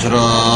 Vajrasattva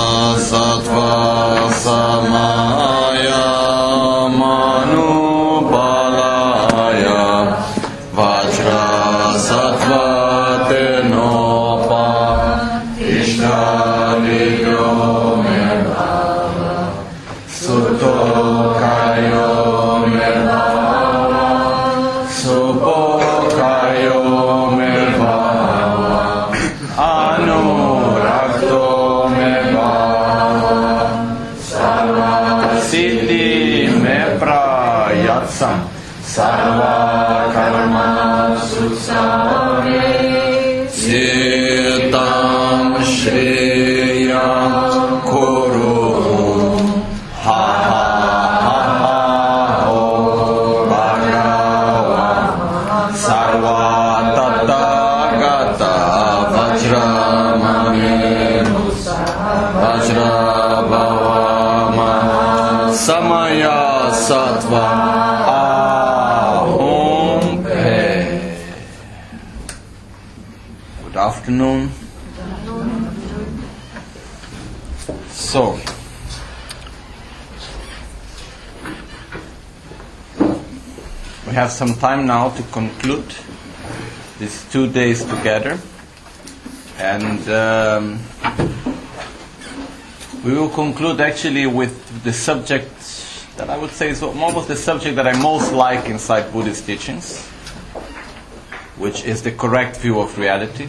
have some time now to conclude these two days together, and um, we will conclude actually with the subject that I would say is almost the subject that I most like inside Buddhist teachings, which is the correct view of reality.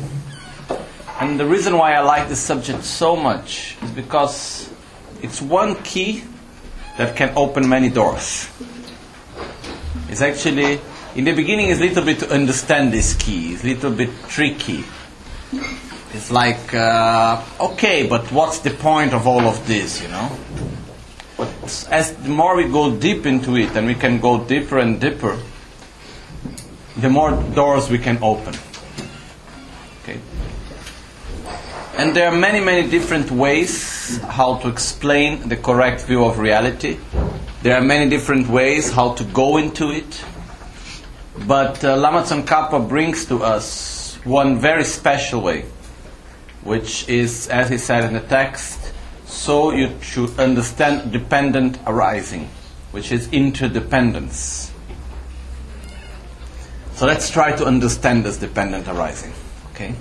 And the reason why I like this subject so much is because it's one key that can open many doors. It's actually, in the beginning, it's a little bit to understand this key. It's a little bit tricky. It's like, uh, okay, but what's the point of all of this, you know? But as the more we go deep into it, and we can go deeper and deeper, the more doors we can open. Okay. And there are many, many different ways how to explain the correct view of reality. There are many different ways how to go into it. But uh, Lama Tsongkhapa brings to us one very special way, which is, as he said in the text, so you should understand dependent arising, which is interdependence. So let's try to understand this dependent arising. Okay?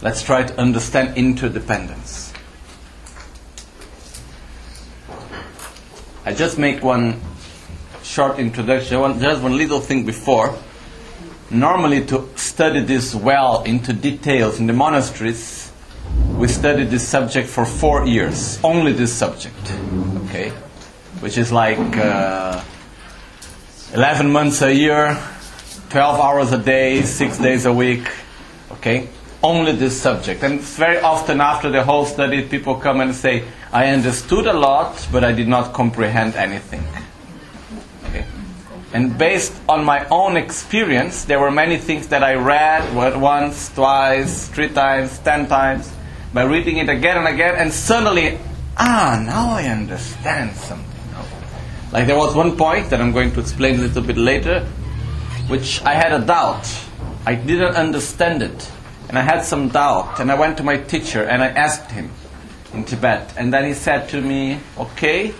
Let's try to understand interdependence. I just make one short introduction, one, just one little thing before. Normally, to study this well into details in the monasteries, we studied this subject for four years, only this subject, okay? Which is like uh, 11 months a year, 12 hours a day, six days a week, okay? Only this subject. And very often after the whole study, people come and say, I understood a lot, but I did not comprehend anything. Okay? And based on my own experience, there were many things that I read once, twice, three times, ten times, by reading it again and again, and suddenly, ah, now I understand something. Like there was one point that I'm going to explain a little bit later, which I had a doubt. I didn't understand it. And I had some doubt. And I went to my teacher and I asked him in Tibet. And then he said to me, Okay,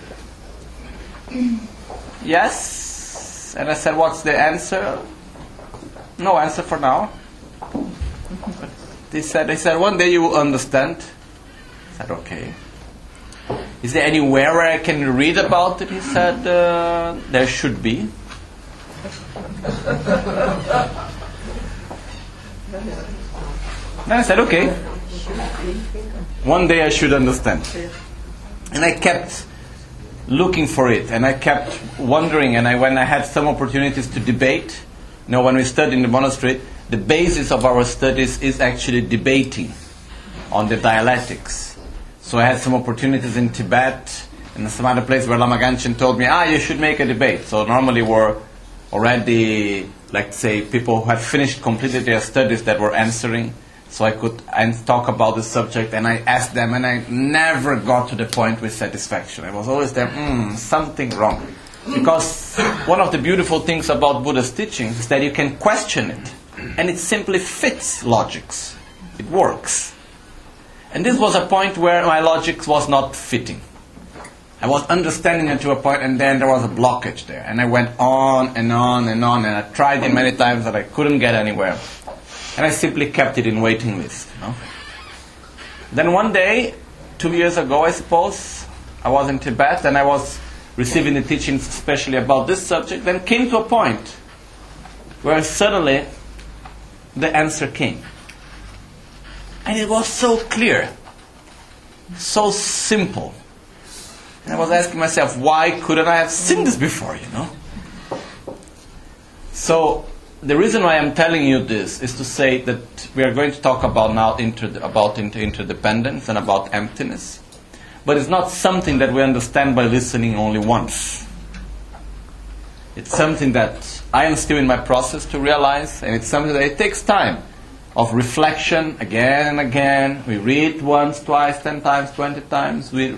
yes. And I said, What's the answer? No answer for now. They said, they said, one day you will understand. I said, okay. Is there anywhere where I can read about it? He said, uh, there should be. Then I said, okay. One day I should understand. And I kept looking for it, and I kept wondering, and I, when I had some opportunities to debate, you know, when we studied in the monastery, the basis of our studies is actually debating on the dialectics. So I had some opportunities in Tibet and some other place where Lama Gangchen told me, ah, you should make a debate. So normally we're already, like say, people who had finished, completed their studies that were answering. So I could and talk about the subject, and I asked them, and I never got to the point with satisfaction. I was always there, mm, something wrong. Because one of the beautiful things about Buddha's teachings is that you can question it, and it simply fits logics. It works. And this was a point where my logic was not fitting. I was understanding it to a point, and then there was a blockage there. And I went on and on and on, and I tried it many times, that I couldn't get anywhere. And I simply kept it in waiting list. You know? Then one day, two years ago, I suppose, I was in Tibet, and I was receiving the teachings especially about this subject, then came to a point where suddenly the answer came. And it was so clear, so simple. And I was asking myself, why couldn't I have seen this before, you know? So, the reason why I'm telling you this is to say that we are going to talk about now inter- about inter- interdependence and about emptiness. But it's not something that we understand by listening only once. It's something that I am still in my process to realize, and it's something that it takes time of reflection again and again. We read once, twice, ten times, twenty times. We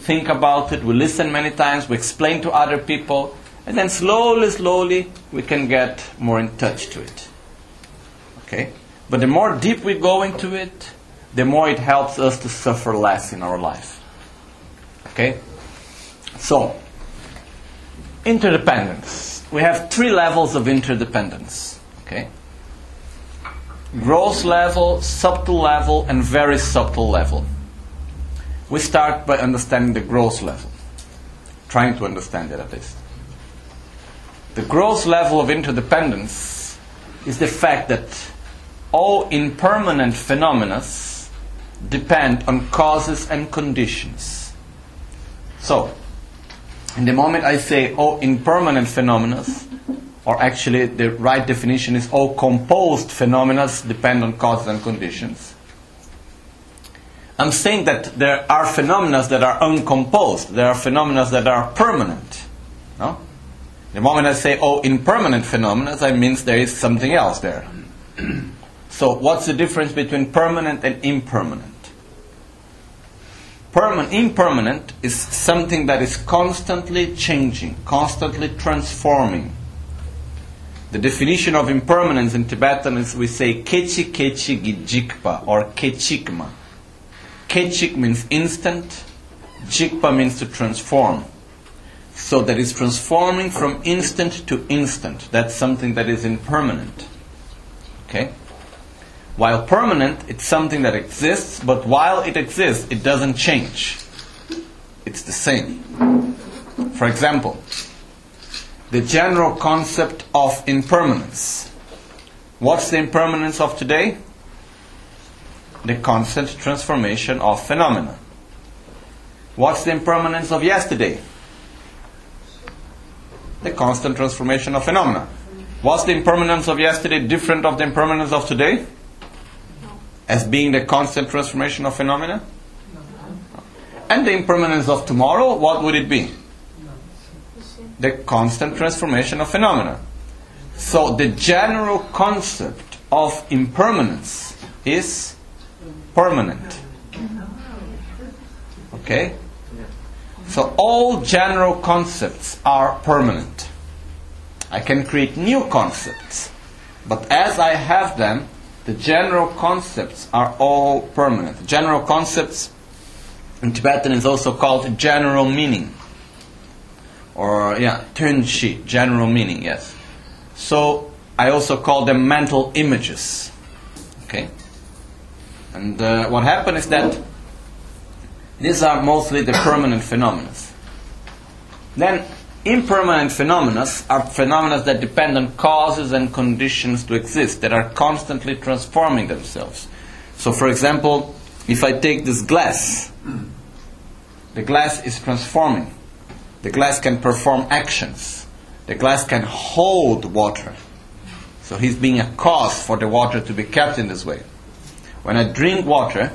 think about it, we listen many times, we explain to other people, and then slowly, slowly, we can get more in touch to it. Okay? But the more deep we go into it, the more it helps us to suffer less in our life. Okay? So, interdependence. We have three levels of interdependence. Okay? Gross level, subtle level, and very subtle level. We start by understanding the gross level, trying to understand it at least. The gross level of interdependence is the fact that all impermanent phenomena depend on causes and conditions. So, in the moment I say all impermanent phenomena, or actually the right definition is all composed phenomena depend on causes and conditions. I'm saying that there are phenomena that are uncomposed. There are phenomena that are permanent. No? The moment I say, oh, impermanent phenomena, that means there is something else there. so, what's the difference between permanent and impermanent? Permanent, impermanent is something that is constantly changing, constantly transforming. The definition of impermanence in Tibetan is we say kechi kechi gijikpa or kechikma. Kechik means instant, jikpa means to transform. So that is transforming from instant to instant. That's something that is impermanent. Okay? While permanent, it's something that exists, but while it exists, it doesn't change. It's the same. For example, the general concept of impermanence. What's the impermanence of today? the constant transformation of phenomena. What's the impermanence of yesterday? The constant transformation of phenomena. Was the impermanence of yesterday different of the impermanence of today? As being the constant transformation of phenomena? And the impermanence of tomorrow, what would it be? The constant transformation of phenomena. So the general concept of impermanence is permanent. Okay? So all general concepts are permanent. I can create new concepts, but as I have them, the general concepts are all permanent. General concepts in Tibetan is also called general meaning. Or, yeah, tunshi, general meaning, yes. So I also call them mental images. Okay? And uh, what happened is that these are mostly the permanent phenomena. Then, impermanent phenomena are phenomena that depend on causes and conditions to exist, that are constantly transforming themselves. So, for example, if I take this glass, the glass is transforming. The glass can perform actions. The glass can hold water. So, he's being a cause for the water to be kept in this way. When I drink water,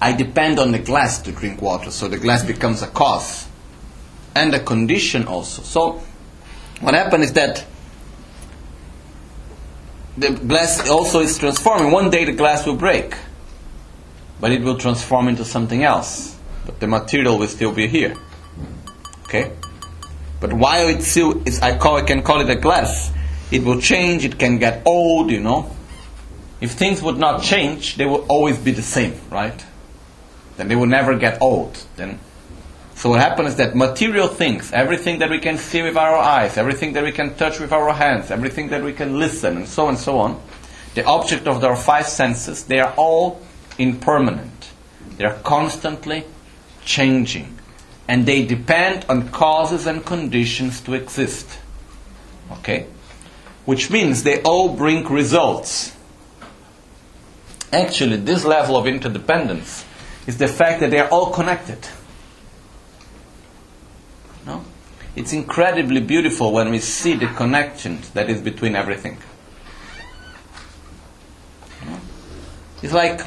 I depend on the glass to drink water, so the glass becomes a cause and a condition also. So, what happens is that the glass also is transforming. One day the glass will break, but it will transform into something else. But the material will still be here. Okay? But while it's still, it's, I, call, I can call it a glass, it will change, it can get old, you know. If things would not change, they would always be the same, right? Then they will never get old. Then, so what happens is that material things, everything that we can see with our eyes, everything that we can touch with our hands, everything that we can listen, and so on and so on, the object of our five senses, they are all impermanent. They are constantly changing. And they depend on causes and conditions to exist. Okay? Which means they all bring results. Actually, this level of interdependence is the fact that they are all connected. No? It's incredibly beautiful when we see the connection that is between everything. It's like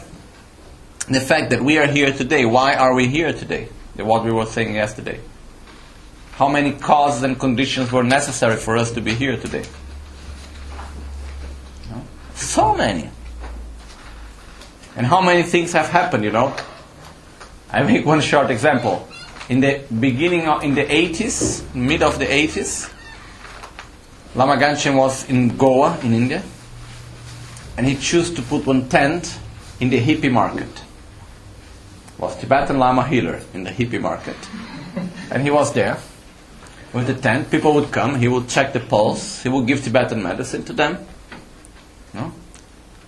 the fact that we are here today. Why are we here today? What we were saying yesterday. How many causes and conditions were necessary for us to be here today? So many. And how many things have happened, you know? I make one short example. In the beginning of, in the 80s, mid of the 80s, Lama Gangchen was in Goa, in India, and he chose to put one tent in the hippie market. Was Tibetan Lama healer in the hippie market, and he was there with the tent. People would come. He would check the pulse. He would give Tibetan medicine to them. No?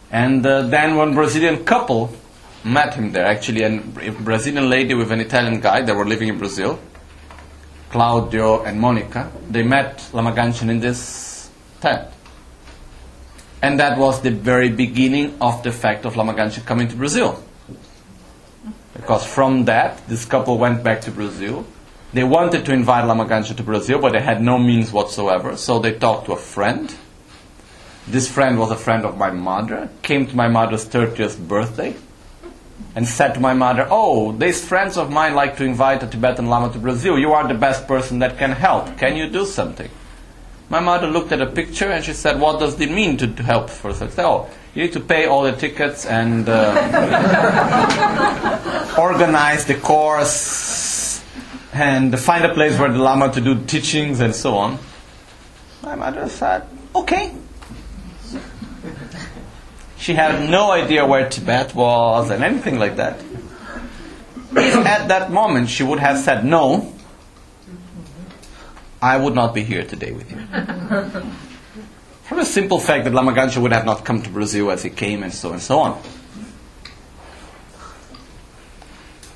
And uh, then one Brazilian couple met him there, actually, a Brazilian lady with an Italian guy. They were living in Brazil, Claudio and Monica. They met Lama Gangchen in this tent. And that was the very beginning of the fact of Lama Gangchen coming to Brazil. Because from that, this couple went back to Brazil. They wanted to invite Lama Gangchen to Brazil, but they had no means whatsoever. So they talked to a friend this friend was a friend of my mother, came to my mother's 30th birthday, and said to my mother, Oh, these friends of mine like to invite a Tibetan Lama to Brazil. You are the best person that can help. Can you do something? My mother looked at a picture and she said, What does it mean to, to help for such? Oh, you need to pay all the tickets and uh, organize the course and find a place where the Lama to do teachings and so on. My mother said, Okay, she had no idea where Tibet was and anything like that. If at that moment she would have said no, I would not be here today with you. From the simple fact that Lama Gangchen would have not come to Brazil as he came and so and so on.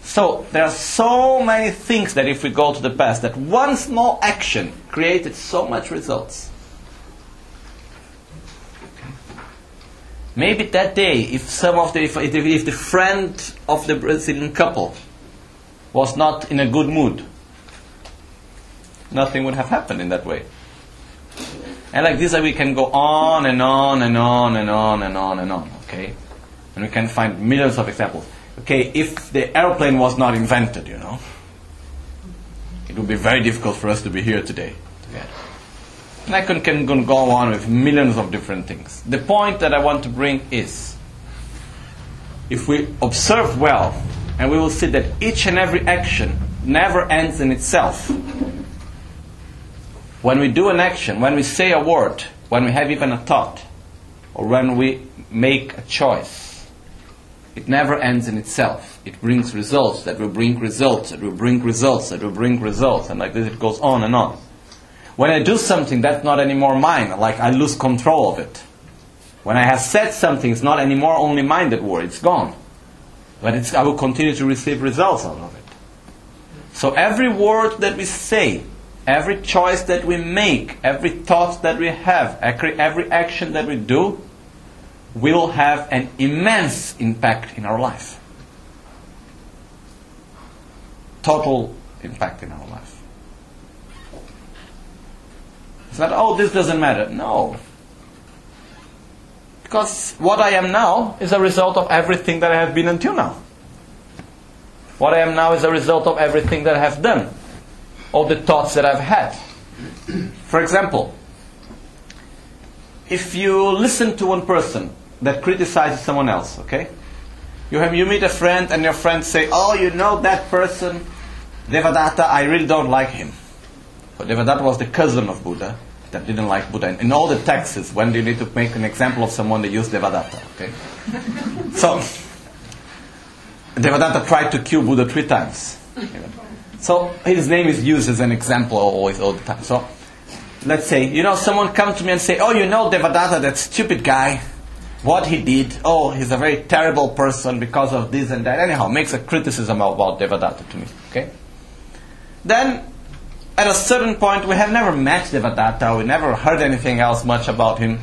So there are so many things that if we go to the past, that one small action created so much results. Maybe that day, if some of the if, if the friend of the Brazilian couple was not in a good mood, nothing would have happened in that way. And like this, uh, we can go on and on and on and on and on and on. Okay, and we can find millions of examples. Okay, if the airplane was not invented, you know, it would be very difficult for us to be here today. And I can, can, go on with millions of different things. The point that I want to bring is if we observe well, and we will see that each and every action never ends in itself. When we do an action, when we say a word, when we have even a thought, or when we make a choice, it never ends in itself. It brings results that will bring results, that will bring results, that will bring results, and like this it goes on and on. When I do something, that's not anymore mine. Like I lose control of it. When I have said something, it's not anymore only mine that word. It's gone. But I will continue to receive results out of it. So every word that we say, every choice that we make, every thought that we have, every, every action that we do, will have an immense impact in our life. Total impact in our life. It's not, oh, this doesn't matter. No. Because what I am now is a result of everything that I have been until now. What I am now is a result of everything that I have done, all the thoughts that I've had. For example, if you listen to one person that criticizes someone else, okay? You have you meet a friend and your friend say, "Oh, you know that person, Devadatta, I really don't like him." But Devadatta was the cousin of Buddha that didn't like Buddha. In all the texts, when you need to make an example of someone, they use Devadatta. Okay, so Devadatta tried to kill Buddha three times. So his name is used as an example always all the time. So let's say you know someone come to me and say, "Oh, you know Devadatta, that stupid guy." What he did, oh, he's a very terrible person because of this and that. Anyhow, makes a criticism about Devadatta to me. Okay? Then at a certain point, we have never met Devadatta, we never heard anything else much about him.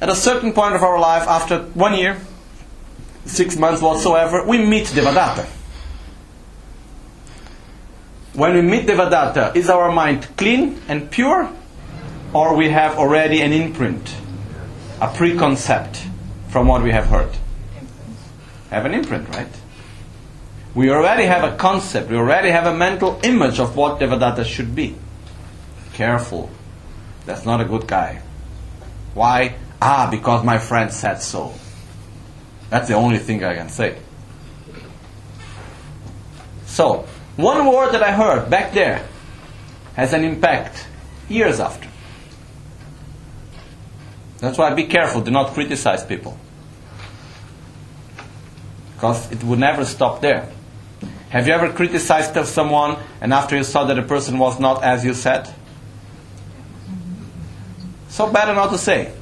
At a certain point of our life, after one year, six months whatsoever, we meet Devadatta. When we meet Devadatta, is our mind clean and pure, or we have already an imprint, a preconcept from what we have heard? Have an imprint, right? We already have a concept, we already have a mental image of what Devadatta should be. Careful. That's not a good guy. Why? Ah, because my friend said so. That's the only thing I can say. So, one word that I heard back there has an impact years after. That's why be careful, do not criticize people. Because it would never stop there. Have you ever criticized someone and after you saw that the person was not as you said? So better not to say.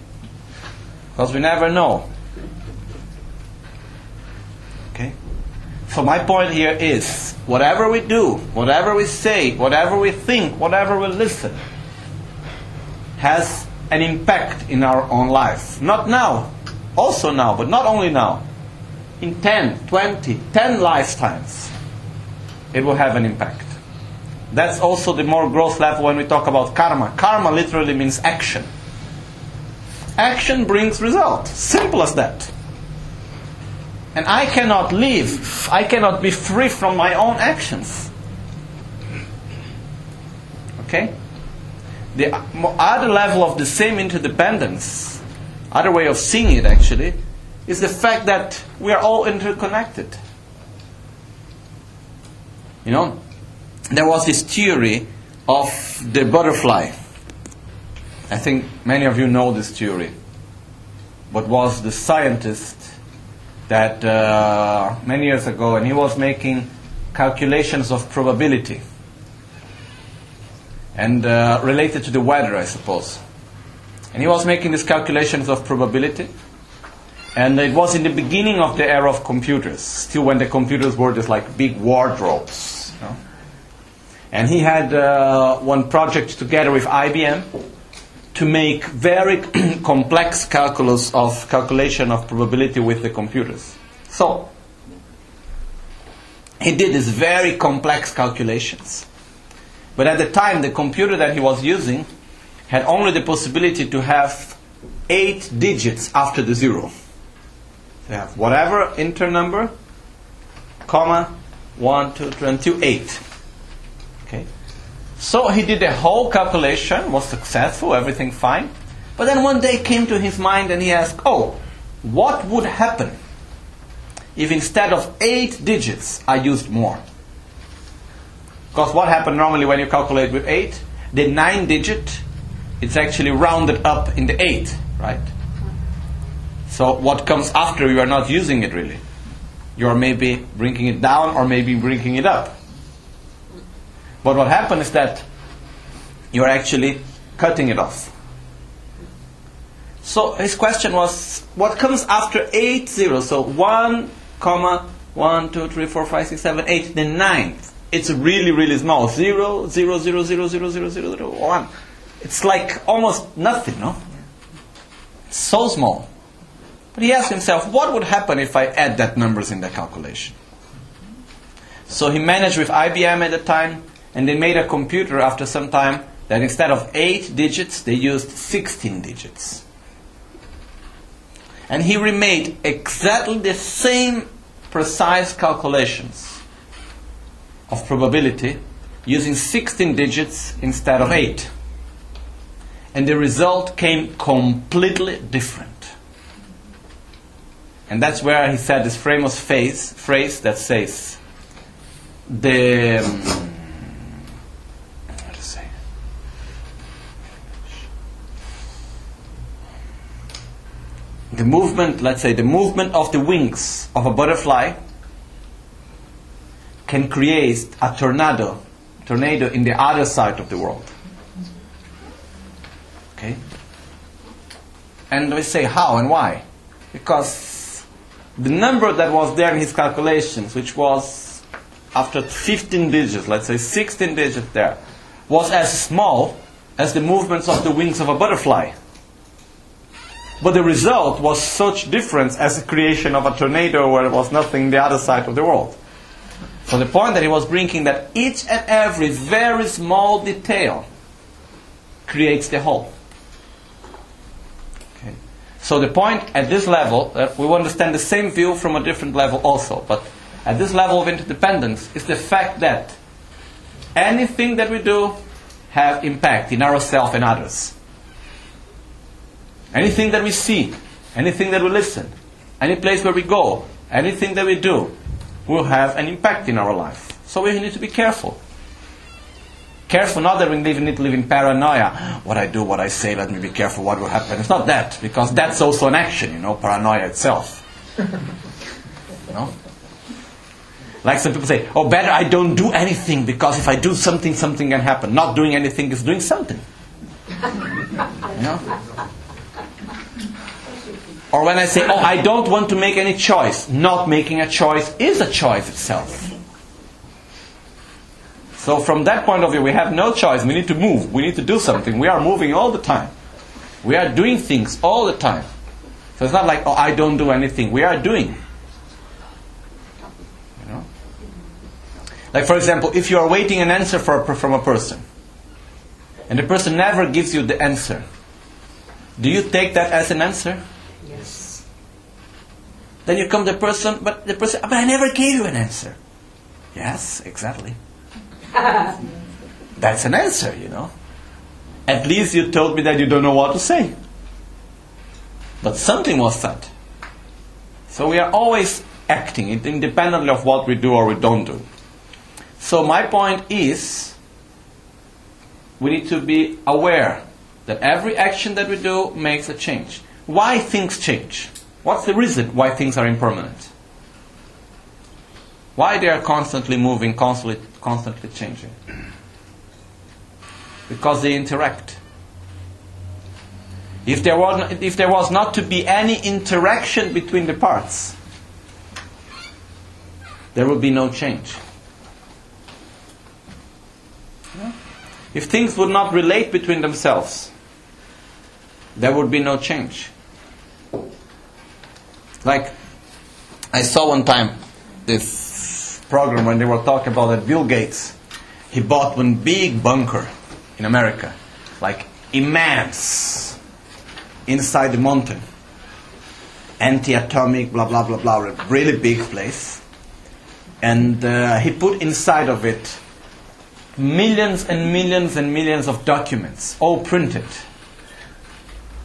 Because we never know. Okay? So my point here is whatever we do, whatever we say, whatever we think, whatever we listen has an impact in our own life. Not now, also now, but not only now. In 10, 20, 10 lifetimes it will have an impact. That's also the more gross level when we talk about karma. Karma literally means action. Action brings result. Simple as that. And I cannot live, I cannot be free from my own actions. Okay? The other level of the same interdependence, other way of seeing it actually, is the fact that we are all interconnected. You know, there was this theory of the butterfly. I think many of you know this theory. But was the scientist that uh, many years ago, and he was making calculations of probability and uh, related to the weather, I suppose. And he was making these calculations of probability. And it was in the beginning of the era of computers, still when the computers were just like big wardrobes and he had uh, one project together with IBM to make very complex calculus of calculation of probability with the computers. So he did these very complex calculations. But at the time, the computer that he was using had only the possibility to have eight digits after the zero. So you have whatever inter number, comma, 1, 2, 2, 8. So he did the whole calculation, was successful, everything fine. But then one day came to his mind and he asked, oh, what would happen if instead of eight digits I used more? Because what happened normally when you calculate with eight? The nine digit, it's actually rounded up in the eight, right? So what comes after you are not using it really. You are maybe bringing it down or maybe bringing it up. But what happened is that you're actually cutting it off. So his question was, what comes after 8 zeros? So 1, comma, 1, 2, 3, 4, 5, 6, 7, 8, the ninth. It's really, really small. 0, 0, 0, 0, 0, 0, 0, 0, 1. It's like almost nothing, no? It's so small. But he asked himself, what would happen if I add that numbers in the calculation? So he managed with IBM at the time and they made a computer after some time that instead of 8 digits, they used 16 digits. And he remade exactly the same precise calculations of probability using 16 digits instead of 8. And the result came completely different. And that's where he said this famous phrase, phrase that says, the. Um, the movement, let's say, the movement of the wings of a butterfly can create a tornado, tornado in the other side of the world. Okay? And we say how and why? Because the number that was there in his calculations, which was after 15 digits, let's say 16 digits there, was as small as the movements of the wings of a butterfly. But the result was such difference as the creation of a tornado where there was nothing the other side of the world. So the point that he was bringing that each and every very small detail creates the whole. Okay. So the point at this level, uh, we understand the same view from a different level also, but at this level of interdependence is the fact that anything that we do have impact in ourselves and others. Anything that we see, anything that we listen, any place where we go, anything that we do will have an impact in our life. So we need to be careful. Careful not that we need to live in paranoia. What I do, what I say, let me be careful what will happen. It's not that, because that's also an action, you know, paranoia itself. you know? Like some people say, oh, better I don't do anything because if I do something, something can happen. Not doing anything is doing something. You know? Or when I say, oh, I don't want to make any choice, not making a choice is a choice itself. So, from that point of view, we have no choice. We need to move. We need to do something. We are moving all the time. We are doing things all the time. So, it's not like, oh, I don't do anything. We are doing. You know? Like, for example, if you are waiting an answer for a, from a person, and the person never gives you the answer, do you take that as an answer? Then you come to the person, but the person, but I never gave you an answer. Yes, exactly. That's an answer, you know. At least you told me that you don't know what to say. But something was said. So we are always acting, independently of what we do or we don't do. So my point is, we need to be aware that every action that we do makes a change. Why things change? What's the reason why things are impermanent? Why they are constantly moving, constantly, constantly changing? Because they interact. If there, was, if there was not to be any interaction between the parts, there would be no change. If things would not relate between themselves, there would be no change. Like, I saw one time this program when they were talking about that Bill Gates, he bought one big bunker in America, like immense, inside the mountain, anti-atomic, blah blah blah blah, really big place, and uh, he put inside of it millions and millions and millions of documents, all printed,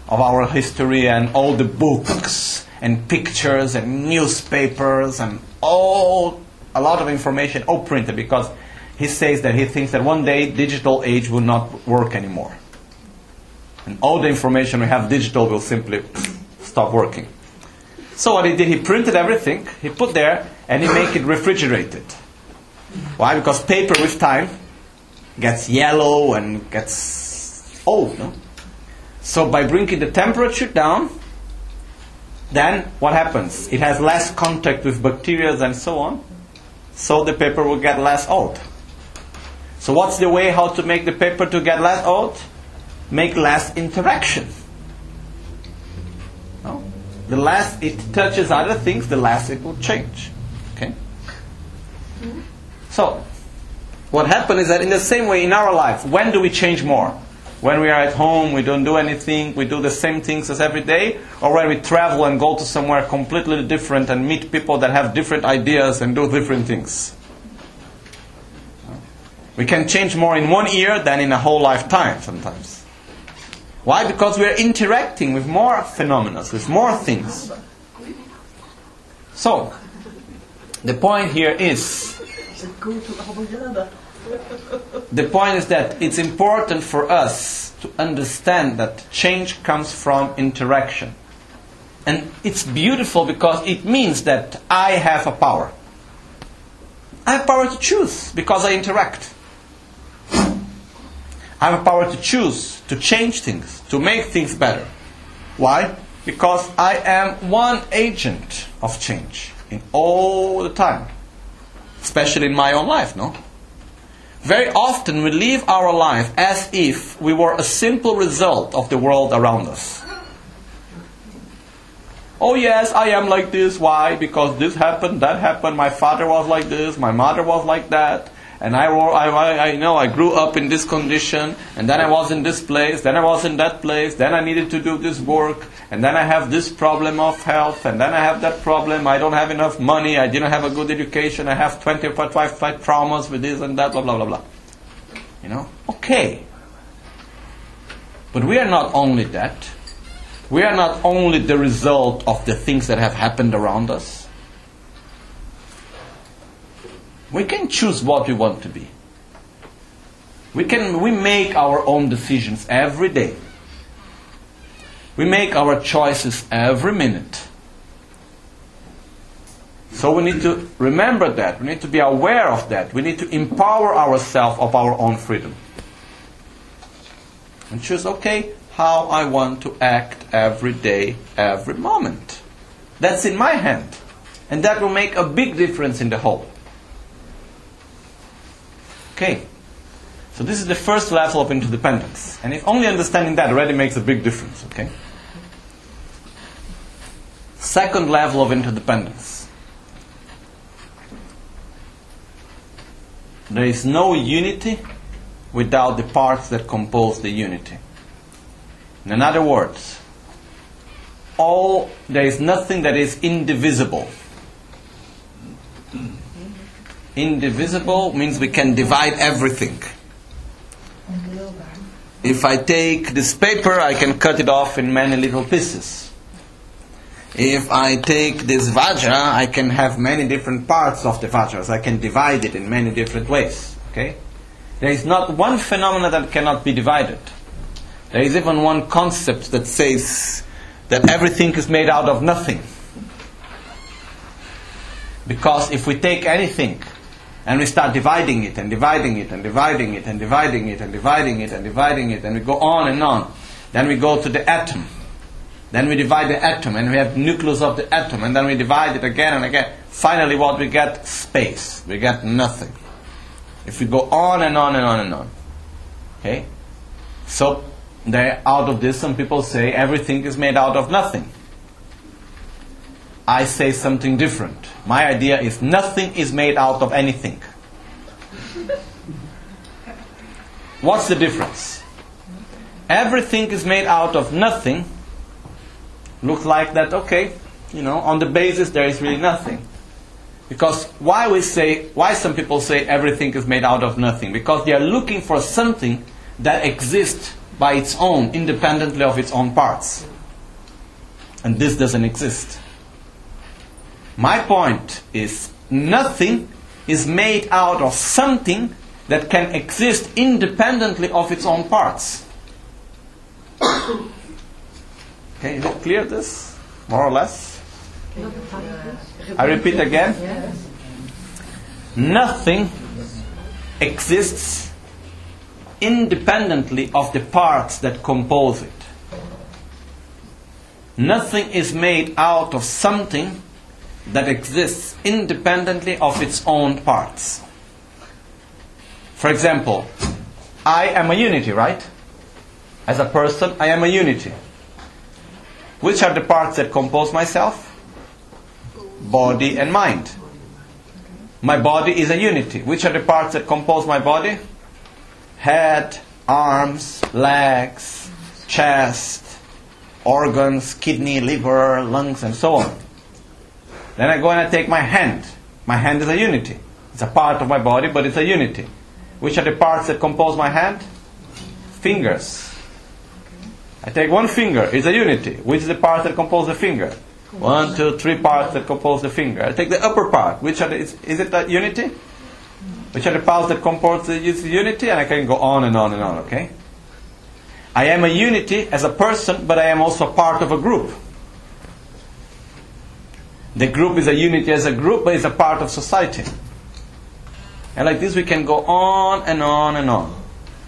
of our history and all the books and pictures and newspapers and all a lot of information all printed because he says that he thinks that one day digital age will not work anymore. And all the information we have digital will simply stop working. So what he did he printed everything he put there and he make it refrigerated. Why? Because paper with time gets yellow and gets old no? so by bringing the temperature down then what happens? It has less contact with bacteria and so on, so the paper will get less old. So what's the way how to make the paper to get less old? Make less interaction. No? The less it touches other things, the less it will change. Okay? Mm-hmm. So, what happens is that in the same way in our life, when do we change more? When we are at home, we don't do anything, we do the same things as every day, or when we travel and go to somewhere completely different and meet people that have different ideas and do different things. We can change more in one year than in a whole lifetime sometimes. Why? Because we are interacting with more phenomena, with more things. So, the point here is the point is that it's important for us to understand that change comes from interaction. And it's beautiful because it means that I have a power. I have power to choose because I interact. I have a power to choose, to change things, to make things better. Why? Because I am one agent of change in all the time, especially in my own life, no? Very often we live our life as if we were a simple result of the world around us. Oh, yes, I am like this. Why? Because this happened, that happened. My father was like this, my mother was like that. And I, I, I know I grew up in this condition, and then I was in this place, then I was in that place, then I needed to do this work, and then I have this problem of health, and then I have that problem. I don't have enough money, I didn't have a good education, I have 25 traumas with this and that, blah, blah, blah, blah. You know? Okay. But we are not only that. We are not only the result of the things that have happened around us. We can choose what we want to be. We can we make our own decisions every day. We make our choices every minute. So we need to remember that. We need to be aware of that. We need to empower ourselves of our own freedom. And choose, okay, how I want to act every day, every moment. That's in my hand. And that will make a big difference in the whole. Okay. So this is the first level of interdependence. And if only understanding that already makes a big difference, okay? Second level of interdependence. There is no unity without the parts that compose the unity. In other words, all there is nothing that is indivisible. Indivisible means we can divide everything. If I take this paper, I can cut it off in many little pieces. If I take this vajra, I can have many different parts of the vajras. I can divide it in many different ways. Okay? There is not one phenomenon that cannot be divided. There is even one concept that says that everything is made out of nothing. Because if we take anything and we start dividing it and dividing it and dividing it and dividing it and dividing it and dividing it and we go on and on, then we go to the atom. Then we divide the atom and we have nucleus of the atom and then we divide it again and again. Finally what we get? Space. We get nothing. If we go on and on and on and on. Okay? So there, out of this some people say everything is made out of nothing. I say something different. My idea is nothing is made out of anything. What's the difference? Everything is made out of nothing. Looks like that, okay, you know, on the basis there is really nothing. Because why we say, why some people say everything is made out of nothing? Because they are looking for something that exists by its own, independently of its own parts. And this doesn't exist. My point is nothing is made out of something that can exist independently of its own parts. okay, is it clear this? More or less? I repeat again. Nothing exists independently of the parts that compose it. Nothing is made out of something that exists independently of its own parts. For example, I am a unity, right? As a person, I am a unity. Which are the parts that compose myself? Body and mind. My body is a unity. Which are the parts that compose my body? Head, arms, legs, chest, organs, kidney, liver, lungs, and so on. Then I go and I take my hand. My hand is a unity. It's a part of my body, but it's a unity. Which are the parts that compose my hand? Fingers. I take one finger, it's a unity. Which is the part that compose the finger? One, two, three parts that compose the finger. I take the upper part. Which are the, is, is it a unity? Which are the parts that compose the unity? And I can go on and on and on, okay? I am a unity as a person, but I am also part of a group. The group is a unity as a group, but it's a part of society. And like this, we can go on and on and on.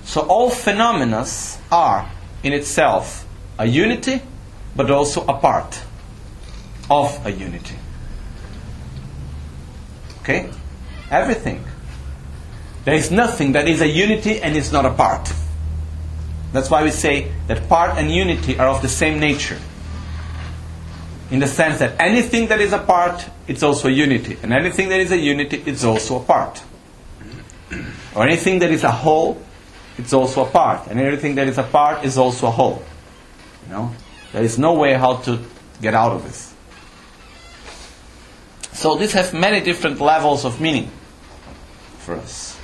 So all phenomena are in itself a unity, but also a part of a unity. Okay? Everything. There is nothing that is a unity and is not a part. That's why we say that part and unity are of the same nature. In the sense that anything that is a part, it's also a unity. And anything that is a unity, it's also a part. Or anything that is a whole, it's also a part. And everything that is a part is also a whole. You know? There is no way how to get out of this. So this has many different levels of meaning for us.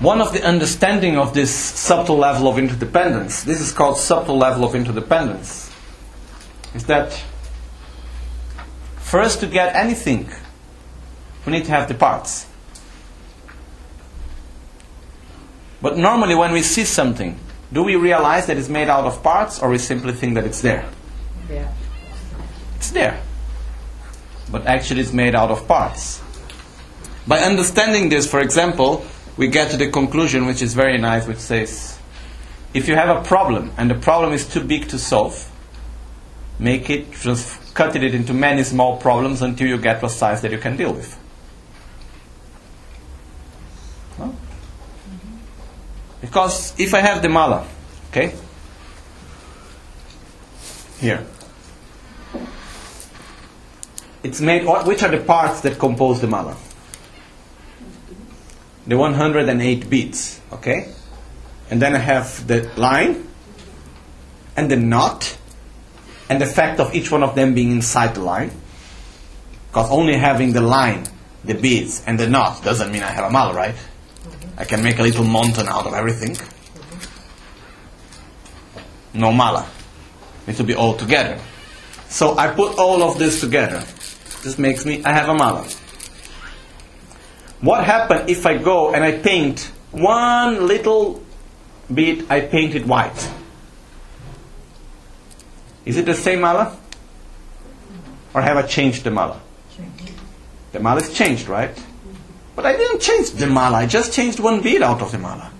One of the understanding of this subtle level of interdependence, this is called subtle level of interdependence, is that for us to get anything, we need to have the parts. But normally when we see something, do we realize that it's made out of parts or we simply think that it's there? Yeah. It's there. But actually it's made out of parts. By understanding this, for example, we get to the conclusion which is very nice, which says if you have a problem and the problem is too big to solve, make it just cut it into many small problems until you get a size that you can deal with. No? Because if I have the mala, okay, here, it's made. Which are the parts that compose the mala? The 108 beats, okay, and then I have the line and the knot and the fact of each one of them being inside the line. Because only having the line, the beads, and the knot doesn't mean I have a mala, right? I can make a little mountain out of everything. No mala. It to be all together. So I put all of this together. This makes me, I have a mala. What happens if I go and I paint one little bit, I paint it white? Is it the same mala? Or have I changed the mala? The mala is changed, right? But I didn't change the mala, I just changed one bead out of the mala.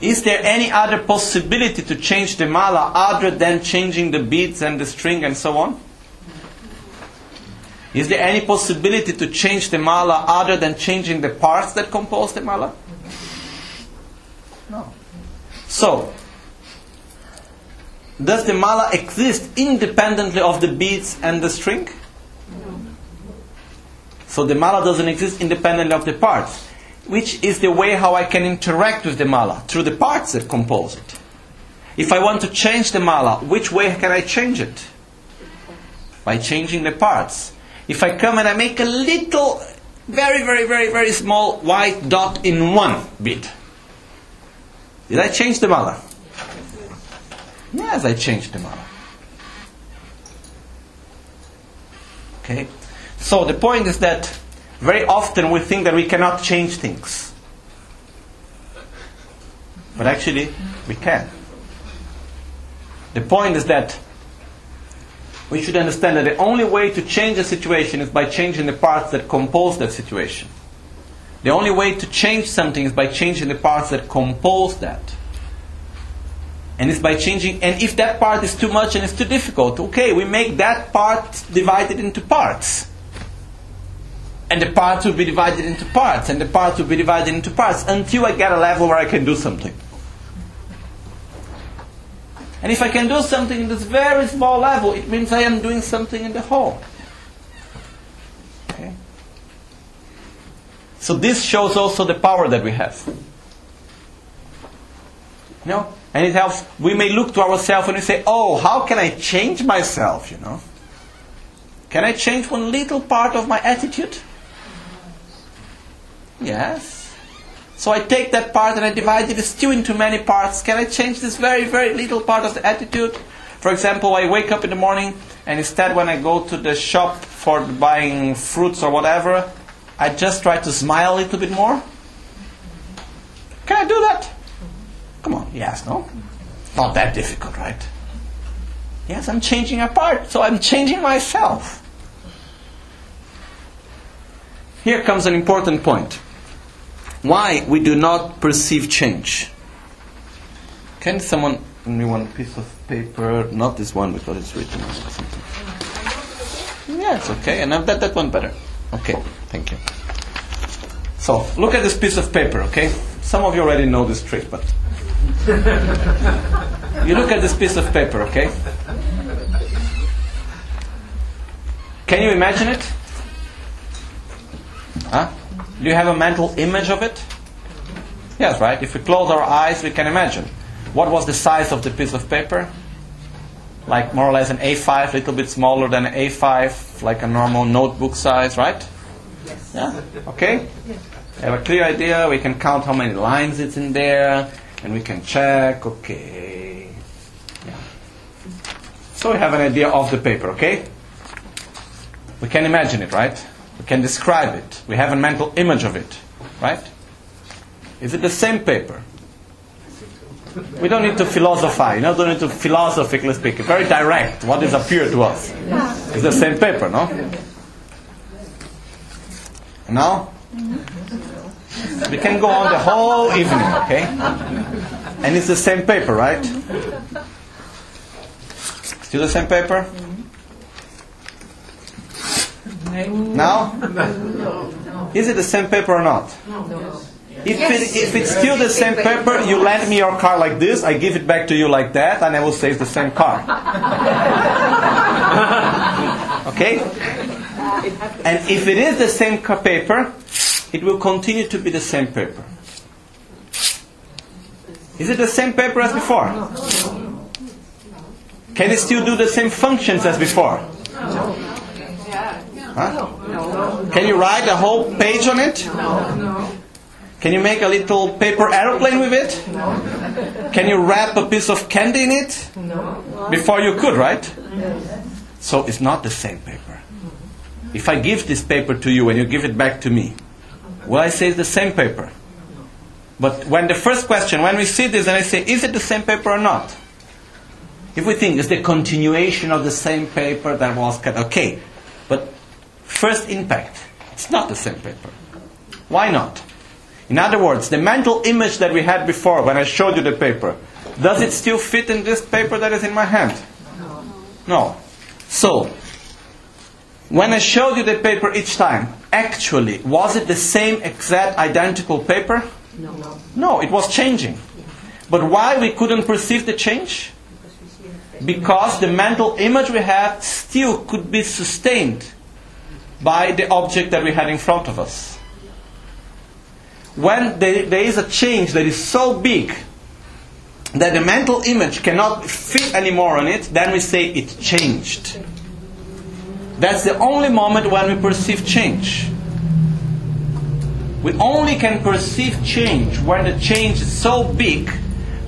Is there any other possibility to change the mala other than changing the beads and the string and so on? Is there any possibility to change the mala other than changing the parts that compose the mala? No. So, does the mala exist independently of the beads and the string? No. So the mala doesn't exist independently of the parts, which is the way how I can interact with the mala through the parts that compose it. If I want to change the mala, which way can I change it? By changing the parts. If I come and I make a little, very, very, very, very small white dot in one bit, did I change the mala? Yes, I changed the model. Okay? So the point is that very often we think that we cannot change things. But actually, we can. The point is that we should understand that the only way to change a situation is by changing the parts that compose that situation. The only way to change something is by changing the parts that compose that. And it's by changing, and if that part is too much and it's too difficult, okay, we make that part divided into parts. And the parts will be divided into parts, and the parts will be divided into parts until I get a level where I can do something. And if I can do something in this very small level, it means I am doing something in the whole. Okay? So this shows also the power that we have. You know? And it helps. We may look to ourselves and we say, oh, how can I change myself, you know? Can I change one little part of my attitude? Yes. So I take that part and I divide it still into many parts. Can I change this very, very little part of the attitude? For example, I wake up in the morning and instead when I go to the shop for buying fruits or whatever, I just try to smile a little bit more. Can I do that? Come on, yes, no? Not that difficult, right? Yes, I'm changing a part, so I'm changing myself. Here comes an important point. Why we do not perceive change. Can someone give me one piece of paper? Not this one because it's written. Yeah, okay. And I've that, that one better. Okay, thank you. So, look at this piece of paper, okay? Some of you already know this trick, but. You look at this piece of paper, okay? Can you imagine it? Huh? Do you have a mental image of it? Yes, right? If we close our eyes, we can imagine. What was the size of the piece of paper? Like more or less an A5, a little bit smaller than an A5, like a normal notebook size, right? Yes. Yeah? Okay? Yes. We have a clear idea, we can count how many lines it's in there, and we can check, okay. Yeah. So we have an idea of the paper, okay? We can imagine it, right? We can describe it. We have a mental image of it, right? Is it the same paper? We don't need to philosophize, you know, don't need to philosophically speak. Very direct. What is appear to us? It's the same paper, no? Now? We can go on the whole evening, okay? And it's the same paper, right? Still the same paper? Now? Is it the same paper or not? If, it, if it's still the same paper, you lend me your car like this, I give it back to you like that, and I will say it's the same car. okay? And if it is the same paper, it will continue to be the same paper. Is it the same paper as before? Can it still do the same functions as before? Huh? Can you write a whole page on it? Can you make a little paper aeroplane with it? Can you wrap a piece of candy in it? Before you could, right? So it's not the same paper. If I give this paper to you and you give it back to me, will I say it's the same paper? But when the first question, when we see this and I say, is it the same paper or not? If we think it's the continuation of the same paper that was cut, okay. But first impact, it's not the same paper. Why not? In other words, the mental image that we had before when I showed you the paper, does it still fit in this paper that is in my hand? No. No. So, when I showed you the paper each time, actually, was it the same exact identical paper? No. No, it was changing. But why we couldn't perceive the change? Because the mental image we had still could be sustained by the object that we had in front of us. When there, there is a change that is so big that the mental image cannot fit anymore on it, then we say it changed. That's the only moment when we perceive change. We only can perceive change when the change is so big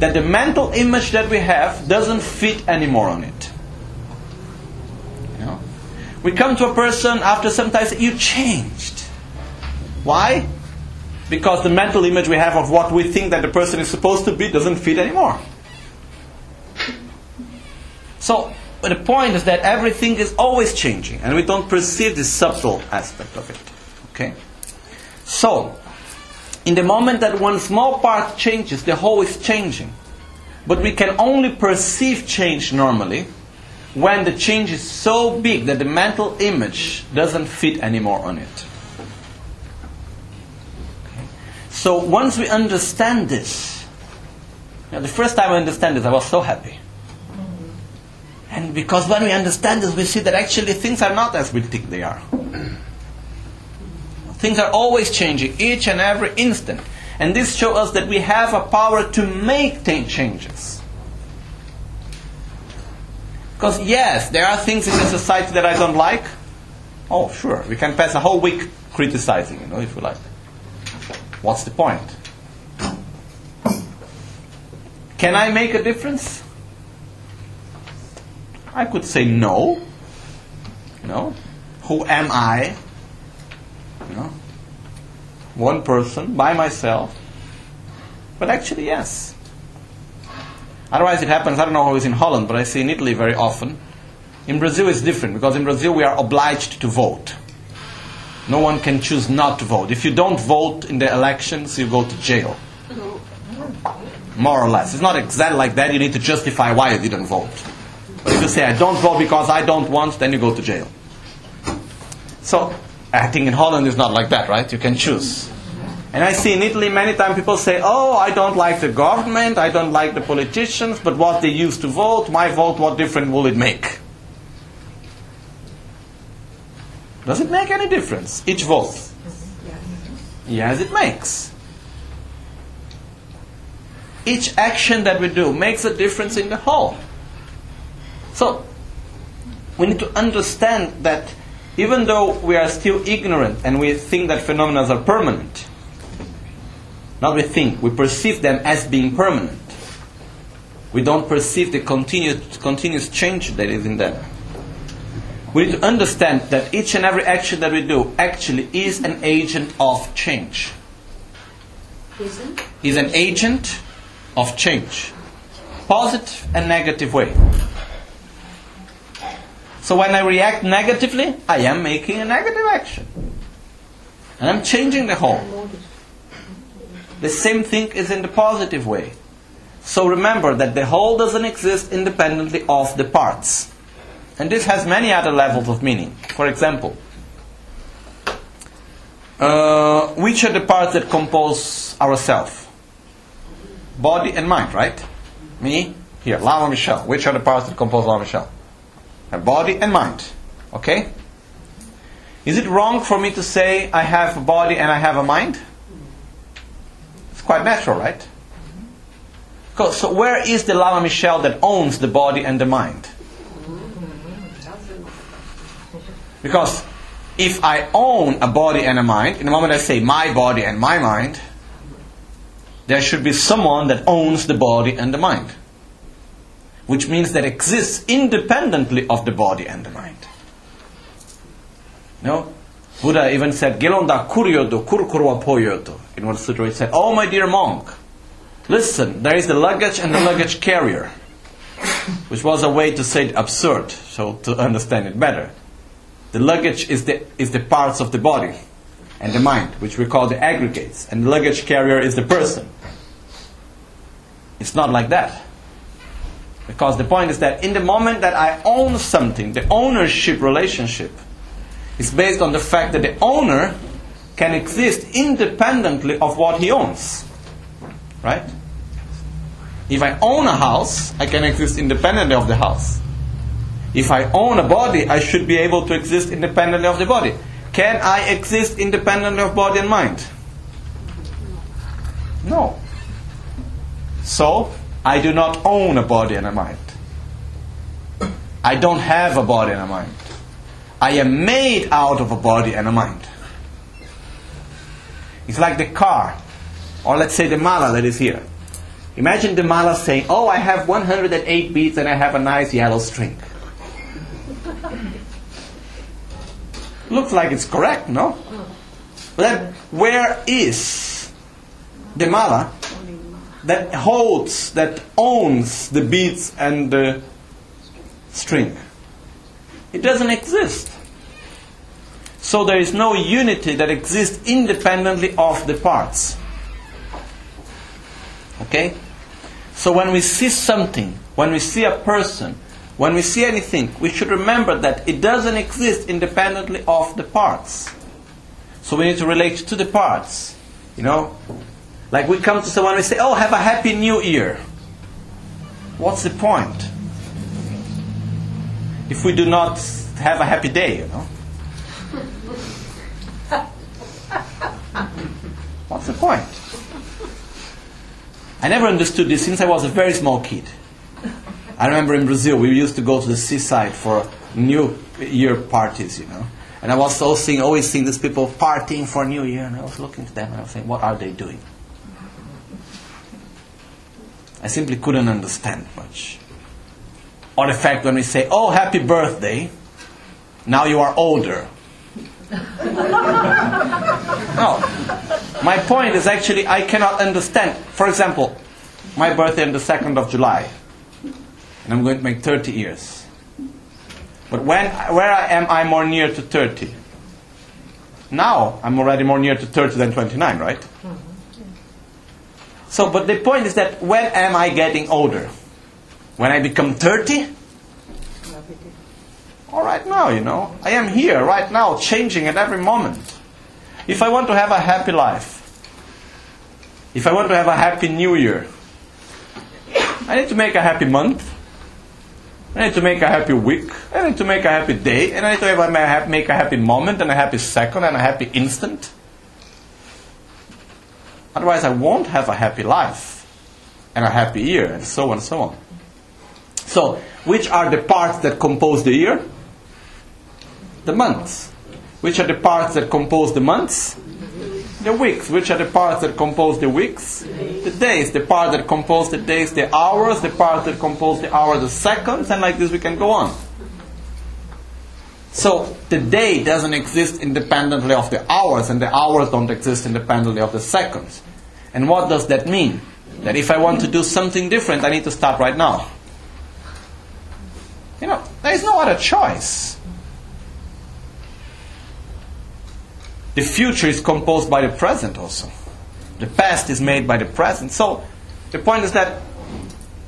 that the mental image that we have doesn't fit anymore on it. You know? We come to a person after some time, you changed. Why? Because the mental image we have of what we think that the person is supposed to be doesn't fit anymore. So, the point is that everything is always changing, and we don't perceive the subtle aspect of it. Okay? So, in the moment that one small part changes, the whole is changing. But we can only perceive change normally when the change is so big that the mental image doesn't fit anymore on it. Okay. So once we understand this, know, the first time I understand this, I was so happy. Because when we understand this, we see that actually things are not as we think they are. Things are always changing, each and every instant. And this shows us that we have a power to make changes. Because, yes, there are things in the society that I don't like. Oh, sure, we can pass a whole week criticizing, you know, if you like. What's the point? Can I make a difference? I could say no. No. Who am I? Know, one person by myself. But actually, yes. Otherwise, it happens, I don't know how it's in Holland, but I see in Italy very often. In Brazil, it's different because in Brazil, we are obliged to vote. No one can choose not to vote. If you don't vote in the elections, you go to jail. More or less. It's not exactly like that. You need to justify why you didn't vote. But if you say, I don't vote because I don't want, then you go to jail. So, I think in Holland it's not like that, right? You can choose. And I see in Italy many times people say, oh, I don't like the government, I don't like the politicians, but what they used to vote, my vote, what difference will it make? Does it make any difference? Each vote? Yes, it makes. Each action that we do makes a difference in the whole. So, we need to understand that even though we are still ignorant and we think that phenomena are permanent, not we think, we perceive them as being permanent. We don't perceive the continuous, continuous change that is in them. We need to understand that each and every action that we do actually is an agent of change. Isn't? Is an agent of change. Positive and negative way. So when I react negatively, I am making a negative action. And I'm changing the whole. The same thing is in the positive way. So remember that the whole doesn't exist independently of the parts. And this has many other levels of meaning. For example, uh, which are the parts that compose ourself? Body and mind, right? Me, here, Lama Michel. Which are the parts that compose Lama Michel? Body and mind. Okay? Is it wrong for me to say I have a body and I have a mind? It's quite natural, right? So where is the Lama Michel that owns the body and the mind? Because if I own a body and a mind, in the moment I say my body and my mind, there should be someone that owns the body and the mind. Which means that exists independently of the body and the mind. No? Buddha even said, Gelonda kuryodo kurkurwa poyoto. In one sutra he said, Oh my dear monk, listen, there is the luggage and the luggage carrier. Which was a way to say it absurd, so to understand it better. The luggage is the, is the parts of the body and the mind, which we call the aggregates. And the luggage carrier is the person. It's not like that. Because the point is that in the moment that I own something, the ownership relationship is based on the fact that the owner can exist independently of what he owns. Right? If I own a house, I can exist independently of the house. If I own a body, I should be able to exist independently of the body. Can I exist independently of body and mind? No. So, I do not own a body and a mind. I don't have a body and a mind. I am made out of a body and a mind. It's like the car, or let's say the mala that is here. Imagine the mala saying, Oh, I have 108 beads and I have a nice yellow string. Looks like it's correct, no? But where is the mala that holds, that owns the beads and the string? It doesn't exist. So there is no unity that exists independently of the parts. Okay? So when we see something, when we see a person, when we see anything, we should remember that it doesn't exist independently of the parts. So we need to relate to the parts. You know? Like we come to someone and we say, Oh, have a happy new year. What's the point? If we do not have a happy day, you know? What's the point? I never understood this since I was a very small kid. I remember in Brazil, we used to go to the seaside for New Year parties, you know. And I was so seeing, always seeing these people partying for New Year, and I was looking at them and I was saying, what are they doing? I simply couldn't understand much. Or the fact when we say, oh, happy birthday, now you are older. no. My point is actually, I cannot understand. For example, my birthday on the 2nd of July. and I'm going to make 30 years. But when, where am I more near to 30? Now I'm already more near to 30 than 29, right? Mm-hmm. So, but the point is that when am I getting older? When I become 30? All right now, you know. I am here right now, changing at every moment. If I want to have a happy life, if I want to have a happy new year, I need to make a happy month. I need to make a happy week. I need to make a happy day. And I need to have a, make a happy moment and a happy second and a happy instant. Otherwise, I won't have a happy life and a happy year and so on and so on. So, which are the parts that compose the year? The months. Which are the parts that compose the months? The weeks. Which are the parts that compose the weeks? The days. The part that compose the days, the hours. The part that compose the hours, the seconds. And like this we can go on. So the day doesn't exist independently of the hours, and the hours don't exist independently of the seconds. And what does that mean? That if I want to do something different, I need to start right now. You know, there is no other choice. The future is composed by the present also. The past is made by the present. So the point is that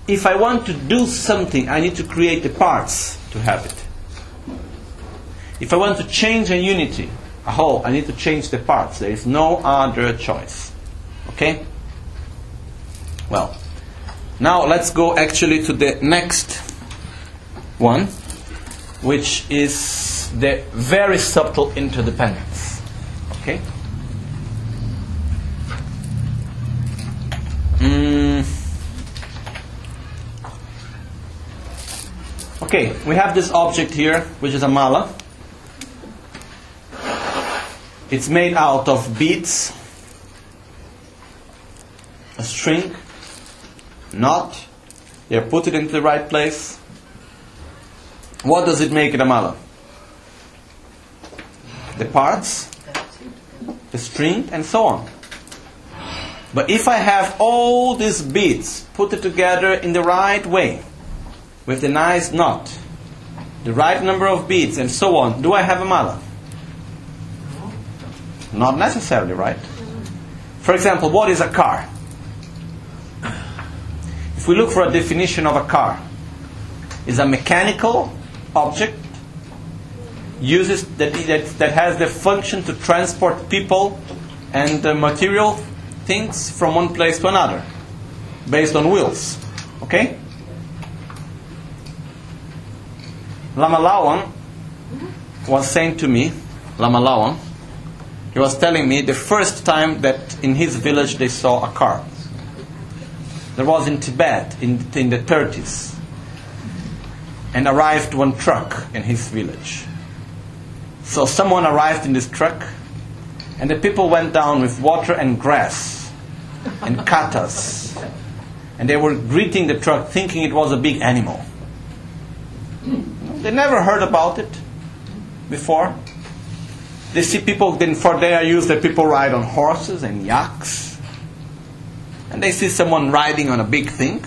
if I want to do something, I need to create the parts to have it. If I want to change a unity, a whole, I need to change the parts. There is no other choice. Okay? Well, now let's go actually to the next one, which is the very subtle interdependence. Okay? Mm. Okay, we have this object here, which is a mala. It's made out of beads, a string, knot. They put it into the right place. What does it make a mala? The parts, the string, and so on. But if I have all these beads put it together in the right way, with the nice knot, the right number of beads, and so on, do I have a mala? Not necessarily, right? For example, what is a car? If we look for a definition of a car, is a mechanical object uses that, that, that has the function to transport people and uh, material things from one place to another based on wheels. Okay? Lama Lawan was saying to me, Lama Lawan, he was telling me the first time that in his village they saw a car. That was in Tibet in, in the 30s. And arrived one truck in his village. So someone arrived in this truck, and the people went down with water and grass and katas. And they were greeting the truck thinking it was a big animal. They never heard about it before. They see people, then for their use, that people ride on horses and yaks. And they see someone riding on a big thing.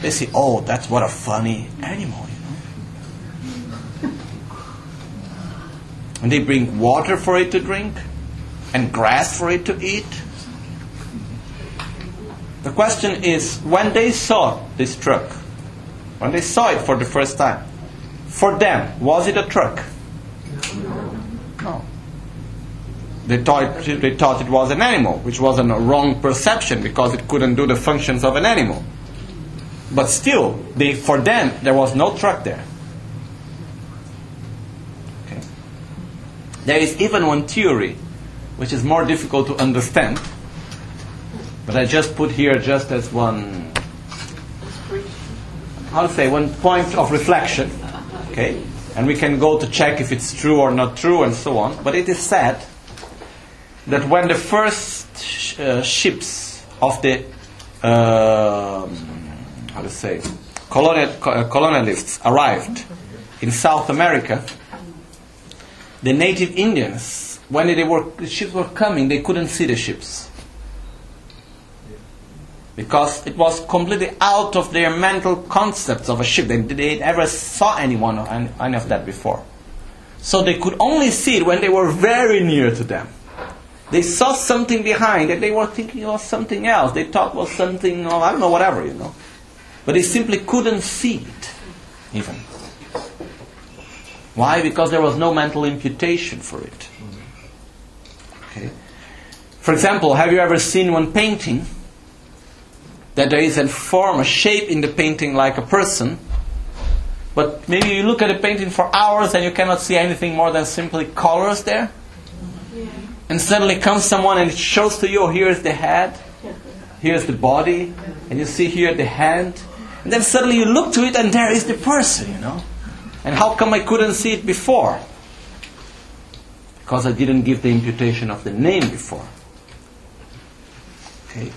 They say, oh, that's what a funny animal, you know. And they bring water for it to drink and grass for it to eat. The question is when they saw this truck, when they saw it for the first time, for them, was it a truck? No. They thought, they thought it was an animal, which was a wrong perception because it couldn't do the functions of an animal. But still, they, for them, there was no truck there. Okay. There is even one theory which is more difficult to understand, but I just put here just as one, to say, one point of reflection. Okay? And we can go to check if it's true or not true and so on. But it is said that when the first sh- uh, ships of the uh, how to say colonial, uh, colonialists arrived in South America, the native Indians, when they were the ships were coming, they couldn't see the ships. because it was completely out of their mental concepts of a ship. They, they never saw anyone any of that before. So they could only see it when they were very near to them. They saw something behind and they were thinking of something else. They thought was something, I don't know, whatever, you know. But they simply couldn't see it, even. Why? Because there was no mental imputation for it. Okay. For example, have you ever seen one painting that there is a form, a shape in the painting like a person, but maybe you look at the painting for hours and you cannot see anything more than simply colors there? And suddenly comes someone and it shows to you, here's the head, here's the body, and you see here the hand. And then suddenly you look to it and there is the person, you know. And how come I couldn't see it before? Because I didn't give the imputation of the name before. Okay.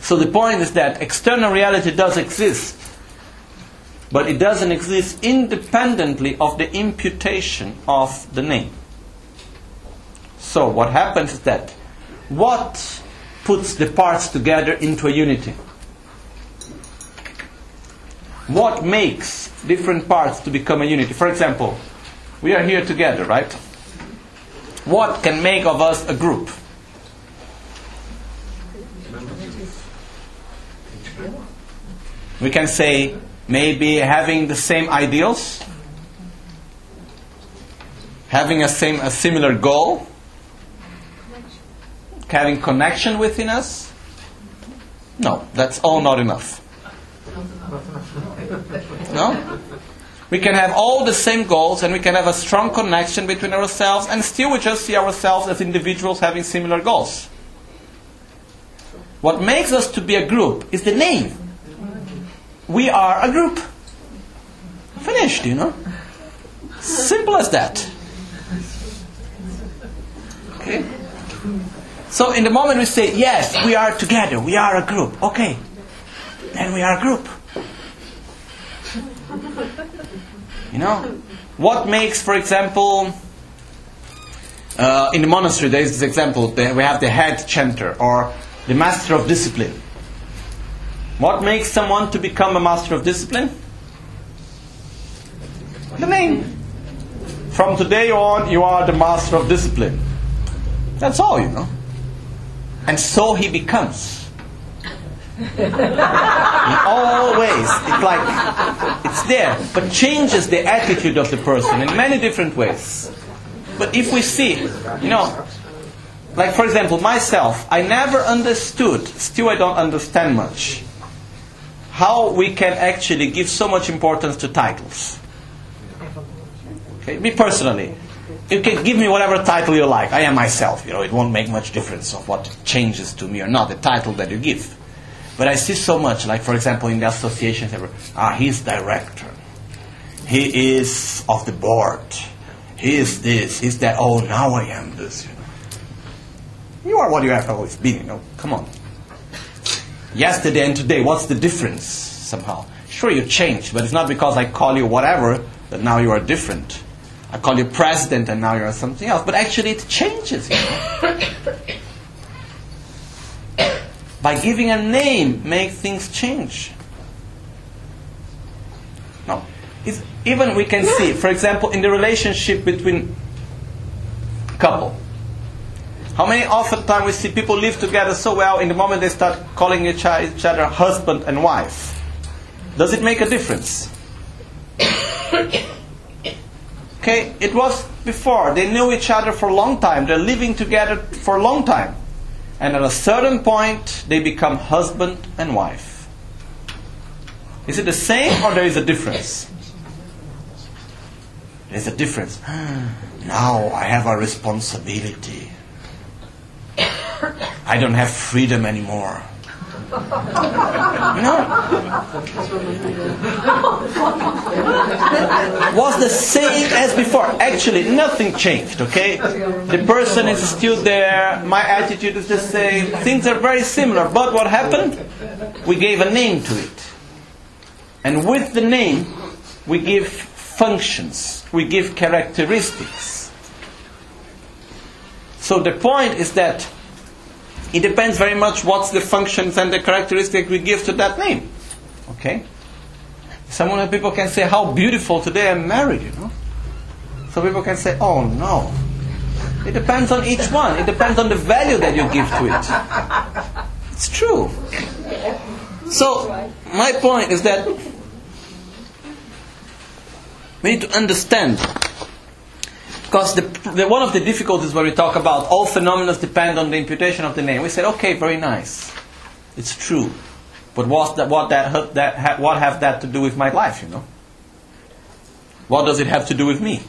So the point is that external reality does exist, but it doesn't exist independently of the imputation of the name. So what happens is that what puts the parts together into a unity? What makes different parts to become a unity? For example, we are here together, right? What can make of us a group? We can say maybe having the same ideals, having a same a similar goal, having connection within us. No, that's all not enough. No? We can have all the same goals and we can have a strong connection between ourselves and still we just see ourselves as individuals having similar goals. What makes us to be a group is the name. We are a group. Finished, you know? Simple as that. Okay? So in the moment we say, yes, we are together, we are a group. Okay. Then we are a group. You know? What makes, for example, uh, in the monastery, there is this example, we have the head chanter or the master of discipline. What makes someone to become a master of discipline? The name. From today on, you are the master of discipline. That's all, you know. And so he becomes. In all ways. It's like, it's there, but changes the attitude of the person in many different ways. But if we see, you know, like for example, myself, I never understood, still I don't understand much, how we can actually give so much importance to titles. Okay, me personally, you can give me whatever title you like. I am myself. You know, it won't make much difference of what changes to me or not the title that you give. But I see so much, like for example, in the associations, ah, he's director, he is of the board, he is this, he's that. Oh, now I am this. You, know. you are what you have always been. You know, come on. Yesterday and today, what's the difference? Somehow, sure you changed, but it's not because I call you whatever that now you are different. I call you president and now you're something else. But actually, it changes. You know? By giving a name, make things change. No. It's, even we can see, for example, in the relationship between couple. How many often time we see people live together so well in the moment they start calling each other husband and wife? Does it make a difference? Okay, it was before. They knew each other for a long time. They're living together for a long time. And at a certain point, they become husband and wife. Is it the same or there is a difference? There's a difference. Now I have a responsibility. I don't have freedom anymore. No. Was the same as before. Actually, nothing changed, okay? The person is still there, my attitude is the same, things are very similar. But what happened? We gave a name to it. And with the name, we give functions, we give characteristics. So the point is that It depends very much what's the functions and the characteristic we give to that name. Okay? Some people can say, How beautiful today I'm married, you know. Some people can say, Oh no. It depends on each one. It depends on the value that you give to it. It's true. So, my point is that we need to understand. Because the, the, one of the difficulties when we talk about all phenomena depend on the imputation of the name, we said, okay, very nice. It's true. But what's that, what, that, that, what have that to do with my life, you know? What does it have to do with me?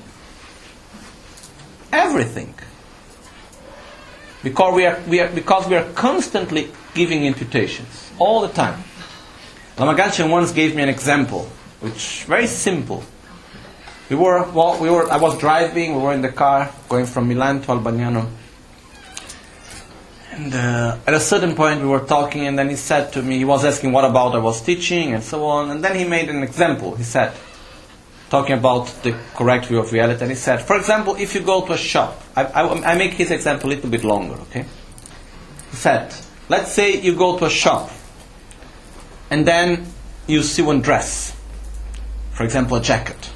Everything. Because we are, we are, because we are constantly giving imputations, all the time. Lama Gangchen once gave me an example, which very simple. We were, well, we were, I was driving, we were in the car going from Milan to Albagnano. And uh, at a certain point we were talking and then he said to me, he was asking what about I was teaching and so on. And then he made an example. He said, talking about the correct view of reality, and he said, for example, if you go to a shop, I, I, I make his example a little bit longer, okay? He said, let's say you go to a shop and then you see one dress, for example, a jacket.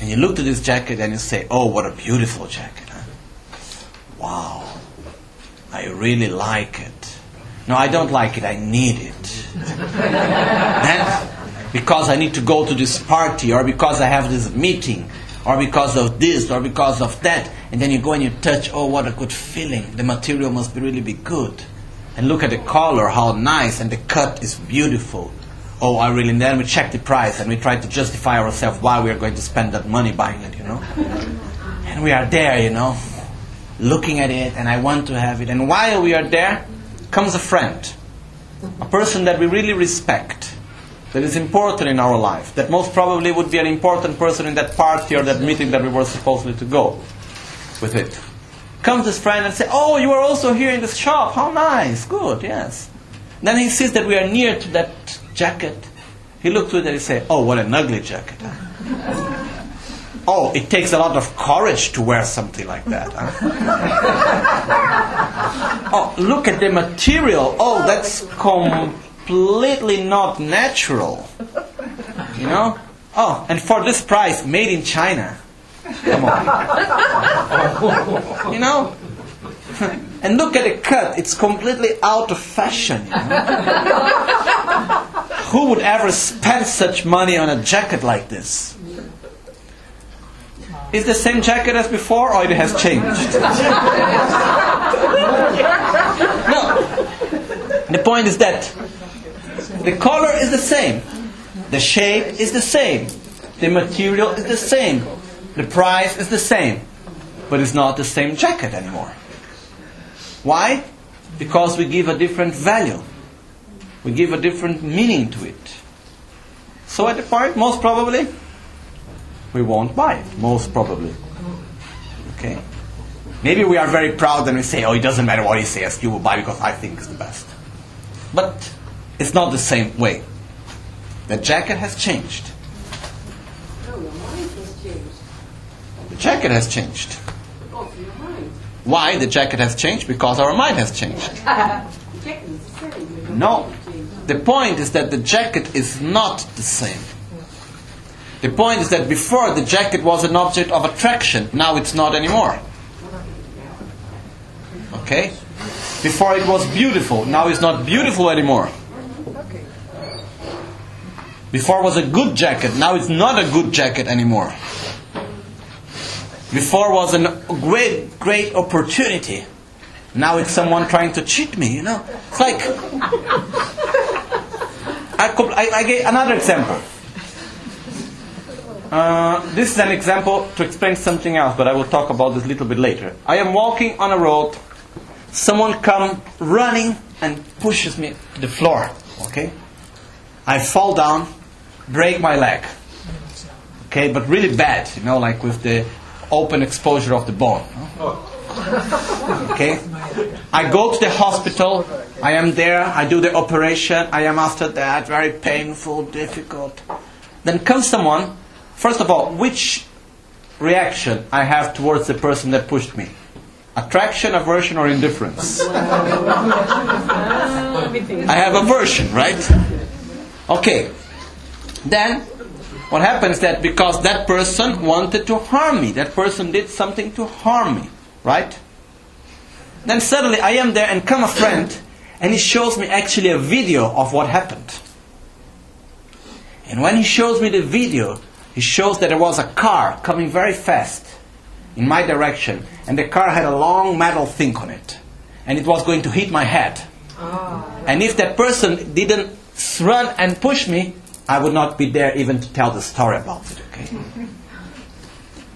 And you look at this jacket and you say, oh, what a beautiful jacket. Huh? Wow, I really like it. No, I don't like it, I need it. then, because I need to go to this party, or because I have this meeting, or because of this, or because of that. And then you go and you touch, oh, what a good feeling. The material must be really be good. And look at the color, how nice, and the cut is beautiful. Oh, I really, and then we check the price and we try to justify ourselves why we are going to spend that money buying it, you know. And we are there, you know, looking at it, and I want to have it. And while we are there, comes a friend, a person that we really respect that is important in our life, that most probably would be an important person in that party or that meeting that we were supposedly to go with it. Comes this friend and say, "Oh, you are also here in this shop. How nice! Good, yes." Then he sees that we are near to that jacket. He looks to it and he says, "Oh, what an ugly jacket." oh, it takes a lot of courage to wear something like that. Huh? oh, look at the material. Oh, that's completely not natural. You know? Oh, and for this price, made in China. Come on. you know? and look at the cut, it's completely out of fashion. You know? Who would ever spend such money on a jacket like this? Is the same jacket as before or it has changed? no. The point is that the color is the same, the shape is the same, the material is the same, the price is the same, but it's not the same jacket anymore. Why? Because we give a different value. We give a different meaning to it. So at the point, most probably, we won't buy it. Most probably. Okay? Maybe we are very proud and we say, oh, it doesn't matter what he says, you will buy because I think it's the best. But it's not the same way. The jacket has changed. The jacket has changed. Why the jacket has changed? Because our mind has changed. No. The point is that the jacket is not the same. The point is that before the jacket was an object of attraction, now it's not anymore. Okay? Before it was beautiful, now it's not beautiful anymore. Before it was a good jacket, now it's not a good jacket anymore. Before was a great, great opportunity. Now it's someone trying to cheat me, you know? It's like. I, I, I gave another example. Uh, this is an example to explain something else, but I will talk about this a little bit later. I am walking on a road. Someone come running and pushes me to the floor. Okay, I fall down, break my leg. Okay, but really bad, you know, like with the open exposure of the bone. Okay, I go to the hospital. I am there. I do the operation. I am after that very painful, difficult. Then comes someone First of all, which reaction I have towards the person that pushed me? Attraction, aversion, or indifference? I have aversion, right? Okay. Then, what happens that because that person wanted to harm me, that person did something to harm me, right? Then suddenly I am there and come a friend and he shows me actually a video of what happened. And when he shows me the video, he shows that there was a car coming very fast in my direction, and the car had a long metal thing on it, and it was going to hit my head. Ah. And if that person didn't run and push me, I would not be there even to tell the story about it, okay?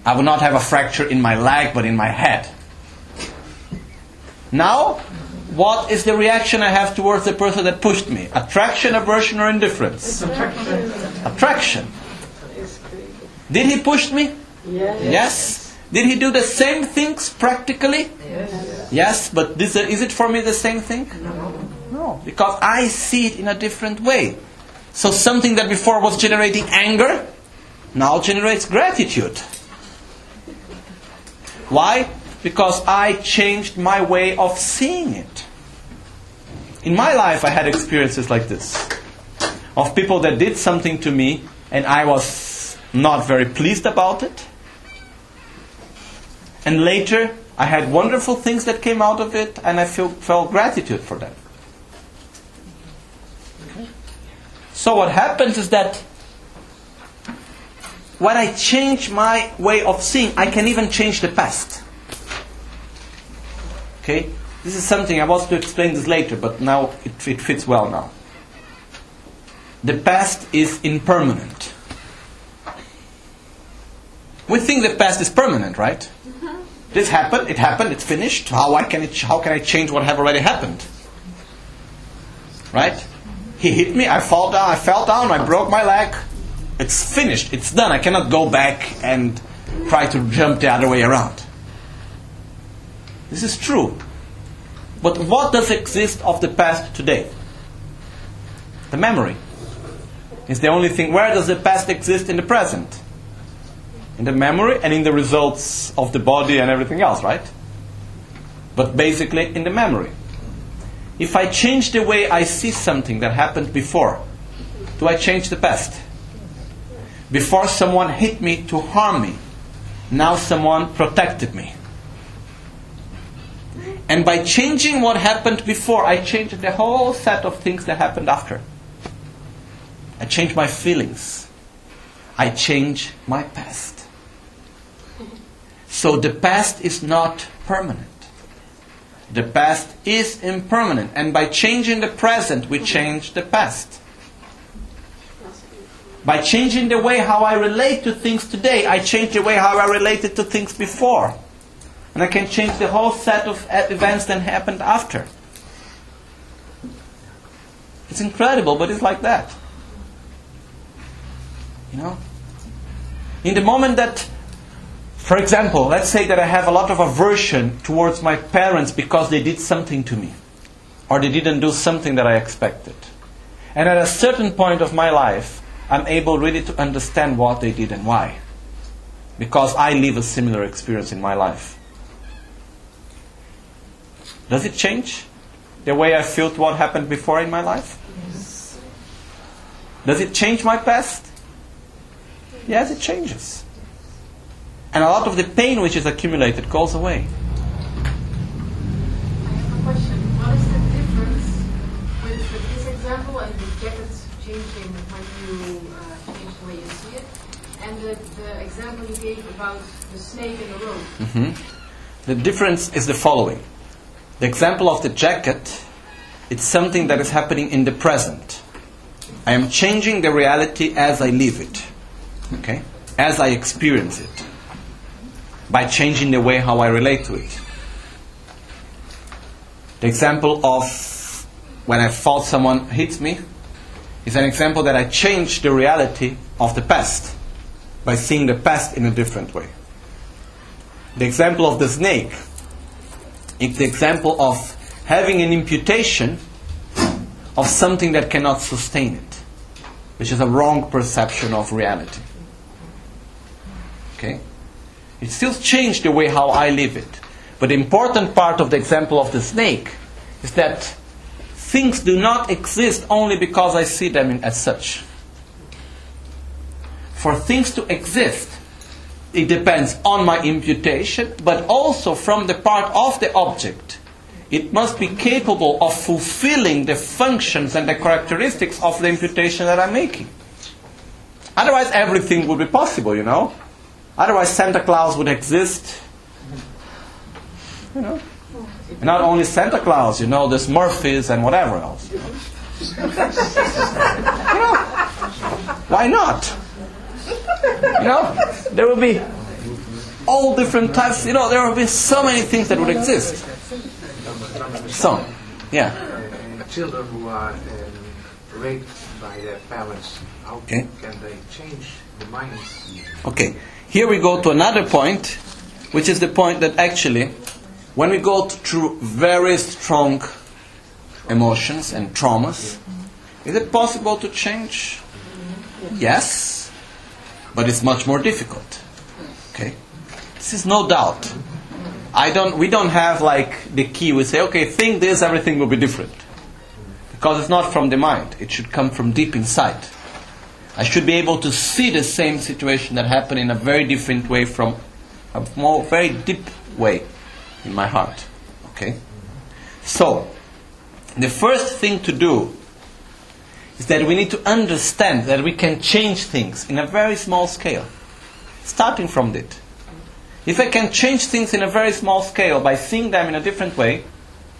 I would not have a fracture in my leg, but in my head. Now, what is the reaction I have towards the person that pushed me? Attraction, aversion, or indifference? Attraction. Attraction. Did he push me? Yes. Yes. Did he do the same things practically? Yes. Yes, but this, is it for me the same thing? No, because I see it in a different way. So something that before was generating anger now generates gratitude. Why? Because I changed my way of seeing it. In my life, I had experiences like this of people that did something to me and I was not very pleased about it. And later, I had wonderful things that came out of it and I feel, felt gratitude for them. So, what happens is that when I change my way of seeing, I can even change the past. Okay? This is something I was to explain this later, but now it, it fits well now. The past is impermanent. We think the past is permanent, right? Mm-hmm. This happened, it happened, it's finished. How, I can, it, how can I change what have already happened? Right? He hit me, I fall down, I fell down, I broke my leg. It's finished, it's done. I cannot go back and try to jump the other way around. This is true. But what does exist of the past today? The memory. Is the only thing. Where does the past exist in the present? In the memory and in the results of the body and everything else, right? But basically in the memory. If I change the way I see something that happened before, do I change the past? Before someone hit me to harm me, now someone protected me. And by changing what happened before, I changed the whole set of things that happened after. I change my feelings. I change my past. So the past is not permanent. The past is impermanent. And by changing the present, we change the past. By changing the way how I relate to things today, I change the way how I related to things before. And I can change the whole set of events that happened after. It's incredible, but it's like that. You know? In the moment that, for example, let's say that I have a lot of aversion towards my parents because they did something to me, or they didn't do something that I expected. And at a certain point of my life, I'm able really to understand what they did and why. Because I live a similar experience in my life. Does it change the way I felt what happened before in my life? Yes. Does it change my past? Yes, it changes. And a lot of the pain which is accumulated goes away. I have a question. What is the difference with, with this example and the jacket changing when you change the way you see it, and the, the example you gave about the snake in the road? hmm The difference is the following. The example of the jacket, it's something that is happening in the present. I am changing the reality as I live it. Okay? As I experience it. By changing the way how I relate to it. The example of when I thought someone hits me is an example that I changed the reality of the past by seeing the past in a different way. The example of the snake is the example of having an imputation of something that cannot sustain it, which is a wrong perception of reality. Okay? It still changed the way how I live it. But the important part of the example of the snake is that things do not exist only because I see them in, as such. For things to exist, it depends on my imputation, but also from the part of the object. It must be capable of fulfilling the functions and the characteristics of the imputation that I'm making. Otherwise, everything would be possible, you know. Otherwise, Santa Claus would exist. You know. And not only Santa Claus, you know, there's Murphys and whatever else. You know. you know. Why not? You know, there will be all different types. You know, there will be so many things that would exist. So, yeah. Children who are um, raped by their parents, how Okay. can they change the minds? Okay, here we go to another point, which is the point that actually, when we go through very strong emotions and traumas, is it possible to change? Yes, but it's much more difficult. Okay, this is no doubt. I don't. We don't have like the key. We say, okay, think this, everything will be different, because it's not from the mind. It should come from deep inside. I should be able to see the same situation that happened in a very different way from a more very deep way in my heart. Okay? So, the first thing to do is that we need to understand that we can change things in a very small scale. Starting from it. If I can change things in a very small scale by seeing them in a different way,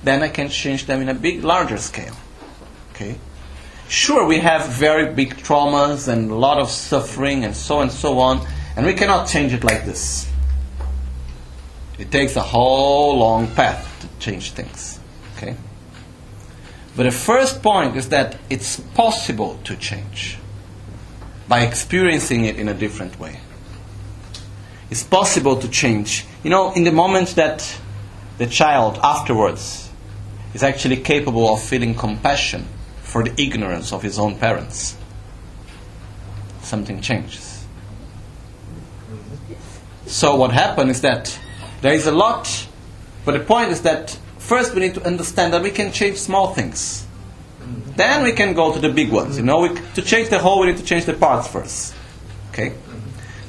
then I can change them in a big, larger scale. Okay? Sure, we have very big traumas and a lot of suffering and so and so on, and we cannot change it like this. It takes a whole long path to change things. Okay? But the first point is that it's possible to change by experiencing it in a different way. It's possible to change. You know, in the moment that the child afterwards is actually capable of feeling compassion for the ignorance of his own parents, something changes. So, what happened is that there is a lot, but the point is that first we need to understand that we can change small things. Then we can go to the big ones. You know, we, to change the whole, we need to change the parts first. Okay?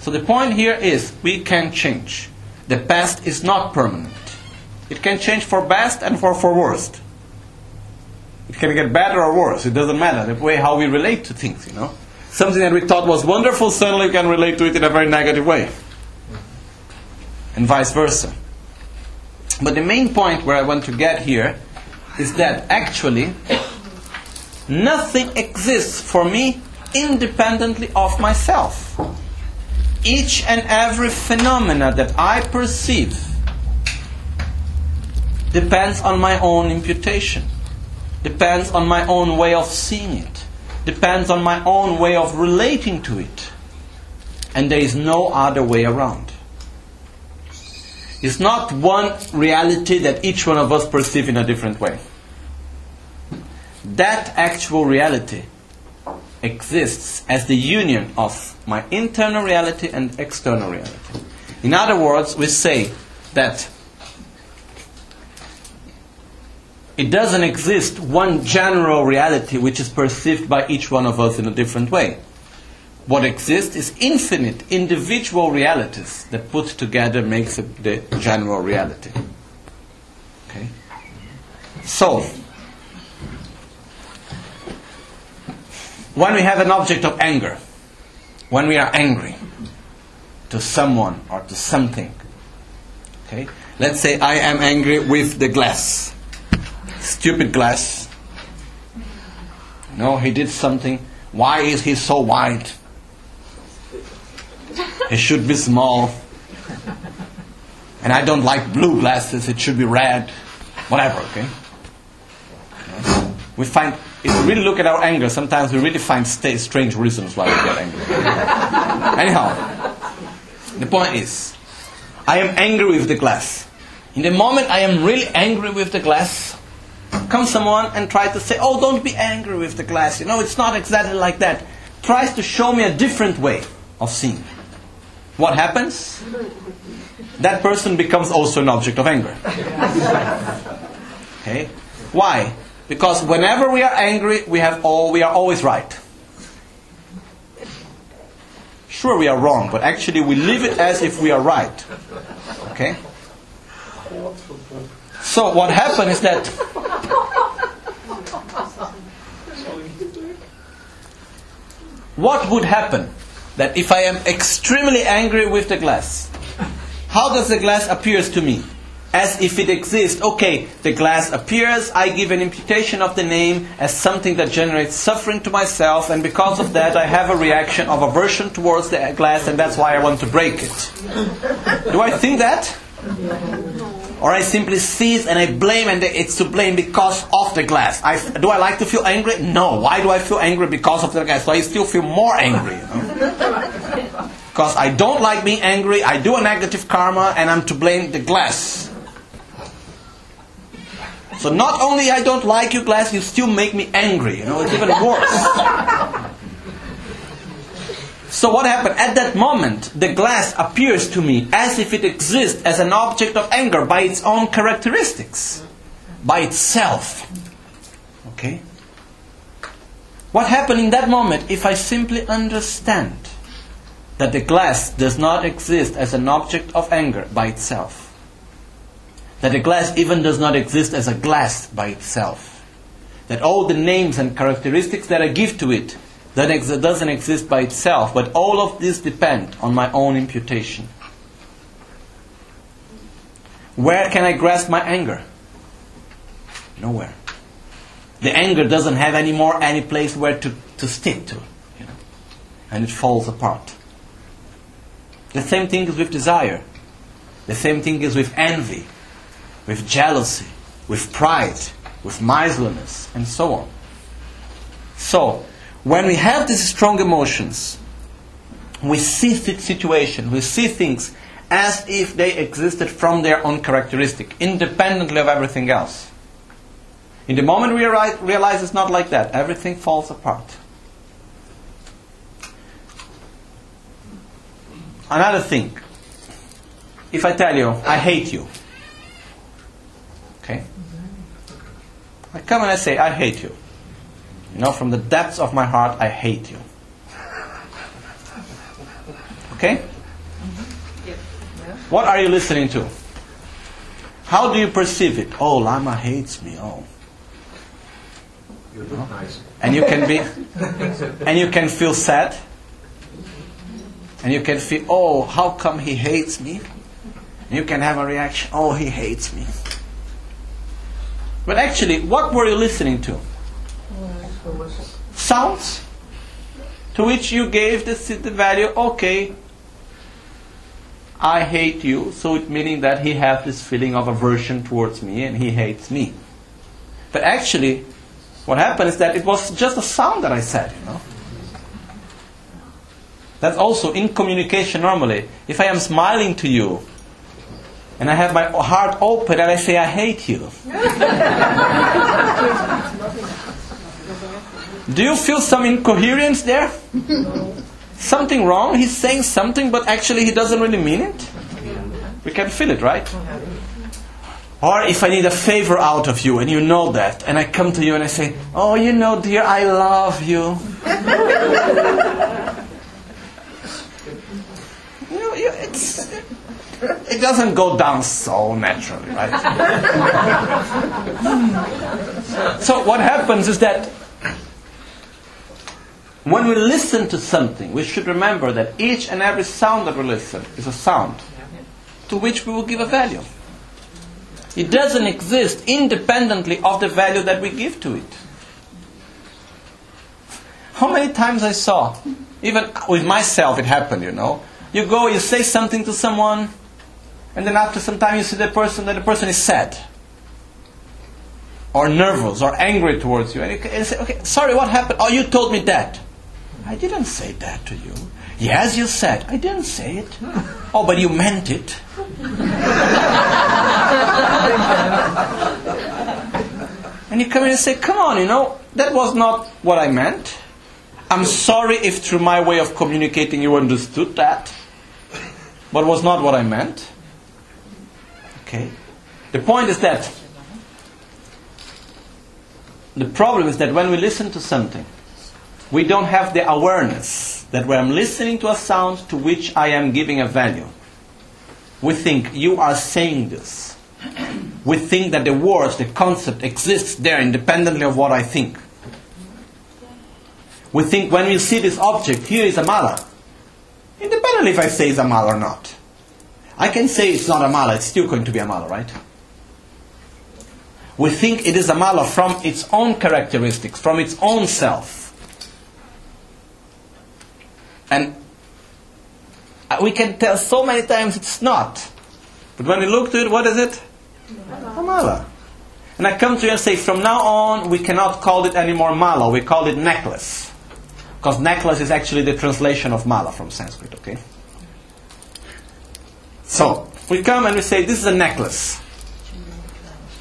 So, the point here is we can change. The past is not permanent, it can change for best and for, for worst. It can get better or worse. It doesn't matter. The way how we relate to things, you know. Something that we thought was wonderful, suddenly can relate to it in a very negative way. And vice versa. But the main point where I want to get here is that actually nothing exists for me independently of myself. Each and every phenomena that I perceive depends on my own imputation depends on my own way of seeing it, depends on my own way of relating to it. And there is no other way around. It's not one reality that each one of us perceive in a different way. That actual reality exists as the union of my internal reality and external reality. In other words, we say that it doesn't exist one general reality which is perceived by each one of us in a different way. What exists is infinite individual realities that put together makes the general reality. Okay? So, when we have an object of anger, when we are angry to someone or to something, okay? Let's say I am angry with the glass stupid glass. No, he did something. Why is he so wide? It should be small. And I don't like blue glasses, it should be red. Whatever, okay? We find, if we really look at our anger, sometimes we really find sta- strange reasons why we get angry. Anyhow, the point is, I am angry with the glass. In the moment I am really angry with the glass, comes someone and tries to say, Oh, don't be angry with the glass. You know, it's not exactly like that. Tries to show me a different way of seeing. what happens? That person becomes also an object of anger. Okay? Why? Because whenever we are angry, we have all we are always right. Sure we are wrong, but actually we live it as if we are right. Okay? So what happened is that what would happen that if I am extremely angry with the glass, how does the glass appears to me? As if it exists. Okay, the glass appears, I give an imputation of the name as something that generates suffering to myself, and because of that I have a reaction of aversion towards the glass, and that's why I want to break it. Do I think that? Or I simply seize and I blame, and it's to blame because of the glass. I, do I like to feel angry? No. Why do I feel angry because of the glass? So I still feel more angry. Because I don't like being angry, I do a negative karma, and I'm to blame the glass. So not only I don't like you, glass, you still make me angry. You know, it's even worse. So what happened? At that moment, the glass appears to me as if it exists as an object of anger by its own characteristics, by itself. Okay? What happened in that moment if I simply understand that the glass does not exist as an object of anger by itself? That the glass even does not exist as a glass by itself? That all the names and characteristics that I give to it that ex- doesn't exist by itself, but all of this depend on my own imputation. Where can I grasp my anger? Nowhere. The anger doesn't have any more any place where to, to stick to, you know, and it falls apart. The same thing is with desire. The same thing is with envy, with jealousy, with pride, with miserliness, and so on. So, when we have these strong emotions, we see the situation, we see things as if they existed from their own characteristic, independently of everything else. In the moment we realize it's not like that, everything falls apart. Another thing, if I tell you, I hate you, okay? I come and I say, I hate you. You know, from the depths of my heart, I hate you. Okay? What are you listening to? How do you perceive it? Oh, Lama hates me. Oh. You look nice. And you can be and you can feel sad. And you can feel, oh, how come he hates me? And you can have a reaction, oh, he hates me. But actually, what were you listening to? Sounds to which you gave the, the value okay i hate you so it meaning that he has this feeling of aversion towards me and he hates me. But actually what happened is that it was just a sound that i said you know. That's also in communication normally. If i am smiling to you and i have my heart open and i say i hate you Do you feel some incoherence there? Something wrong? He's saying something, but actually he doesn't really mean it? We can feel it, right? Or if I need a favor out of you and you know that, and I come to you and I say, Oh, you know, dear, I love you. you it doesn't go down so naturally, right? so what happens is that when we listen to something, we should remember that each and every sound that we listen is a sound to which we will give a value. It doesn't exist independently of the value that we give to it. How many times I saw, even with myself, it happened, you know. You go, you say something to someone, and then after some time you see the person that the person is sad, or nervous, or angry towards you, and you, say, "Okay, sorry, what happened? Oh, you told me that." I didn't say that to you. Yes, you said. I didn't say it. Oh, but you meant it. and you come in and say, come on, you know, that was not what I meant. I'm sorry if through my way of communicating you understood that. but was not what I meant. Okay. The point is that the problem is that when we listen to something, we don't have the awareness that when I'm listening to a sound to which I am giving a value, we think you are saying this. We think that the words, the concept exists there independently of what I think. We think when we see this object, here is a mala. Independently if I say it's a mala or not. I can say it's not a mala, it's still going to be a mala, right? We think it is a mala from its own characteristics, from its own self. And uh, we can tell so many times it's not. But when we look to it, what is it? Mala. And I come to you and say, from now on, we cannot call it anymore mala, we call it necklace. Because necklace is actually the translation of mala from Sanskrit, okay? So, we come and we say, this is a necklace.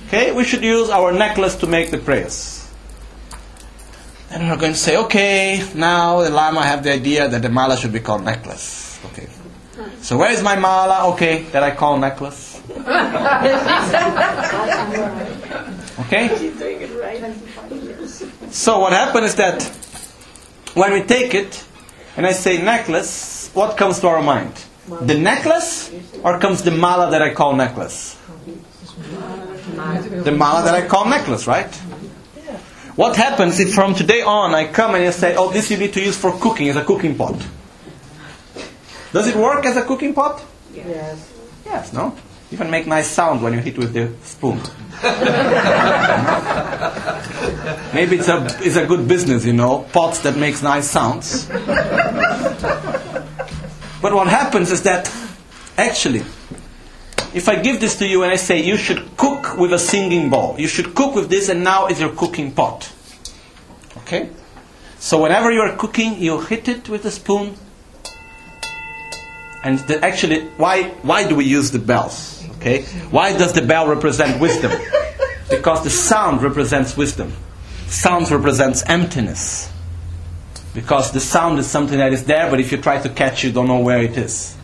Okay, we should use our necklace to make the prayers. And we're going to say, okay, now the Lama have the idea that the mala should be called necklace. Okay. So where is my mala? Okay, that I call necklace. Okay? So what happens is that when we take it and I say necklace, what comes to our mind? The necklace or comes the mala that I call necklace? The mala that I call necklace, right? What happens if from today on I come and I say, oh, this you need to use for cooking as a cooking pot? Does it work as a cooking pot? Yes. Yes, no? Even make nice sound when you hit with the spoon. Maybe it's a, it's a good business, you know, pots that makes nice sounds. But what happens is that actually, if I give this to you and I say you should cook with a singing bowl, you should cook with this and now is your cooking pot. Okay? So whenever you are cooking, you hit it with a spoon. And the, actually, why, why do we use the bells? Okay? Why does the bell represent wisdom? Because the sound represents wisdom. Sound represents emptiness. Because the sound is something that is there, but if you try to catch it, you don't know where it is.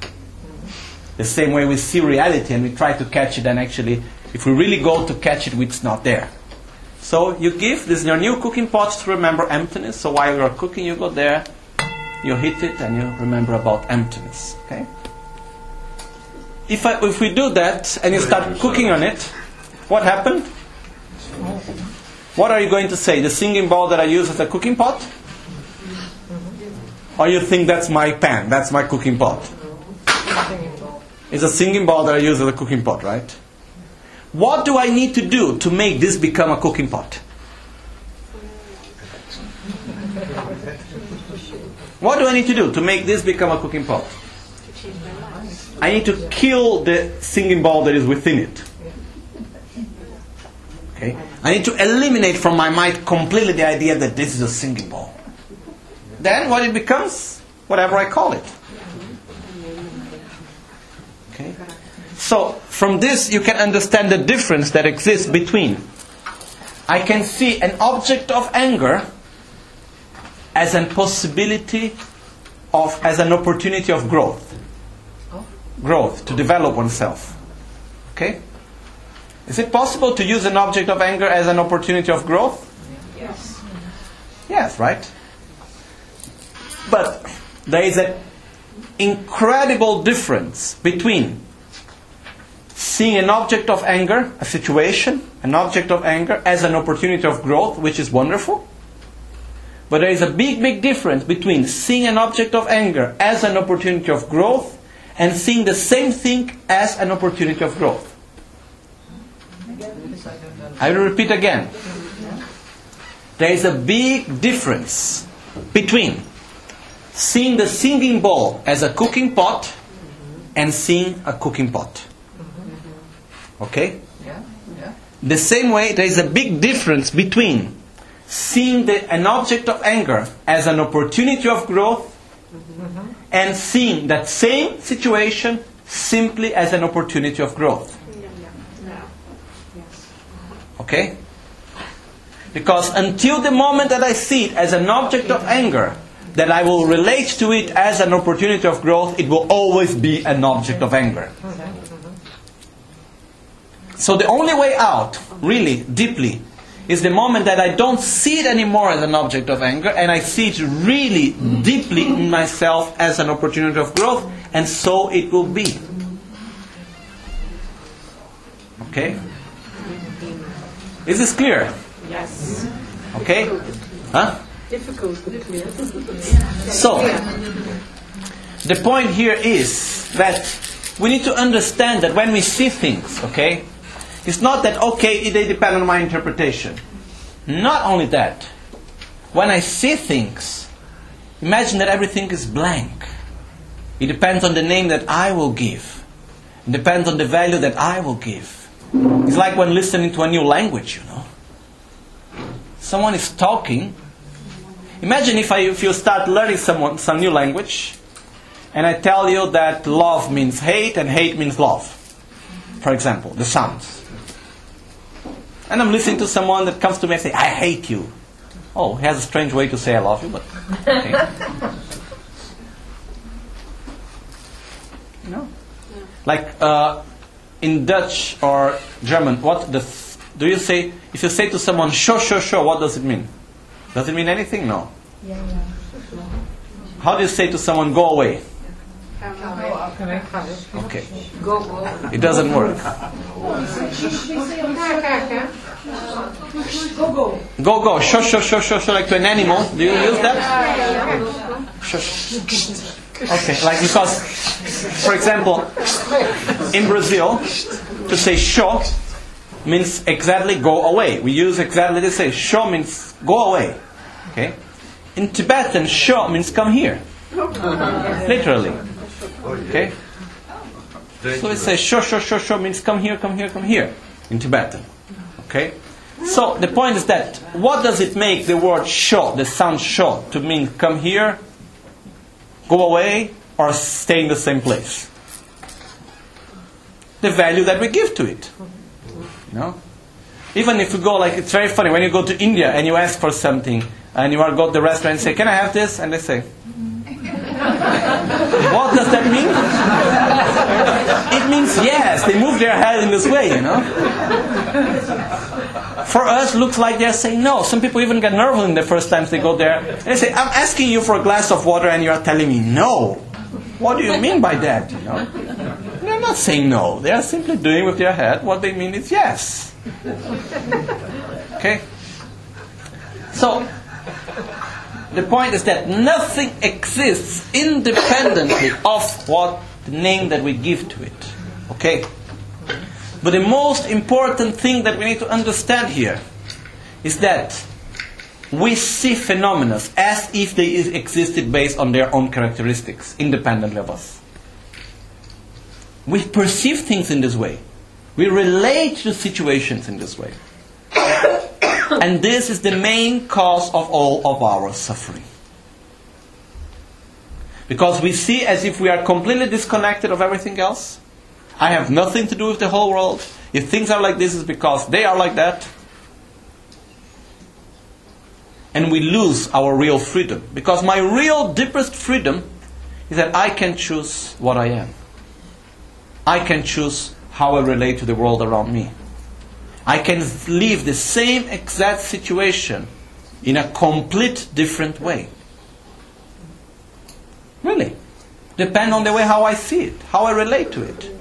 The same way we see reality and we try to catch it, and actually, if we really go to catch it, it's not there. So you give this your new cooking pot to remember emptiness. So while you're cooking, you go there, you hit it, and you remember about emptiness. Okay. If I, if we do that and you start cooking on it, what happened? What are you going to say? The singing bowl that I use as a cooking pot? Or you think that's my pan, that's my cooking pot? It's a singing bowl that I use as a cooking pot, right? What do I need to do to make this become a cooking pot? What do I need to do to make this become a cooking pot? I need to kill the singing bowl that is within it. Okay? I need to eliminate from my mind completely the idea that this is a singing bowl. Then what it becomes? Whatever I call it. So, from this you can understand the difference that exists between I can see an object of anger as a possibility of, as an opportunity of growth. Growth, to develop oneself. Okay? Is it possible to use an object of anger as an opportunity of growth? Yes. Yes, right? But there is an incredible difference between seeing an object of anger, a situation, an object of anger, as an opportunity of growth, which is wonderful. But there is a big, big difference between seeing an object of anger as an opportunity of growth and seeing the same thing as an opportunity of growth. I will repeat again. There is a big difference between seeing the singing bowl as a cooking pot and seeing a cooking pot. Okay? Yeah. Yeah. The same way, there is a big difference between seeing the, an object of anger as an opportunity of growth mm-hmm. and seeing that same situation simply as an opportunity of growth. Okay? Because until the moment that I see it as an object of anger, that I will relate to it as an opportunity of growth, it will always be an object of anger. Mm-hmm. So the only way out, really, deeply, is the moment that I don't see it anymore as an object of anger and I see it really deeply in myself as an opportunity of growth, and so it will be. Okay? Is this clear? Yes. Okay? Huh? Difficult. So, the point here is that we need to understand that when we see things, okay, it's not that, okay, they depend on my interpretation. Not only that, when I see things, imagine that everything is blank. It depends on the name that I will give, it depends on the value that I will give. It's like when listening to a new language, you know. Someone is talking. Imagine if, I, if you start learning someone, some new language, and I tell you that love means hate and hate means love. For example, the sounds. And I'm listening to someone that comes to me and say, I hate you. Oh, he has a strange way to say I love you, but okay. no. Like uh, in Dutch or German, what does do you say? If you say to someone "sho sho sho," what does it mean? Does it mean anything? No. Yeah, yeah. How do you say to someone "go away"? Okay, Go, go. it doesn't work. Go, go. Go go sho sho sho sho sho like to an animal. Do you use that? Shush. Okay, like because, for example, in Brazil, to say sho means exactly go away. We use exactly the same. Sho means go away. Okay. In Tibetan, sho means come here. Literally. Okay. So it says sho sho sho sho means come here, come here, come here in Tibetan. Okay. So the point is that what does it make the word sho, the sound sho, to mean come here, go away, or stay in the same place? The value that we give to it. You know? Even if you go like it's very funny when you go to India and you ask for something and you are go to the restaurant and say, Can I have this? And they say What does that mean? It means yes, they move their head in this way, you know. For us, looks like they're saying no. Some people even get nervous in the first times they go there. And they say, I'm asking you for a glass of water and you're telling me no. What do you mean by that? You know? They're not saying no. They are simply doing with their head what they mean is yes. Okay? So, the point is that nothing exists independently of what the name that we give to it. Okay? But the most important thing that we need to understand here is that we see phenomena as if they existed based on their own characteristics, independently of us. We perceive things in this way. We relate to situations in this way. And this is the main cause of all of our suffering. Because we see as if we are completely disconnected of everything else. I have nothing to do with the whole world. If things are like this, it's because they are like that. And we lose our real freedom. Because my real deepest freedom is that I can choose what I am. I can choose how I relate to the world around me. I can live the same exact situation in a complete different way. Really. Depend on the way how I see it, how I relate to it.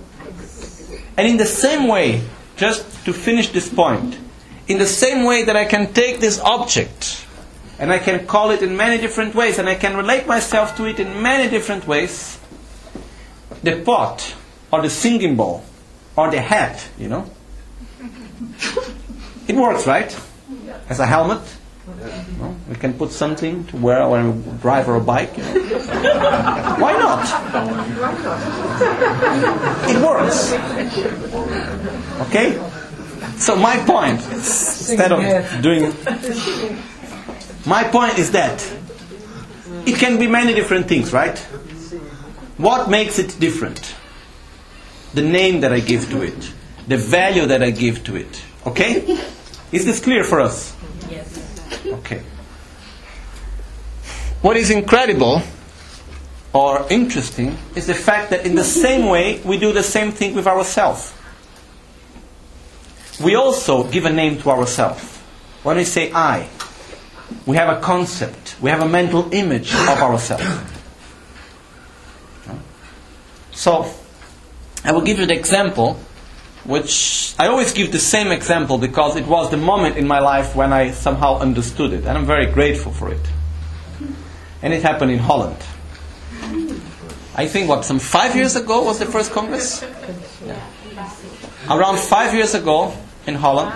And in the same way, just to finish this point, in the same way that I can take this object and I can call it in many different ways and I can relate myself to it in many different ways, the pot or the singing bowl or the hat, you know, it works, right? As a helmet. We can put something to wear when we drive our bike. You know. Why not? It works. Okay? So my point, instead of doing my point is that it can be many different things, right? What makes it different? The name that I give to it, the value that I give to it. Okay? Is this clear for us? Yes. Okay. what is incredible or interesting is the fact that in the same way we do the same thing with ourselves. We also give a name to ourselves. When we say I, we have a concept, we have a mental image of ourselves. So, I will give you the example, which I always give the same example because it was the moment in my life when I somehow understood it, and I'm very grateful for it. And it happened in Holland. I think what some five years ago was the first congress. Yeah. Around five years ago in Holland,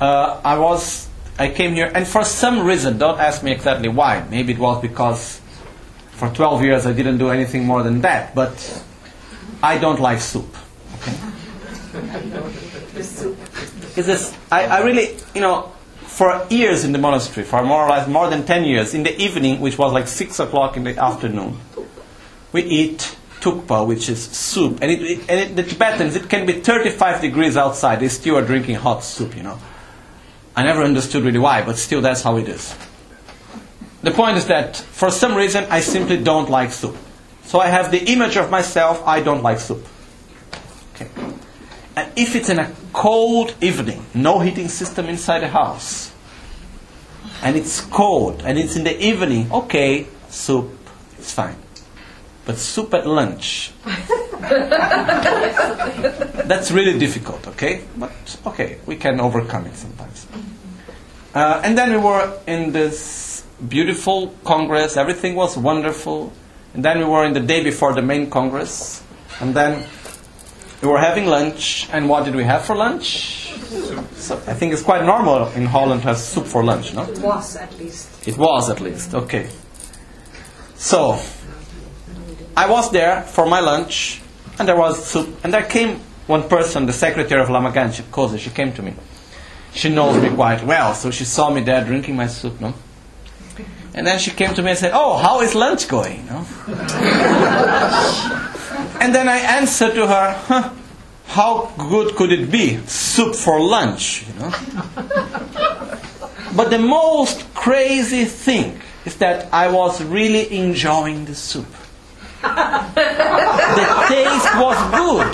uh, I was I came here, and for some reason, don't ask me exactly why. Maybe it was because for 12 years I didn't do anything more than that. But I don't like soup. Okay. It's this, I, I really, you know, for years in the monastery, for more or less more than 10 years, in the evening, which was like 6 o'clock in the afternoon, we eat tukpa, which is soup. And, it, and it, the Tibetans, it can be 35 degrees outside, they still are drinking hot soup, you know. I never understood really why, but still that's how it is. The point is that for some reason I simply don't like soup. So I have the image of myself, I don't like soup. And if it's in a cold evening, no heating system inside the house, and it's cold, and it's in the evening, okay, soup, it's fine. But soup at lunch, that's really difficult, okay? But okay, we can overcome it sometimes. Uh, and then we were in this beautiful congress, everything was wonderful. And then we were in the day before the main congress, and then we were having lunch. And what did we have for lunch? So I think it's quite normal in Holland to have soup for lunch, no? It was at least. It was at least, okay. So, I was there for my lunch, and there was soup, and there came one person, the secretary of Lama Gangchen, Koze, she came to me. She knows me quite well, so she saw me there drinking my soup, no? And then she came to me and said, Oh, how is lunch going? No? and then I answered to her, huh, How good could it be? Soup for lunch, you know? But the most crazy thing is that I was really enjoying the soup. the taste was good.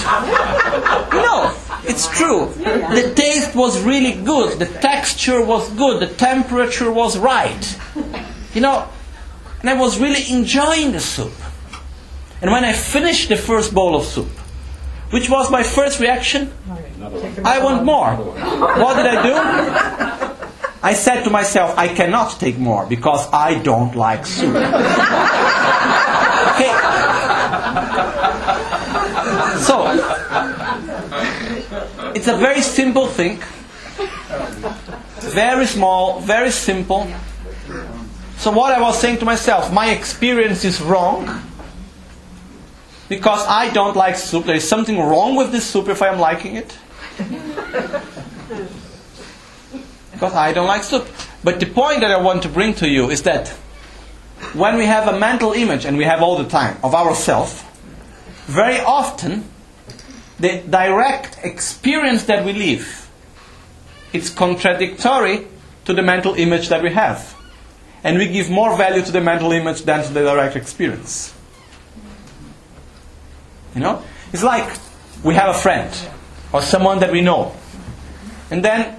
No, it's true. The taste was really good. The texture was good. The temperature was right. You know, and I was really enjoying the soup. And when I finished the first bowl of soup, which was my first reaction, I want more. What did I do? I said to myself, I cannot take more because I don't like soup. Okay. So, it's a very simple thing. Very small, very simple. So, what I was saying to myself, my experience is wrong because I don't like soup. There is something wrong with this soup if I am liking it. because I don't like soup. But the point that I want to bring to you is that when we have a mental image, and we have all the time, of ourselves, very often the direct experience that we live it's contradictory to the mental image that we have. And we give more value to the mental image than to the direct experience. You know? It's like we have a friend or someone that we know. And then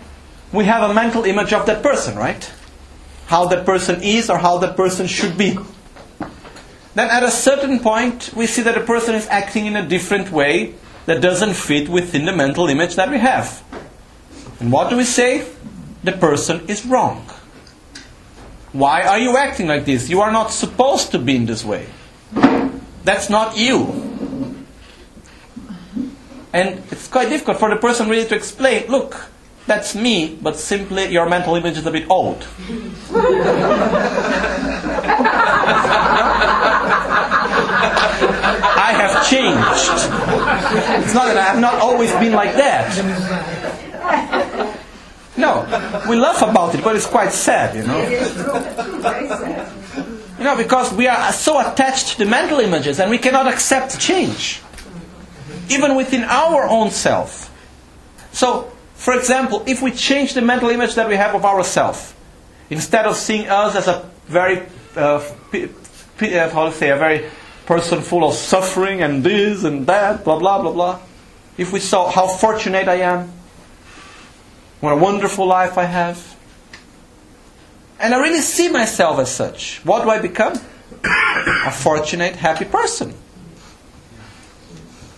we have a mental image of that person, right? How that person is or how that person should be. Then at a certain point, we see that a person is acting in a different way that doesn't fit within the mental image that we have. And what do we say? The person is wrong. Why are you acting like this? You are not supposed to be in this way. That's not you. And it's quite difficult for the person really to explain look, that's me, but simply your mental image is a bit old. I have changed. It's not that I have not always been like that. No, we laugh about it, but it's quite sad, you know. You know, because we are so attached to mental images and we cannot accept change, even within our own self. So, for example, if we change the mental image that we have of ourselves, instead of seeing us as a very uh, p- p- uh, how to say, a very person full of suffering and this and that, blah, blah, blah, blah. If we saw how fortunate I am, what a wonderful life I have, and I really see myself as such, what do I become? A fortunate, happy person.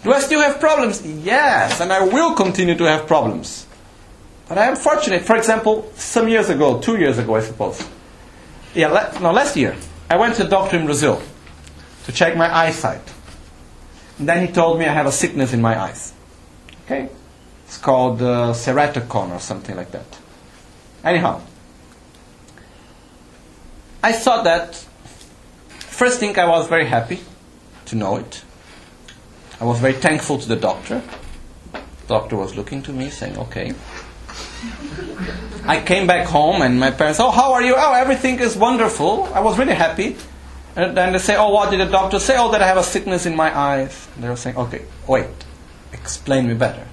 Do I still have problems? Yes, and I will continue to have problems. But I am fortunate. For example, some years ago, two years ago, I suppose. Yeah, la- no, last year, I went to a doctor in Brazil to check my eyesight. And then he told me I have a sickness in my eyes. Okay? It's called uh, ceratocone or something like that. Anyhow, I saw that. First thing, I was very happy to know it. I was very thankful to the doctor. doctor was looking to me saying, okay. I came back home and my parents, oh, how are you? Oh, everything is wonderful. I was really happy. And then they say, oh, what did the doctor say? Oh, that I have a sickness in my eyes. And they were saying, okay, wait, explain me better.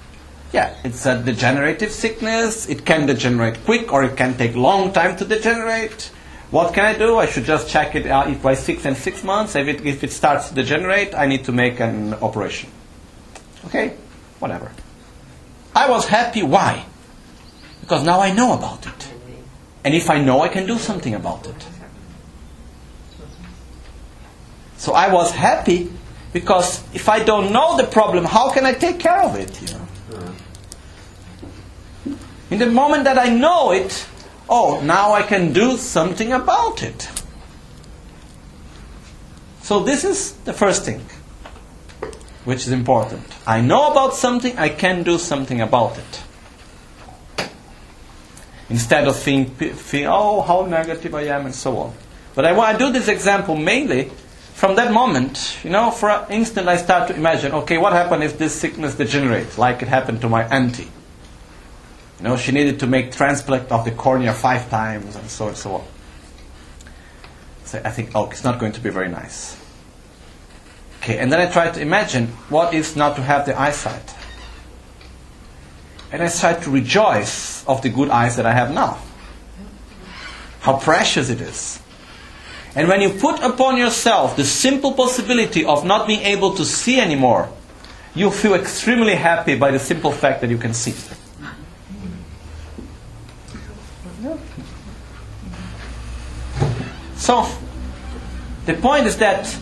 Yeah, it's a degenerative sickness. It can degenerate quick or it can take long time to degenerate. What can I do? I should just check it out if by six and six months. If it, if it starts to degenerate, I need to make an operation. Okay, whatever. I was happy. Why? Because now I know about it. And if I know, I can do something about it. So I was happy because if I don't know the problem, how can I take care of it? You know? In the moment that I know it, oh, now I can do something about it. So this is the first thing, which is important. I know about something, I can do something about it. Instead of feeling oh, how negative I am, and so on. But I to do this example mainly from that moment, you know, for an instant I start to imagine, okay, what happened if this sickness degenerates, like it happened to my auntie? You know, she needed to make transplant of the cornea five times and so on and so on. So I think, oh, it's not going to be very nice. Okay, and then I try to imagine what is not to have the eyesight. And I try to rejoice of the good eyes that I have now. How precious it is. And when you put upon yourself the simple possibility of not being able to see anymore, you feel extremely happy by the simple fact that you can see. So, the point is that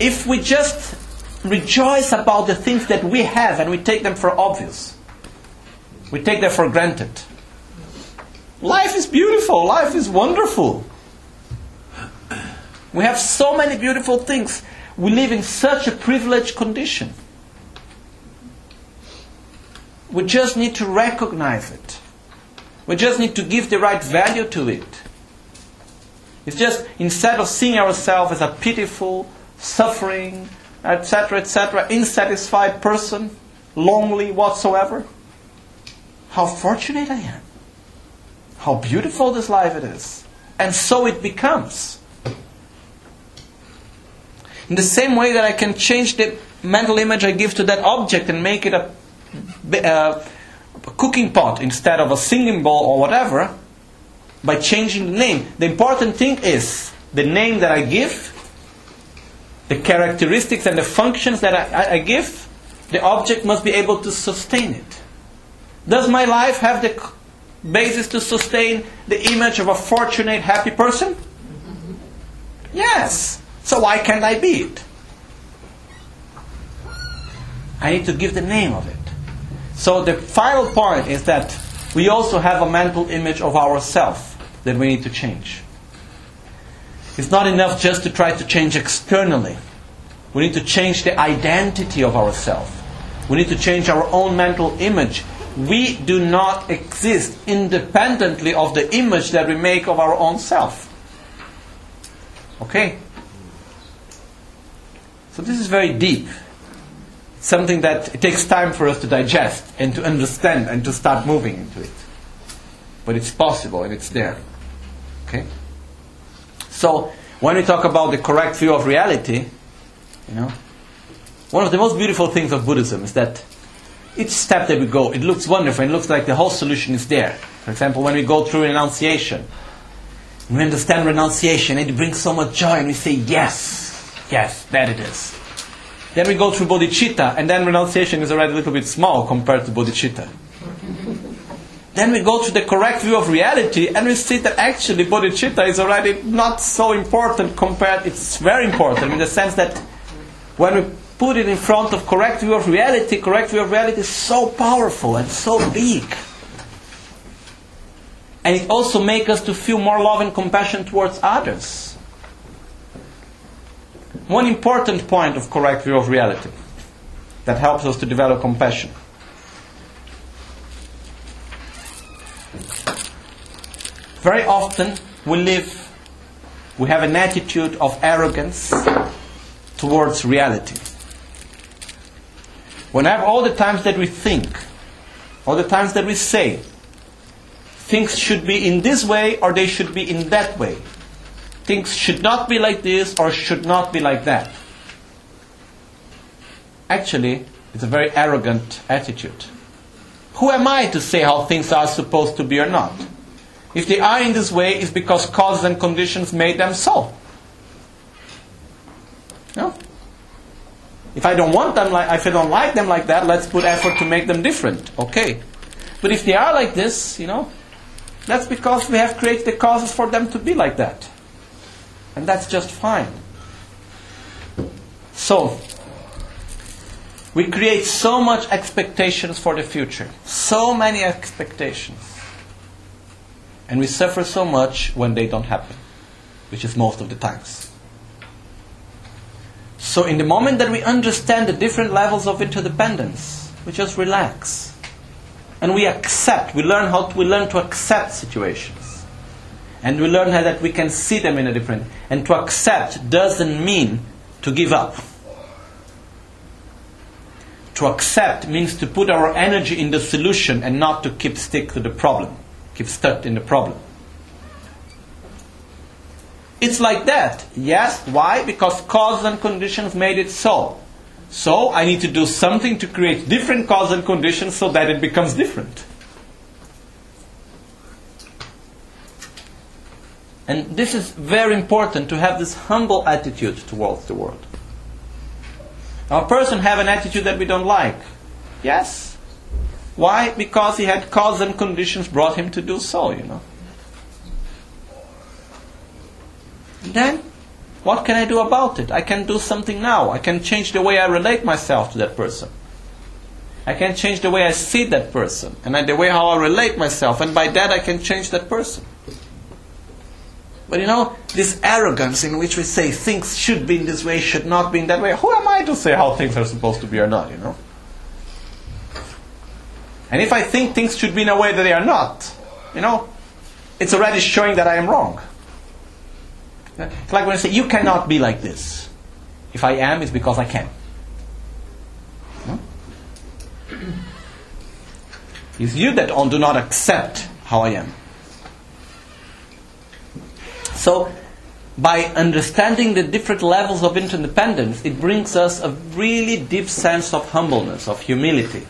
if we just rejoice about the things that we have and we take them for obvious, we take them for granted. Life is beautiful, life is wonderful. We have so many beautiful things. We live in such a privileged condition. We just need to recognize it. We just need to give the right value to it. It's just instead of seeing ourselves as a pitiful, suffering, etc., etc., insatisfied person, lonely whatsoever, how fortunate I am. How beautiful this life it is. And so it becomes. In the same way that I can change the mental image I give to that object and make it a, uh, a cooking pot instead of a singing bowl or whatever, by changing the name. The important thing is the name that I give, the characteristics and the functions that I, I, give, the object must be able to sustain it. Does my life have the basis to sustain the image of a fortunate, happy person? Yes. So why can't I be it? I need to give the name of it. So the final point is that we also have a mental image of ourselves that we need to change. It's not enough just to try to change externally. We need to change the identity of ourselves. We need to change our own mental image. We do not exist independently of the image that we make of our own self. Okay? So this is very deep. Something that it takes time for us to digest and to understand and to start moving into it. But it's possible and it's there. Okay? So, when we talk about the correct view of reality, you know, one of the most beautiful things of Buddhism is that each step that we go, it looks wonderful it looks like the whole solution is there. For example, when we go through renunciation, We understand renunciation, it brings so much joy, and we say, Yes, yes, that it is. Then we go through bodhicitta, and then renunciation is already a little bit small compared to bodhicitta. Then we go to the correct view of reality, and we see that actually bodhicitta is already not so important compared, it's very important in the sense that when we put it in front of correct view of reality, correct view of reality is so powerful and so big. And it also makes us to feel more love and compassion towards others. One important point of correct view of reality that helps us to develop compassion. Very often we live, we have an attitude of arrogance towards reality. Whenever all the times that we think, all the times that we say, things should be in this way or they should be in that way. Things should not be like this or should not be like that. Actually, it's a very arrogant attitude. Who am I to say how things are supposed to be or not? If they are in this way, it's because causes and conditions made them so. No? If I don't want them like, if I don't like them like that, let's put effort to make them different. Okay. But if they are like this, you know, that's because we have created the causes for them to be like that. And that's just fine. So, we create so much expectations for the future. So many expectations. And we suffer so much when they don't happen, which is most of the times. So, in the moment that we understand the different levels of interdependence, we just relax. And we accept, we learn how to, we learn to accept situations. And we learn how that we can see them in a different. And to accept doesn't mean to give up. To accept means to put our energy in the solution and not to keep stick to the problem, keep stuck in the problem. It's like that. Yes. Why? Because causes and conditions made it so. So I need to do something to create different causes and conditions so that it becomes different. And this is very important to have this humble attitude towards the world. Now, a person have an attitude that we don't like. Yes. Why? Because he had causes and conditions brought him to do so, you know. then what can I do about it? I can do something now. I can change the way I relate myself to that person. I can change the way I see that person and the way how I relate myself, and by that I can change that person. But you know, this arrogance in which we say things should be in this way, should not be in that way, who am I to say how things are supposed to be or not, you know? And if I think things should be in a way that they are not, you know, it's already showing that I am wrong. It's like when I say, you cannot be like this. If I am, it's because I can. No? It's you that do not accept how I am. So, by understanding the different levels of interdependence, it brings us a really deep sense of humbleness, of humility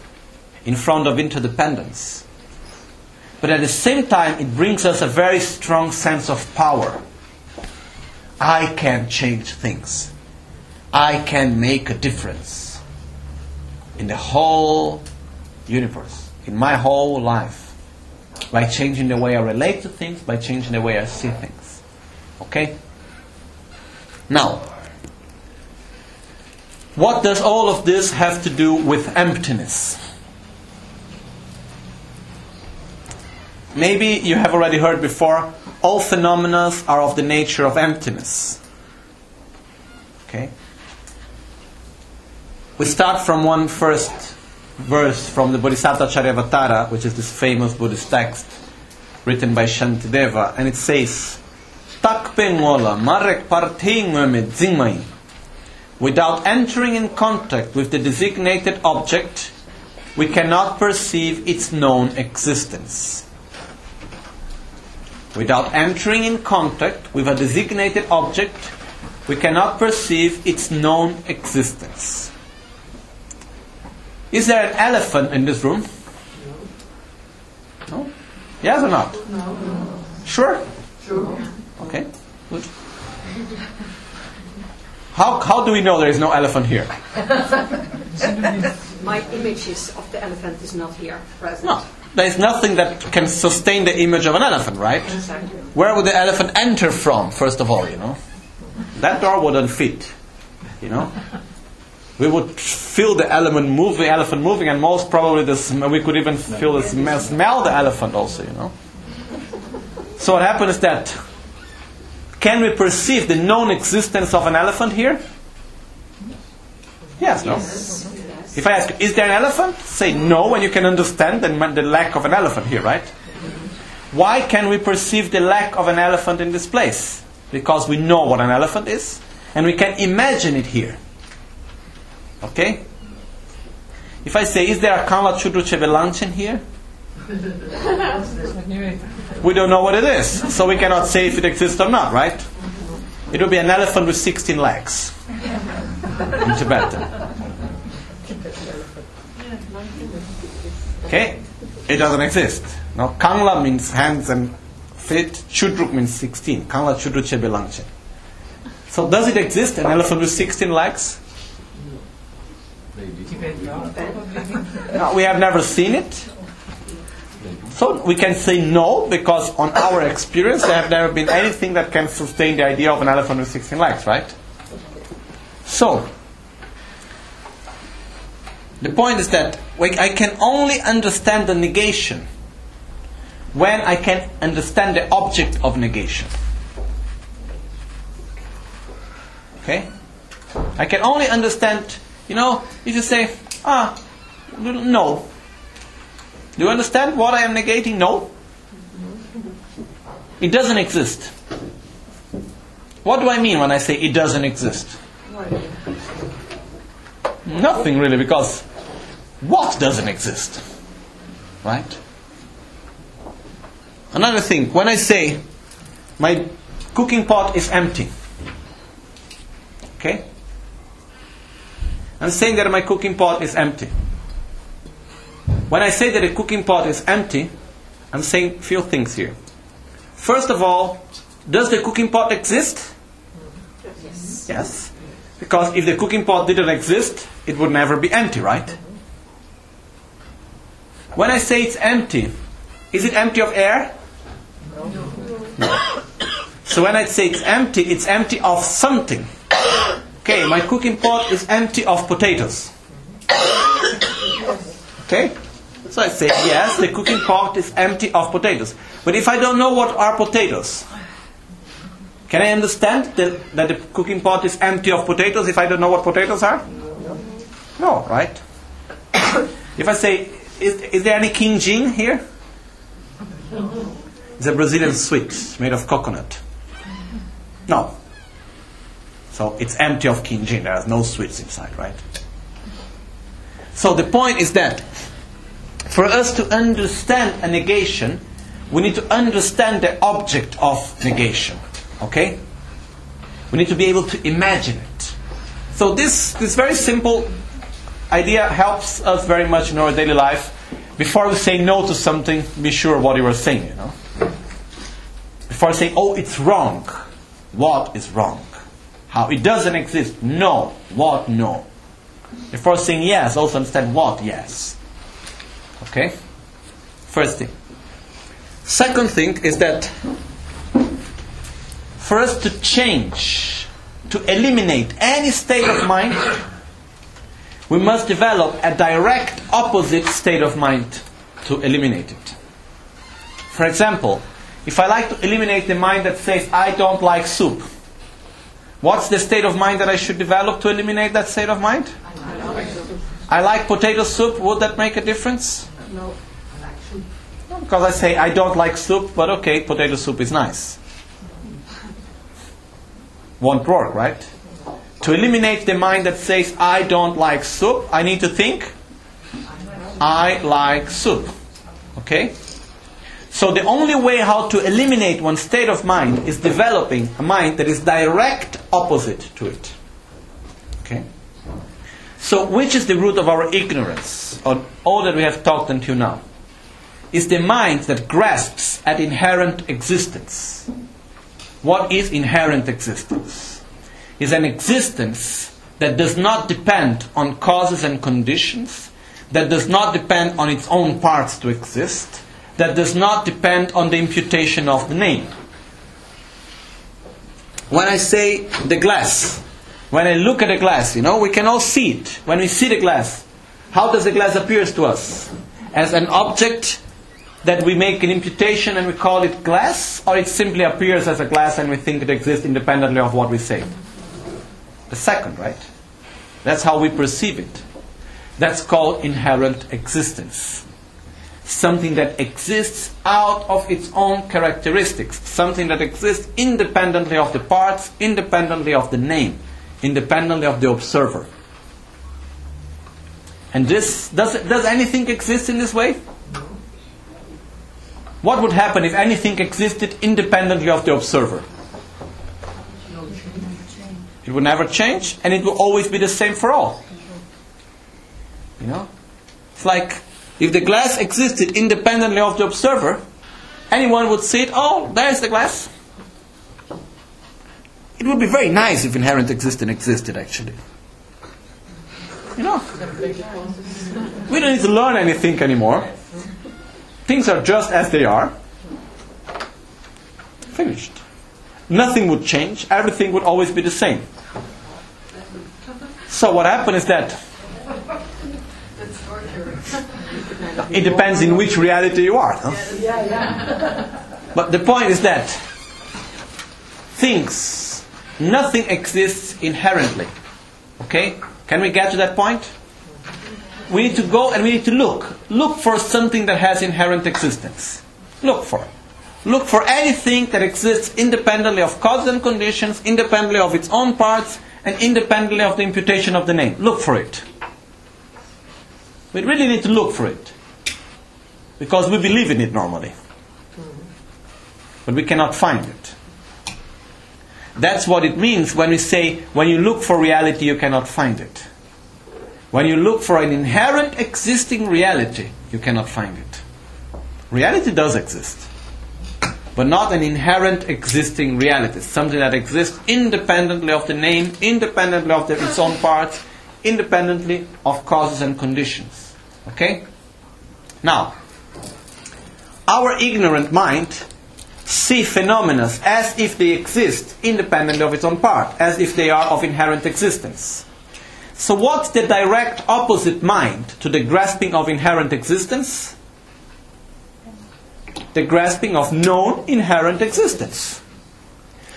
in front of interdependence. But at the same time, it brings us a very strong sense of power. I can change things. I can make a difference in the whole universe, in my whole life, by changing the way I relate to things, by changing the way I see things. Okay? Now, what does all of this have to do with emptiness? Maybe you have already heard before all phenomena are of the nature of emptiness. Okay? We start from one first verse from the Bodhisattva Charyavatara, which is this famous Buddhist text written by Shantideva, and it says, Tak pengola marek Without entering in contact with the designated object, we cannot perceive its known existence. Without entering in contact with a designated object, we cannot perceive its known existence. Is there an elephant in this room? No. Yes or not? No. Sure? Sure. Okay, good. How, how do we know there is no elephant here? My images of the elephant is not here present. No, there is nothing that can sustain the image of an elephant, right? Exactly. Where would the elephant enter from, first of all, you know? That door wouldn't fit, you know? we would feel the element move, the elephant moving, and most probably we could even feel the smell, smell the elephant also, you know. So what happens is that can we perceive the known existence of an elephant here? Yes, no? If I ask is there an elephant? Say no, and you can understand the, the lack of an elephant here, right? Why can we perceive the lack of an elephant in this place? Because we know what an elephant is, and we can imagine it here. Okay? If I say, is there a Kanla Chudrucheve here? We don't know what it is, so we cannot say if it exists or not, right? It would be an elephant with 16 legs in Tibetan. Okay? It doesn't exist. Now, Kangla means hands and feet, Chudruk means 16. Kangla Chudruchebe Langchen. So, does it exist, an elephant with 16 legs? No, we have never seen it. So we can say no because on our experience there have never been anything that can sustain the idea of an elephant with 16 legs, right? So the point is that I can only understand the negation when I can understand the object of negation. Okay? I can only understand, you know, if you say, ah, no. Do you understand what I am negating? No. It doesn't exist. What do I mean when I say it doesn't exist? Nothing really, because what doesn't exist? Right? Another thing, when I say my cooking pot is empty, okay? I'm saying that my cooking pot is empty. When I say that a cooking pot is empty, I'm saying few things here. First of all, does the cooking pot exist? Yes. Yes. Because if the cooking pot didn't exist, it would never be empty, right? When I say it's empty, is it empty of air? No. So when I say it's empty, it's empty of something. Okay, my cooking pot is empty of potatoes. Okay? So I say, yes, the cooking pot is empty of potatoes. But if I don't know what are potatoes, can I understand that, that the cooking pot is empty of potatoes if I don't know what potatoes are? No, right? if I say, is, is there any quindim here? It's a Brazilian sweet made of coconut. No. So it's empty of quindim. There are no sweets inside, right? So the point is that for us to understand a negation, we need to understand the object of negation. Okay? We need to be able to imagine it. So this this very simple idea helps us very much in our daily life. Before we say no to something, be sure what you are saying, you know. Before saying, oh, it's wrong. What is wrong? How it doesn't exist. No. What no. Before saying yes, also understand what yes. Okay? First thing. Second thing is that for us to change, to eliminate any state of mind, we must develop a direct opposite state of mind to eliminate it. For example, if I like to eliminate the mind that says, I don't like soup, what's the state of mind that I should develop to eliminate that state of mind? I like potato soup, would that make a difference? No. Because I say I don't like soup, but okay, potato soup is nice. Won't work, right? To eliminate the mind that says I don't like soup, I need to think I like soup. Okay? So the only way how to eliminate one state of mind is developing a mind that is direct opposite to it. So which is the root of our ignorance, or all that we have talked until now? Is the mind that grasps at inherent existence. What is inherent existence? is an existence that does not depend on causes and conditions, that does not depend on its own parts to exist, that does not depend on the imputation of the name. When I say the glass, when I look at a glass, you know, we can all see it. When we see the glass, how does the glass appear to us? As an object that we make an imputation and we call it glass, or it simply appears as a glass and we think it exists independently of what we say? The second, right? That's how we perceive it. That's called inherent existence. Something that exists out of its own characteristics. Something that exists independently of the parts, independently of the name, independently of the observer. And this does, does anything exist in this way? What would happen if anything existed independently of the observer? It would never change, and it will always be the same for all. You know? It's like if the glass existed independently of the observer, anyone would see it, oh, there's the glass. It would be very nice if inherent existence existed, actually. You know? We don't need to learn anything anymore. Things are just as they are. Finished. Nothing would change. Everything would always be the same. So what happened is that it depends in which reality you are. No? But the point is that things, nothing exists inherently. Okay? Can we get to that point? We need to go and we need to look. Look for something that has inherent existence. Look for it. Look for anything that exists independently of causes and conditions, independently of its own parts, and independently of the imputation of the name. Look for it. We really need to look for it. Because we believe in it normally. But we cannot find it. That's what it means when we say, when you look for reality, you cannot find it. When you look for an inherent existing reality, you cannot find it. Reality does exist, but not an inherent existing reality, something that exists independently of the name, independently of the, its own parts, independently of causes and conditions. Okay? Now, our ignorant mind see phenomena as if they exist independently of its own part, as if they are of inherent existence. So, what's the direct opposite mind to the grasping of inherent existence? The grasping of known inherent existence.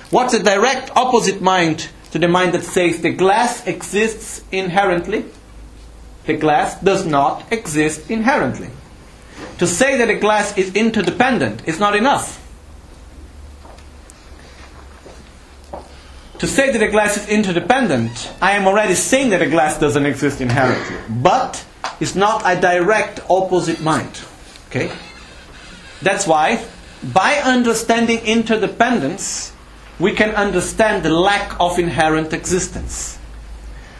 What's the direct opposite mind to the mind that says the glass exists inherently? The glass does not exist inherently. To say that a glass is interdependent is not enough. To say that a glass is interdependent, I am already saying that a glass doesn't exist inherently. But it's not a direct opposite mind. Okay? That's why, by understanding interdependence, we can understand the lack of inherent existence.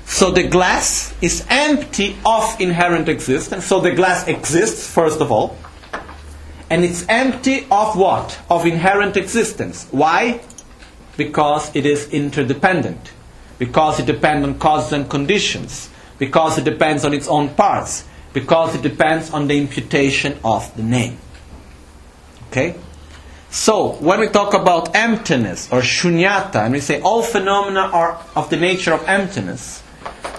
So the glass is empty of inherent existence. So the glass exists, first of all. And it's empty of what? Of inherent existence. Why? Because it is interdependent. Because it depends on causes and conditions. Because it depends on its own parts. Because it depends on the imputation of the name. Okay? So, when we talk about emptiness or shunyata, and we say all phenomena are of the nature of emptiness,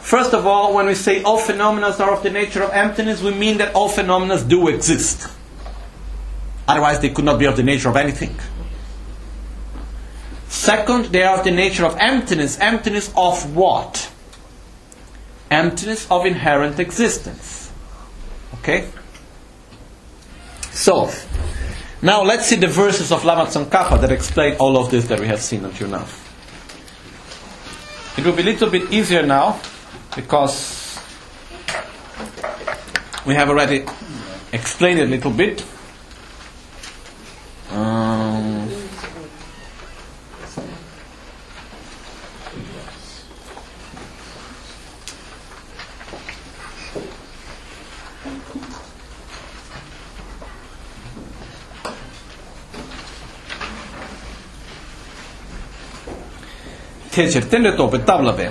first of all, when we say all phenomena are of the nature of emptiness, we mean that all phenomena do exist. Otherwise, they could not be of the nature of anything. Second, they are of the nature of emptiness. Emptiness of what? Emptiness of inherent existence. Okay? So, now let's see the verses of Lama Tsongkhapa that explain all of this that we have seen until now. It will be a little bit easier now because we have already explained it a little bit. Um, techir tenre tope tabla be.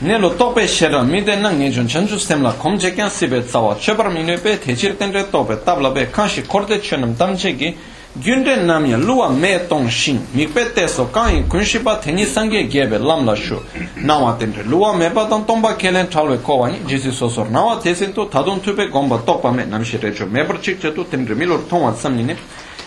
Nelo tope shera mide na nge jun chanchu semla komje kyan sibe tsawa. Chebar minwe pe techir tenre tope tabla be kanshi korde chenam tamche ki gyunde namya luwa me tong shin mikpe teso kanyi kunshi pa tenyi sangye gebe lamla shu. Nawa tenre luwa me pa tang tongpa kelen talwe kowa ni jisi sosor nawa tesin tu tadun tupe gomba tokpa me namshi recho mebar chik chetu tenre milor tongwa tsamni ne.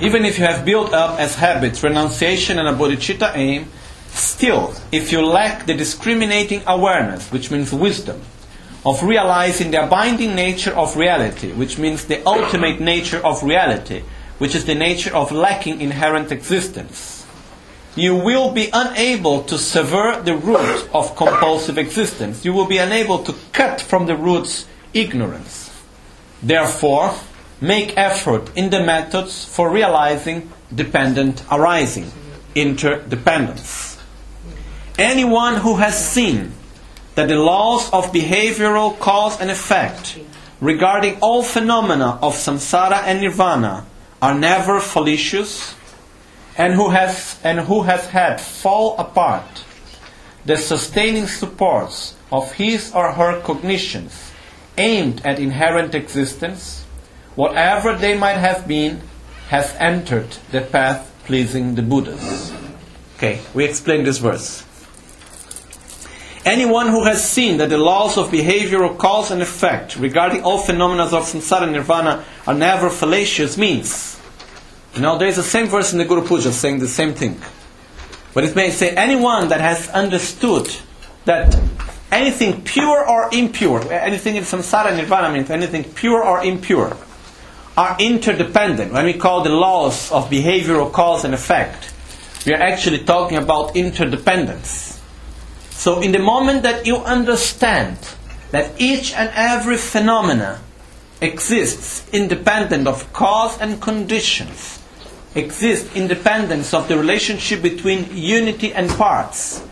even if you have built up as habits renunciation and a bodhicitta aim, still, if you lack the discriminating awareness, which means wisdom, of realizing the abiding nature of reality, which means the ultimate nature of reality, which is the nature of lacking inherent existence, you will be unable to sever the root of compulsive existence. You will be unable to cut from the roots ignorance. Therefore, make effort in the methods for realizing dependent arising, interdependence. Anyone who has seen that the laws of behavioral cause and effect regarding all phenomena of samsara and nirvana are never fallacious and who has and who has had fall apart the sustaining supports of his or her cognitions aimed at inherent existence whatever they might have been, has entered the path pleasing the Buddhas. Okay, we explain this verse. Anyone who has seen that the laws of behavioral cause and effect regarding all phenomena of samsara and nirvana are never fallacious means. Now there is the same verse in the Guru Puja saying the same thing. But it may say anyone that has understood that anything pure or impure, anything in samsara and nirvana means anything pure or impure, are interdependent. When we call the laws of behavioral cause and effect, we are actually talking about interdependence. So, in the moment that you understand that each and every phenomena exists independent of cause and conditions, exists independence of the relationship between unity and parts,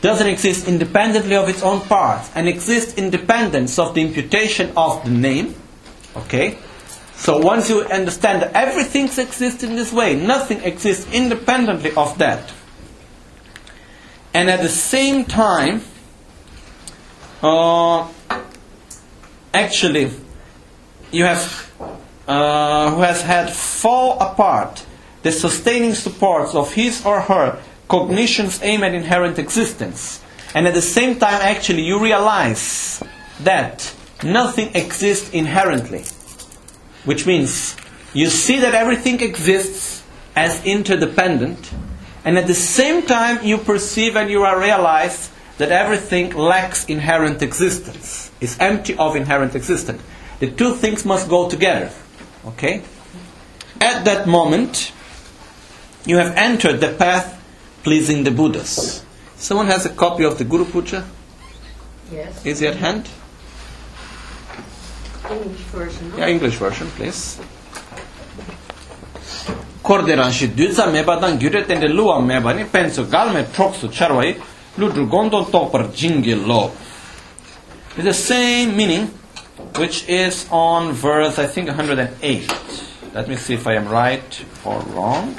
doesn't exist independently of its own parts, and exists independence of the imputation of the name, okay? So once you understand that everything exists in this way, nothing exists independently of that. And at the same time, uh, actually, you have uh, who has had fall apart the sustaining supports of his or her cognitions aim at inherent existence. And at the same time, actually, you realize that nothing exists inherently which means you see that everything exists as interdependent, and at the same time you perceive and you are realize that everything lacks inherent existence, is empty of inherent existence. The two things must go together. Okay? At that moment, you have entered the path pleasing the Buddhas. Someone has a copy of the Guru Puja? Yes. Is it at hand? English version. Yeah, English version, please. Korderan shi duza meba dan gyure tende luwa meba ni penso galme troksu charwai ludru gondon topar jingi lo. It's the same meaning, which is on verse, I think, 108. Let me see if I am right or wrong.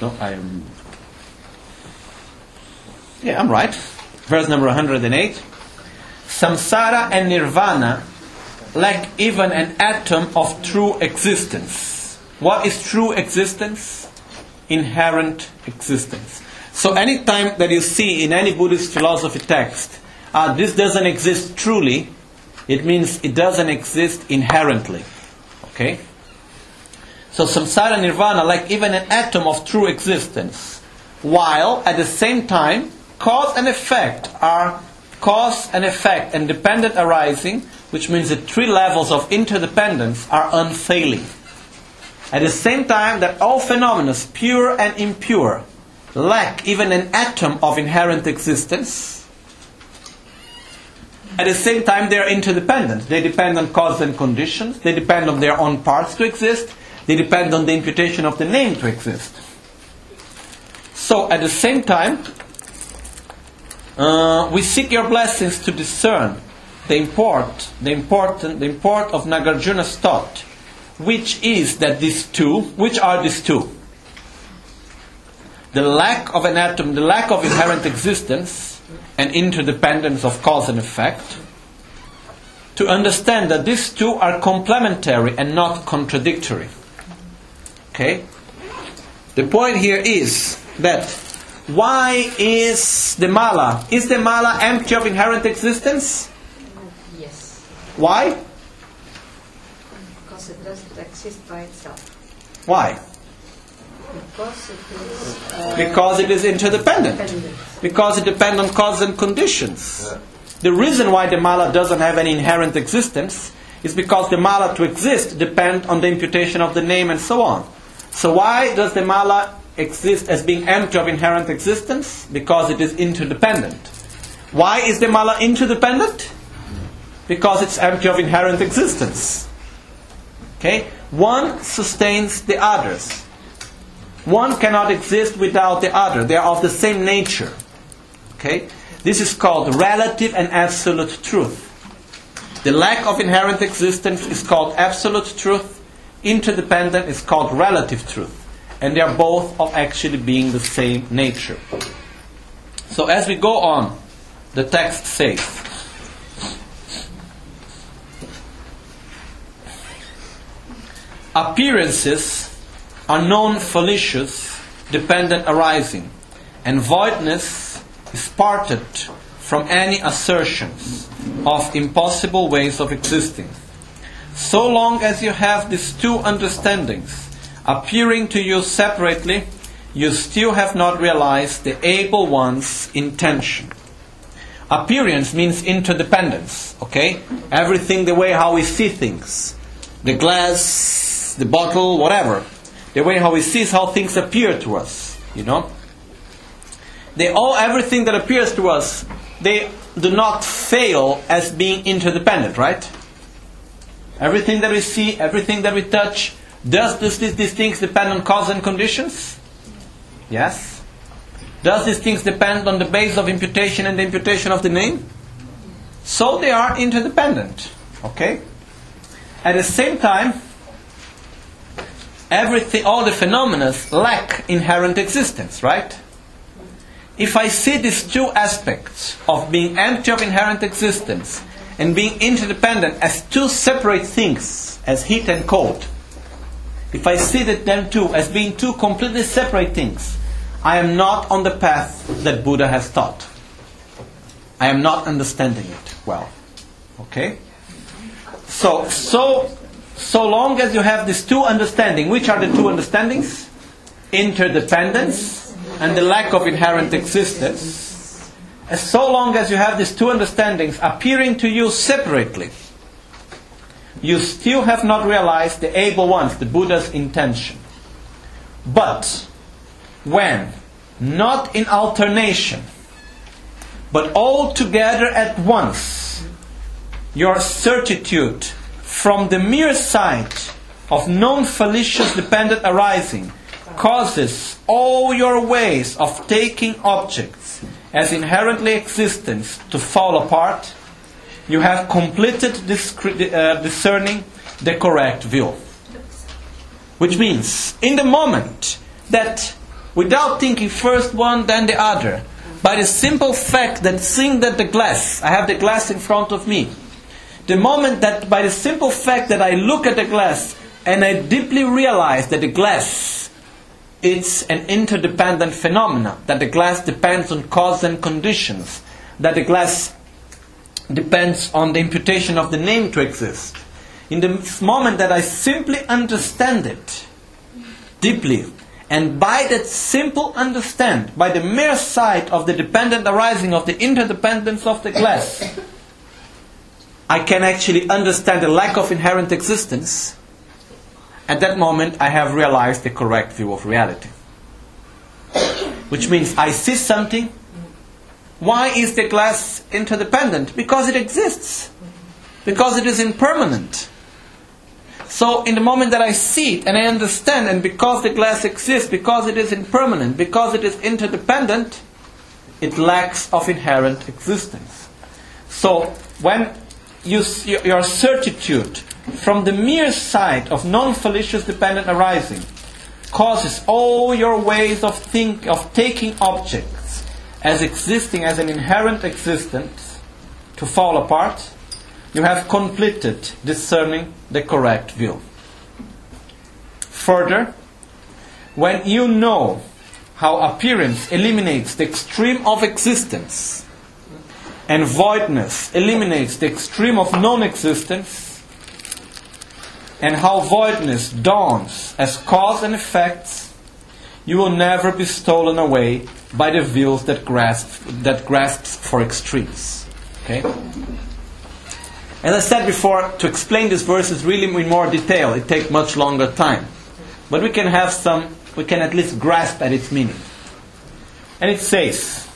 No, I am yeah, I'm right. Verse number 108. Samsara and nirvana lack even an atom of true existence. What is true existence? Inherent existence. So, anytime that you see in any Buddhist philosophy text, uh, this doesn't exist truly, it means it doesn't exist inherently. Okay? So, samsara and nirvana lack even an atom of true existence, while at the same time, cause and effect are cause and effect and dependent arising which means the three levels of interdependence are unfailing. At the same time that all phenomena, pure and impure, lack even an atom of inherent existence, at the same time they are interdependent. They depend on cause and conditions, they depend on their own parts to exist, they depend on the imputation of the name to exist. So at the same time, uh, we seek your blessings to discern the import, the important, the import of Nagarjuna's thought, which is that these two, which are these two? The lack of an atom, the lack of inherent existence, and interdependence of cause and effect. To understand that these two are complementary and not contradictory. Okay? The point here is that why is the mala? Is the mala empty of inherent existence? Yes, Why? because it doesn't exist by itself. Why? Because it is uh, Because it is interdependent. dependent. Because it depends on cause and conditions. The reason why the mala doesn't have any inherent existence is because the mala to exist depend on the imputation of the name and so on. So why does the mala exist as being empty of inherent existence? Because it is interdependent. Why is the mala interdependent? Because it's empty of inherent existence. Okay? One sustains the others. One cannot exist without the other. They are of the same nature. Okay? This is called relative and absolute truth. The lack of inherent existence is called absolute truth. Interdependent is called relative truth. And they are both of actually being the same nature. So as we go on, the text says, appearances are known fallacious, dependent arising, and voidness is parted from any assertions of impossible ways of existing. So long as you have these two understandings appearing to you separately, you still have not realized the able one's intention. Appearance means interdependence, okay? Everything the way how we see things. The glass, the bottle, whatever. The way how we see how things appear to us, you know? They all, everything that appears to us, they do not fail as being interdependent, right? Everything that we see, everything that we touch, does this, this, these things depend on cause and conditions? Yes. Does these things depend on the base of imputation and the imputation of the name? So they are interdependent. Okay? At the same time, everything, all the phenomena lack inherent existence, right? If I see these two aspects of being empty of inherent existence and being interdependent as two separate things, as heat and cold, if I see that them two as being two completely separate things, I am not on the path that Buddha has taught. I am not understanding it well. Okay? So, so, so long as you have these two understanding, which are the two understandings? Interdependence and the lack of inherent existence. As so long as you have these two understandings appearing to you separately, you still have not realized the able ones, the Buddha's intention. But when, not in alternation, but all together at once, your certitude from the mere sight of non fallacious dependent arising causes all your ways of taking objects as inherently existent to fall apart, you have completed uh, discerning the correct view. Which means, in the moment that, without thinking first one, then the other, by the simple fact that seeing that the glass, I have the glass in front of me, the moment that, by the simple fact that I look at the glass and I deeply realize that the glass it's an interdependent phenomena, that the glass depends on cause and conditions, that the glass depends on the imputation of the name to exist. In the moment that I simply understand it deeply, and by that simple understand, by the mere sight of the dependent arising of the interdependence of the glass, I can actually understand the lack of inherent existence, at that moment I have realized the correct view of reality. Which means I see something. Why is the glass interdependent? Because it exists. Because it is impermanent. So, in the moment that I see it and I understand, and because the glass exists, because it is impermanent, because it is interdependent, it lacks of inherent existence. So, when you, your certitude from the mere sight of non-fallacious dependent arising causes all your ways of think of taking objects as existing as an inherent existence to fall apart, you have completed discerning the correct view. Further, when you know how appearance eliminates the extreme of existence and voidness eliminates the extreme of non existence, and how voidness dawns as cause and effects, you will never be stolen away by the views that grasp that grasps for extremes. Okay? As I said before, to explain this verse is really in more detail. It takes much longer time. But we can have some, we can at least grasp at its meaning. And it says,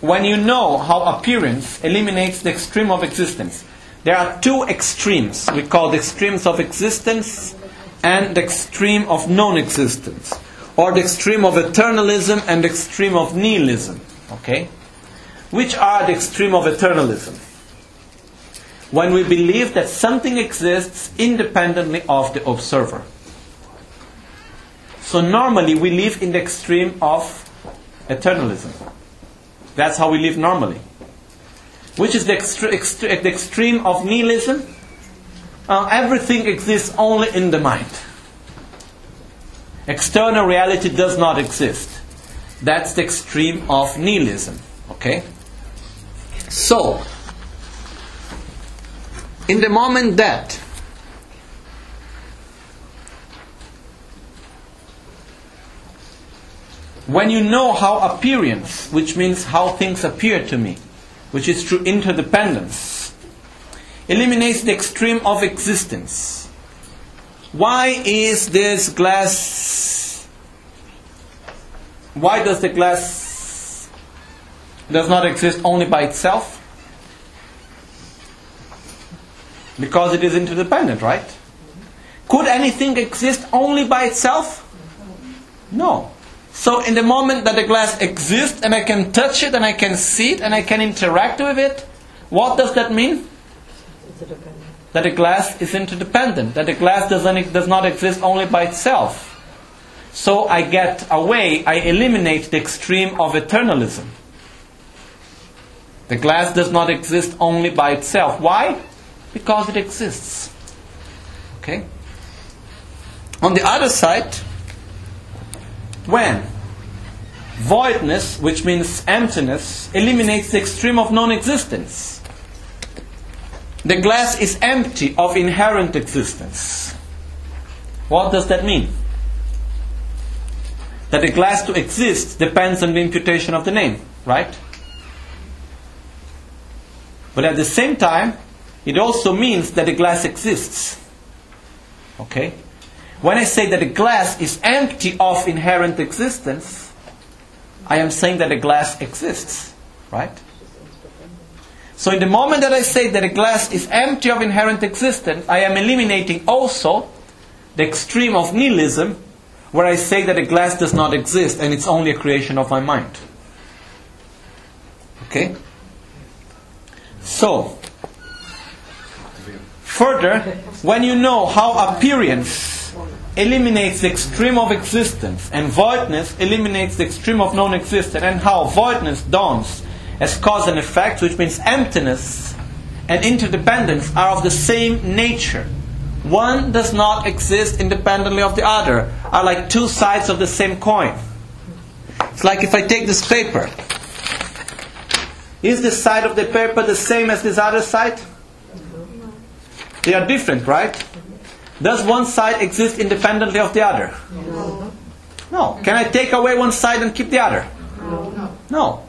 when you know how appearance eliminates the extreme of existence, there are two extremes. We call the extremes of existence and the extreme of non existence, or the extreme of eternalism and the extreme of nihilism. Okay? Which are the extreme of eternalism? When we believe that something exists independently of the observer. So normally we live in the extreme of eternalism. That's how we live normally. Which is the, extre- extre- the extreme of nihilism? Uh, everything exists only in the mind. External reality does not exist. That's the extreme of nihilism. Okay? So, in the moment that when you know how appearance, which means how things appear to me, which is through interdependence, eliminates the extreme of existence. Why is this glass why does the glass does not exist only by itself? Because it is interdependent, right? Could anything exist only by itself? No. So in the moment that the glass exists and I can touch it and I can see it and I can interact with it, what does that mean? That a glass is interdependent, that a glass doesn't, does not exist only by itself. So I get away, I eliminate the extreme of eternalism. The glass does not exist only by itself. Why? Because it exists. Okay? On the other side, when voidness, which means emptiness, eliminates the extreme of non existence, the glass is empty of inherent existence. What does that mean? That the glass to exist depends on the imputation of the name, right? But at the same time, it also means that the glass exists. Okay? When I say that the glass is empty of inherent existence, I am saying that the glass exists, right? So in the moment that I say that a glass is empty of inherent existence, I am eliminating also the extreme of nihilism, where I say that a glass does not exist and it's only a creation of my mind. Okay? So, further, when you know how appearance eliminates the extreme of existence and voidness eliminates the extreme of non existence, and how voidness dawns as cause and effect, which means emptiness and interdependence are of the same nature. One does not exist independently of the other, are like two sides of the same coin. It's like if I take this paper. Is this side of the paper the same as this other side? They are different, right? Does one side exist independently of the other? No. No. Can I take away one side and keep the other? No. No.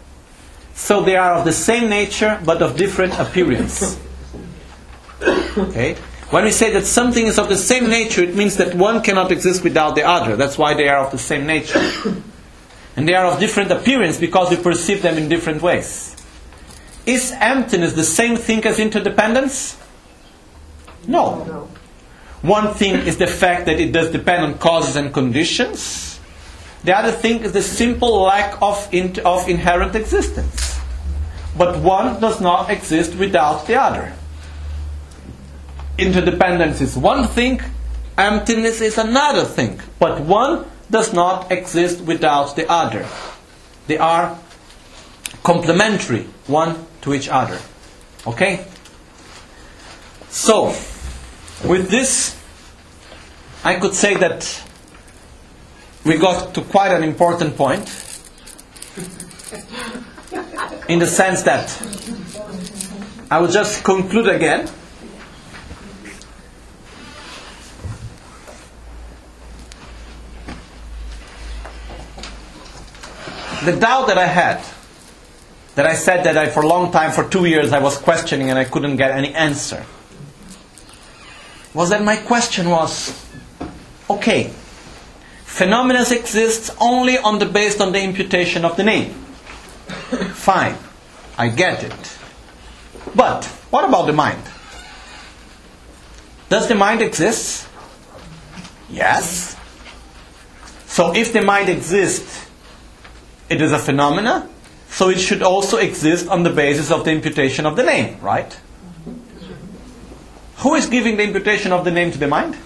So they are of the same nature but of different appearance. Okay? When we say that something is of the same nature, it means that one cannot exist without the other. That's why they are of the same nature. And they are of different appearance because we perceive them in different ways. Is emptiness the same thing as interdependence? No. One thing is the fact that it does depend on causes and conditions. The other thing is the simple lack of, in, of inherent existence. But one does not exist without the other. Interdependence is one thing, emptiness is another thing. But one does not exist without the other. They are complementary one to each other. Okay? So, with this, I could say that we got to quite an important point in the sense that I will just conclude again. The doubt that I had, that I said that I, for a long time, for two years, I was questioning and I couldn't get any answer, was that my question was okay, phenomena exists only on the based on the imputation of the name. Fine, I get it. But what about the mind? Does the mind exist? Yes. So if the mind exists, it is a phenomena, so it should also exist on the basis of the imputation of the name, right? Who is giving the imputation of the name to the mind?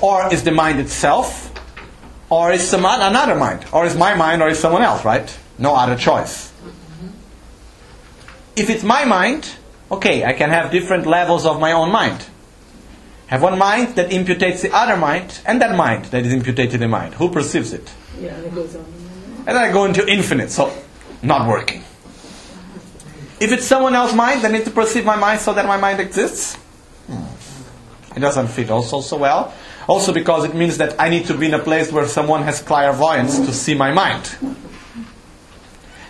Or is the mind itself? Or is some another mind? Or is my mind or is someone else, right? No other choice. If it's my mind, okay, I can have different levels of my own mind. Have one mind that imputates the other mind, and that mind that is imputed to the mind. Who perceives it? Yeah, it goes on. And then I go into infinite, so not working. If it's someone else's mind, they need to perceive my mind so that my mind exists. Hmm. It doesn't fit also so well. Also because it means that I need to be in a place where someone has clairvoyance to see my mind.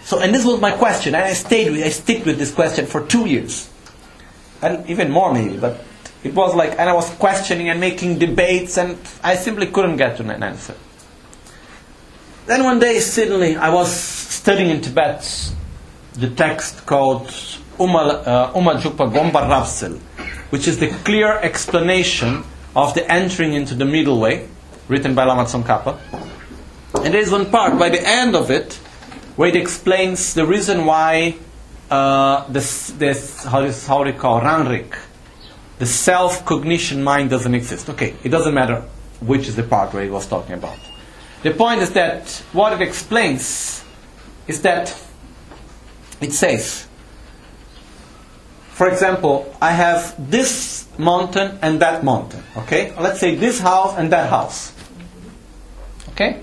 So, and this was my question, and I stayed with, I stick with this question for two years, and even more maybe. But it was like, and I was questioning and making debates, and I simply couldn't get an answer. Then one day, suddenly, I was studying in Tibet the text called Uma uh, Jukpa Gomba Rapsel, which is the clear explanation of the entering into the middle way, written by Lama Tsongkhapa. And there is one part by the end of it where it explains the reason why uh, this, this how is how they call Ranrik, the self-cognition mind doesn't exist. Okay, it doesn't matter which is the part where he was talking about. The point is that what it explains is that it says, for example, I have this mountain and that mountain. Okay, let's say this house and that house. Okay.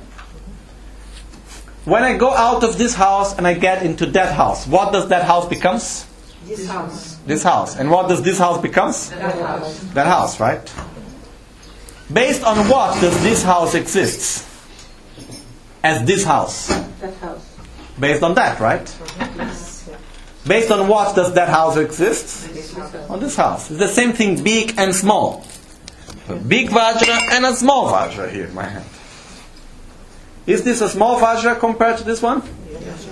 When I go out of this house and I get into that house, what does that house becomes? This house. This house. And what does this house becomes? That house. That house, right? Based on what does this house exist? As this house. That house. Based on that, right? Yes. Based on what does that house exist? On this house. It's the same thing, big and small. A big Vajra and a small Vajra here in my hand. Is this a small Vajra compared to this one? Yes.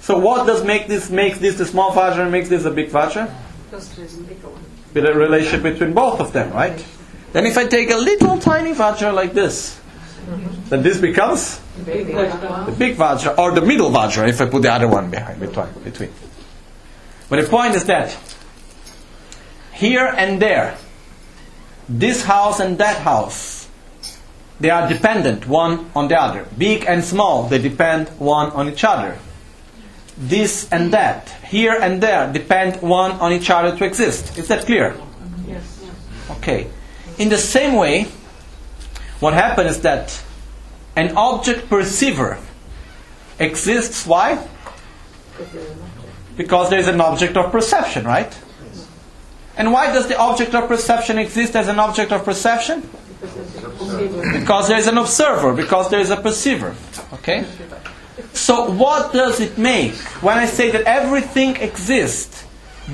So what does make this makes this a small Vajra and makes this a big Vajra? Because there's a bigger one. With a relationship between both of them, right? Then if I take a little tiny Vajra like this, then this becomes Big the big Vajra or the middle Vajra if I put the other one behind between. But the point is that here and there, this house and that house, they are dependent one on the other. Big and small, they depend one on each other. This and that, here and there, depend one on each other to exist. Is that clear? Yes. Okay. In the same way, what happens is that an object perceiver exists. Why? Because there is an object of perception, right? And why does the object of perception exist as an object of perception? Because there is an observer, because there is a perceiver. Okay? So, what does it make when I say that everything exists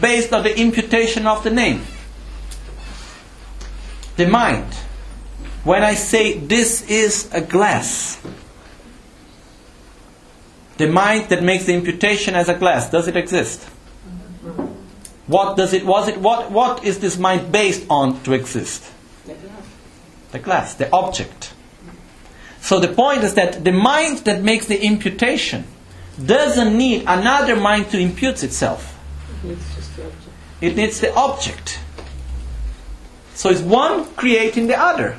based on the imputation of the name? The mind. When I say this is a glass, the mind that makes the imputation as a glass, does it exist? What does it was it what what is this mind based on to exist? The glass, the object. So the point is that the mind that makes the imputation doesn't need another mind to impute itself. It's just the object. It needs the object. So it's one creating the other.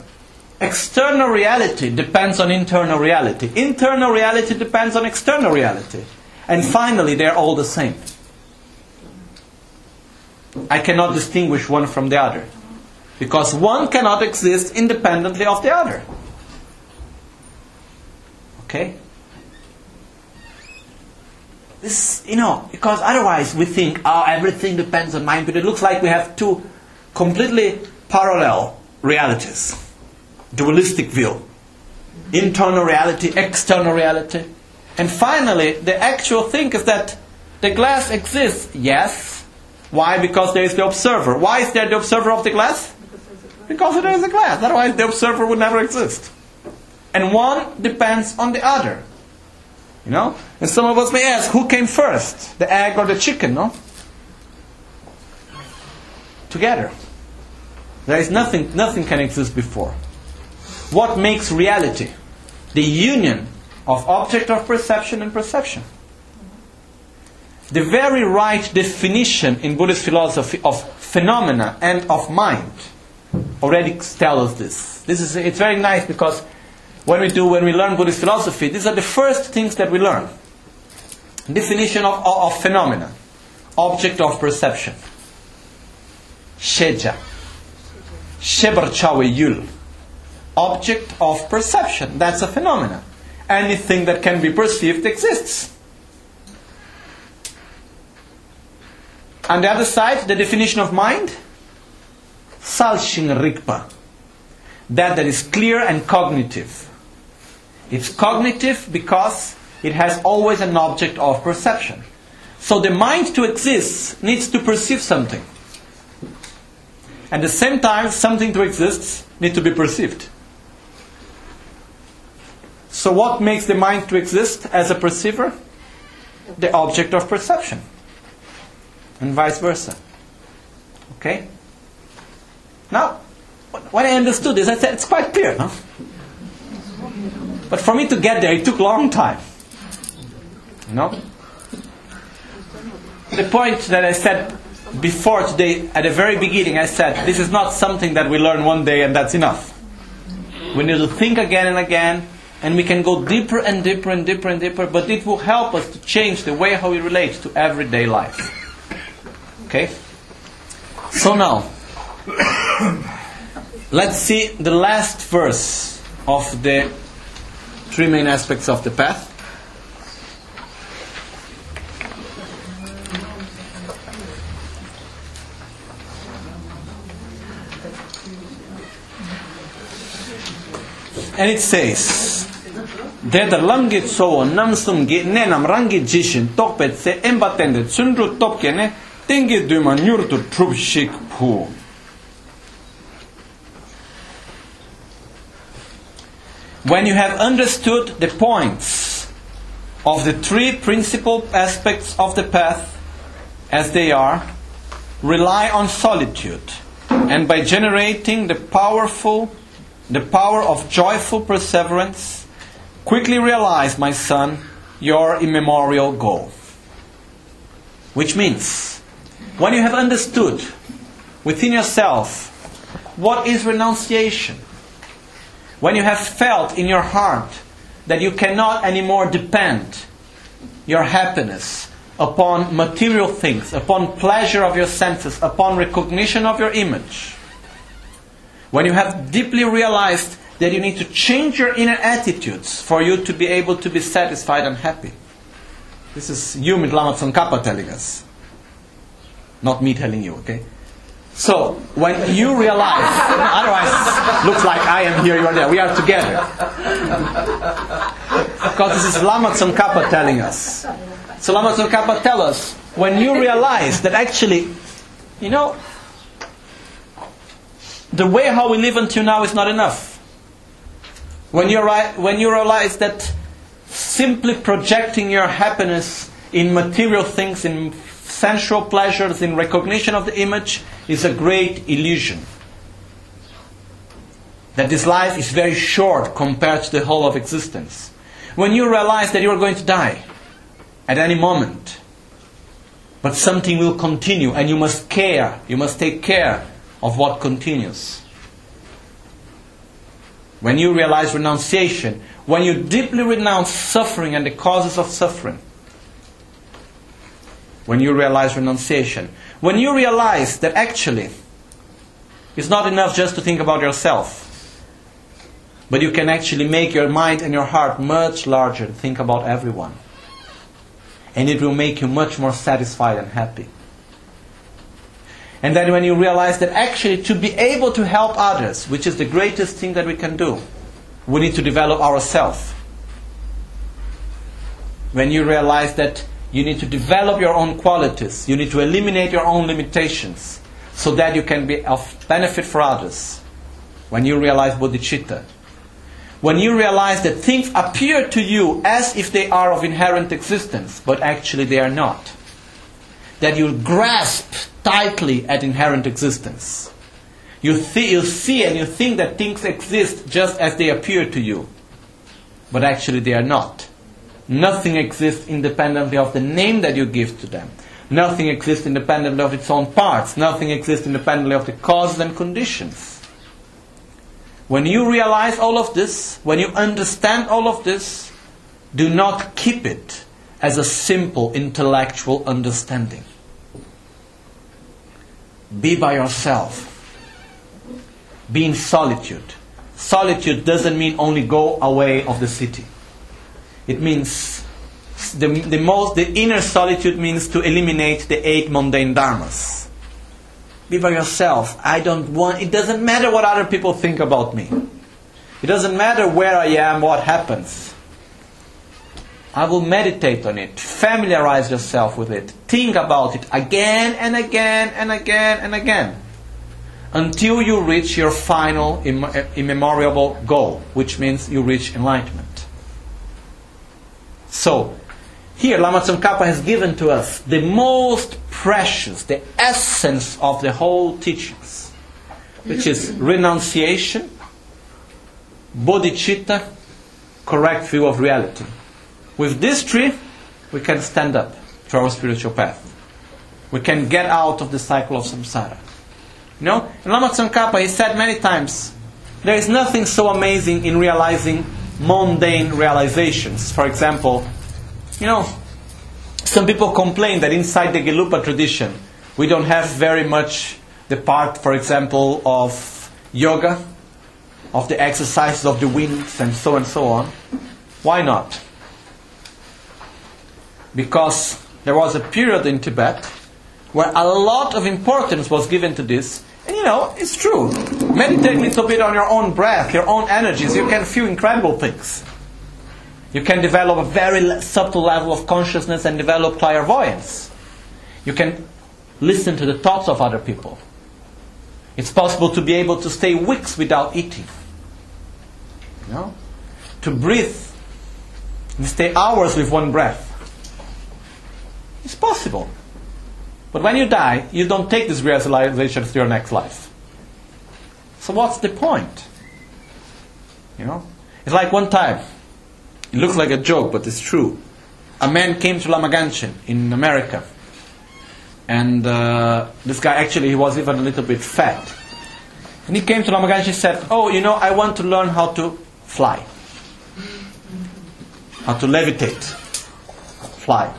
External reality depends on internal reality. Internal reality depends on external reality. And finally, they're all the same. I cannot distinguish one from the other. Because one cannot exist independently of the other. Okay? This, you know, because otherwise we think, oh, everything depends on mind, but it looks like we have two completely parallel realities. Dualistic view. Internal reality, external reality. And finally, the actual thing is that the glass exists, yes. Why? Because there is the observer. Why is there the observer of the glass? Because there is a glass. Otherwise, the observer would never exist. And one depends on the other. You know? And some of us may ask, who came first? The egg or the chicken, no? Together. There is nothing, nothing can exist before. What makes reality? The union of object of perception and perception. The very right definition in Buddhist philosophy of phenomena and of mind already tells us this. This is it's very nice because when we do when we learn Buddhist philosophy, these are the first things that we learn. Definition of, of, of phenomena, object of perception. Sheja. Shebarchawe yul. Object of perception. That's a phenomenon. Anything that can be perceived exists. On the other side, the definition of mind, salshin rikpa, that that is clear and cognitive. It's cognitive because it has always an object of perception. So the mind to exist needs to perceive something. At the same time, something to exist needs to be perceived. So what makes the mind to exist as a perceiver? The object of perception and vice versa. Okay? Now, when I understood this, I said it's quite clear, no? But for me to get there, it took a long time. You know? The point that I said before today, at the very beginning, I said this is not something that we learn one day and that's enough. We need to think again and again, and we can go deeper and deeper and deeper and deeper, but it will help us to change the way how we relate to everyday life. Okay? So now, let's see the last verse of the three main aspects of the path. And it says, Tokpet se shik pu. When you have understood the points of the three principal aspects of the path as they are, rely on solitude, and by generating the powerful, the power of joyful perseverance, quickly realize, my son, your immemorial goal. Which means, when you have understood within yourself what is renunciation, when you have felt in your heart that you cannot anymore depend your happiness upon material things, upon pleasure of your senses, upon recognition of your image, when you have deeply realized that you need to change your inner attitudes for you to be able to be satisfied and happy. This is you, Lama Tsongkhapa, telling us. Not me telling you, okay? So when you realize, otherwise looks like I am here, you are there. We are together. Because this is Lama Tsongkhapa telling us. So Lama Tsongkhapa tell us when you realize that actually, you know, the way how we live until now is not enough. When you, ri- when you realize that simply projecting your happiness in material things, in sensual pleasures, in recognition of the image, is a great illusion. That this life is very short compared to the whole of existence. When you realize that you are going to die at any moment, but something will continue and you must care, you must take care of what continues. When you realize renunciation, when you deeply renounce suffering and the causes of suffering, when you realize renunciation, when you realize that actually it's not enough just to think about yourself, but you can actually make your mind and your heart much larger think about everyone. And it will make you much more satisfied and happy. And then when you realize that actually to be able to help others, which is the greatest thing that we can do, we need to develop ourselves. When you realize that you need to develop your own qualities, you need to eliminate your own limitations so that you can be of benefit for others. When you realize bodhicitta, when you realize that things appear to you as if they are of inherent existence, but actually they are not. That you grasp tightly at inherent existence. You, th- you see and you think that things exist just as they appear to you, but actually they are not. Nothing exists independently of the name that you give to them. Nothing exists independently of its own parts. Nothing exists independently of the causes and conditions. When you realize all of this, when you understand all of this, do not keep it as a simple intellectual understanding. Be by yourself. Be in solitude. Solitude doesn't mean only go away of the city. It means the, the most the inner solitude means to eliminate the eight mundane dharmas. Be by yourself. I don't want it doesn't matter what other people think about me. It doesn't matter where I am, what happens. I will meditate on it. Familiarize yourself with it. Think about it again and again and again and again. Until you reach your final imm- uh, immemorable goal, which means you reach enlightenment. So, here Lama Tsongkhapa has given to us the most precious, the essence of the whole teachings, which is renunciation, bodhicitta, correct view of reality. With this tree, we can stand up to our spiritual path. We can get out of the cycle of samsara. You know, Lama Tsongkhapa, he said many times, there is nothing so amazing in realizing mundane realizations. For example, you know, some people complain that inside the Gelugpa tradition, we don't have very much the part, for example, of yoga, of the exercises of the winds, and so and so on. Why not? Because there was a period in Tibet where a lot of importance was given to this. And you know, it's true. Meditate a little bit on your own breath, your own energies. You can feel incredible things. You can develop a very subtle level of consciousness and develop clairvoyance. You can listen to the thoughts of other people. It's possible to be able to stay weeks without eating. You know? To breathe and stay hours with one breath. It's possible. But when you die, you don't take this realization to your next life. So what's the point? You know? It's like one time, it looks like a joke, but it's true. A man came to Lama Gangchen in America. And uh, this guy actually he was even a little bit fat. And he came to Lama Gangchen and said, Oh, you know, I want to learn how to fly. How to levitate. Fly.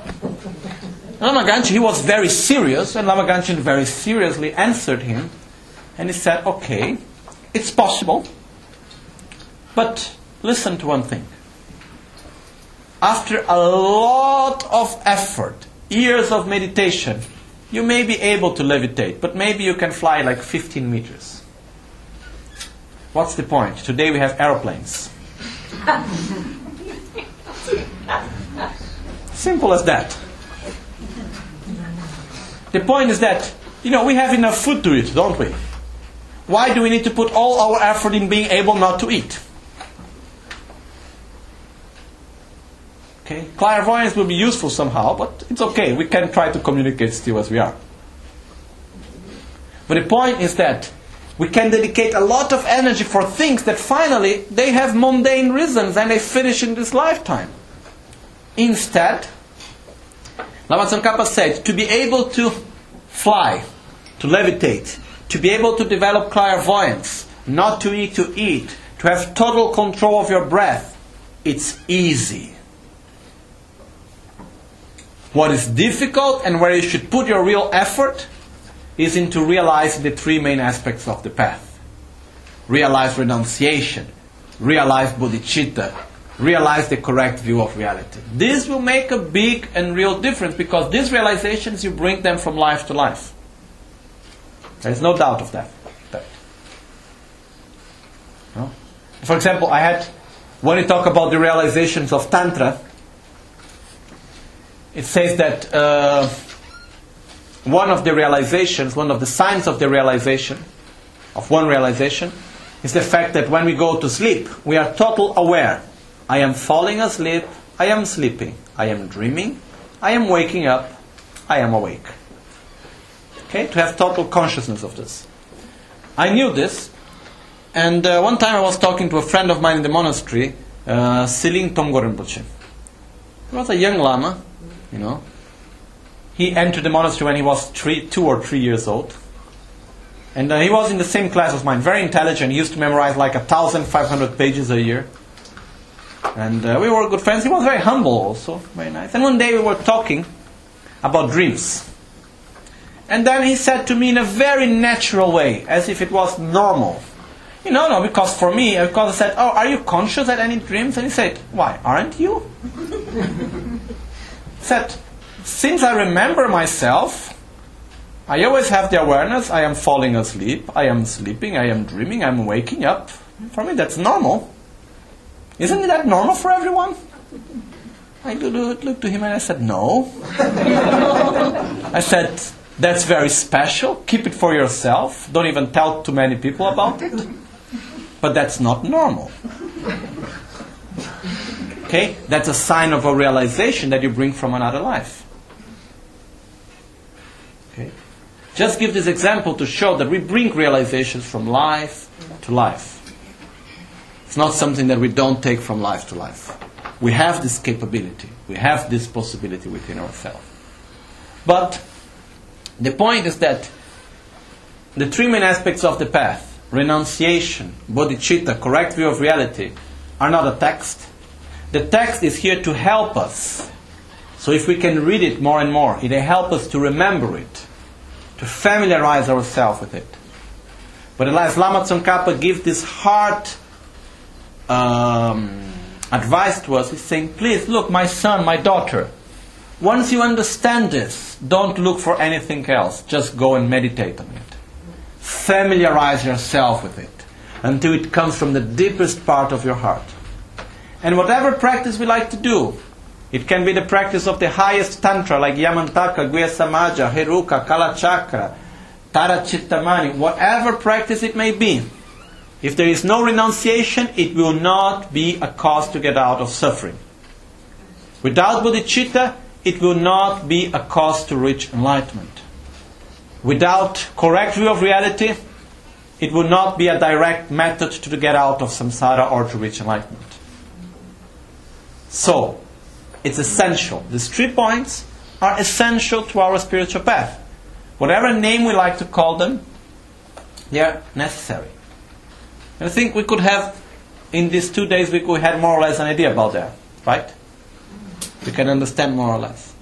Lama Gangchen, he was very serious, and Lama Gangchen very seriously answered him. And he said, Okay, it's possible. But listen to one thing. After a lot of effort, years of meditation, you may be able to levitate, but maybe you can fly like 15 meters. What's the point? Today we have aeroplanes. Simple as that. The point is that, you know, we have enough food to eat, don't we? Why do we need to put all our effort in being able not to eat? Okay, clairvoyance will be useful somehow, but it's okay. We can try to communicate still as we are. But the point is that we can dedicate a lot of energy for things that finally they have mundane reasons and they finish in this lifetime. Instead, Lama Tsongkhapa said, to be able to fly, to levitate, to be able to develop clairvoyance, not to eat to eat, to have total control of your breath, it's easy. What is difficult and where you should put your real effort is into realizing the three main aspects of the path. Realize renunciation, realize bodhicitta, realize the correct view of reality. This will make a big and real difference because these realizations you bring them from life to life. There's no doubt of that. that. No? For example, I had when we talk about the realizations of Tantra, it says that uh, one of the realizations, one of the signs of the realization, of one realization, is the fact that when we go to sleep, we are total aware. I am falling asleep, I am sleeping, I am dreaming, I am waking up, I am awake. Okay, to have total consciousness of this. I knew this, and uh, one time I was talking to a friend of mine in the monastery, uh, Siling Tomgo Rinpoche. He was a young lama, you know. He entered the monastery when he was three, two or three years old. And uh, he was in the same class as mine, very intelligent. He used to memorize like a thousand five hundred pages a year. And uh, we were good friends. He was very humble also, very nice. And one day we were talking about dreams. And then he said to me in a very natural way, as if it was normal. You know, no, because for me, because I said, Oh, are you conscious at any dreams? And he said, Why, aren't you? said, Since I remember myself, I always have the awareness I am falling asleep, I am sleeping, I am dreaming, I am waking up. For me, that's normal. Isn't that normal for everyone? I looked to him and I said, No. I said, That's very special. Keep it for yourself. Don't even tell too many people about it. But that's not normal. Okay? That's a sign of a realization that you bring from another life. Okay? Just give this example to show that we bring realizations from life to life. It's not something that we don't take from life to life. We have this capability. We have this possibility within ourselves. But the point is that the three main aspects of the path renunciation, bodhicitta, correct view of reality are not a text. The text is here to help us. So if we can read it more and more, it will help us to remember it, to familiarize ourselves with it. But as Lama Tsongkhapa gives this hard um, advice to us, he's saying, please look, my son, my daughter, once you understand this, don't look for anything else. Just go and meditate on it. Familiarize yourself with it until it comes from the deepest part of your heart. And whatever practice we like to do, it can be the practice of the highest tantra like Yamantaka, Guhya Samaja, Heruka, Kalachakra, Tara Chittamani, whatever practice it may be. If there is no renunciation, it will not be a cause to get out of suffering. Without bodhicitta, it will not be a cause to reach enlightenment. Without correct view of reality, it will not be a direct method to get out of samsara or to reach enlightenment. So, it's essential. These three points are essential to our spiritual path. Whatever name we like to call them, they are necessary. And I think we could have, in these two days, we could have more or less an idea about that, right? We can understand more or less.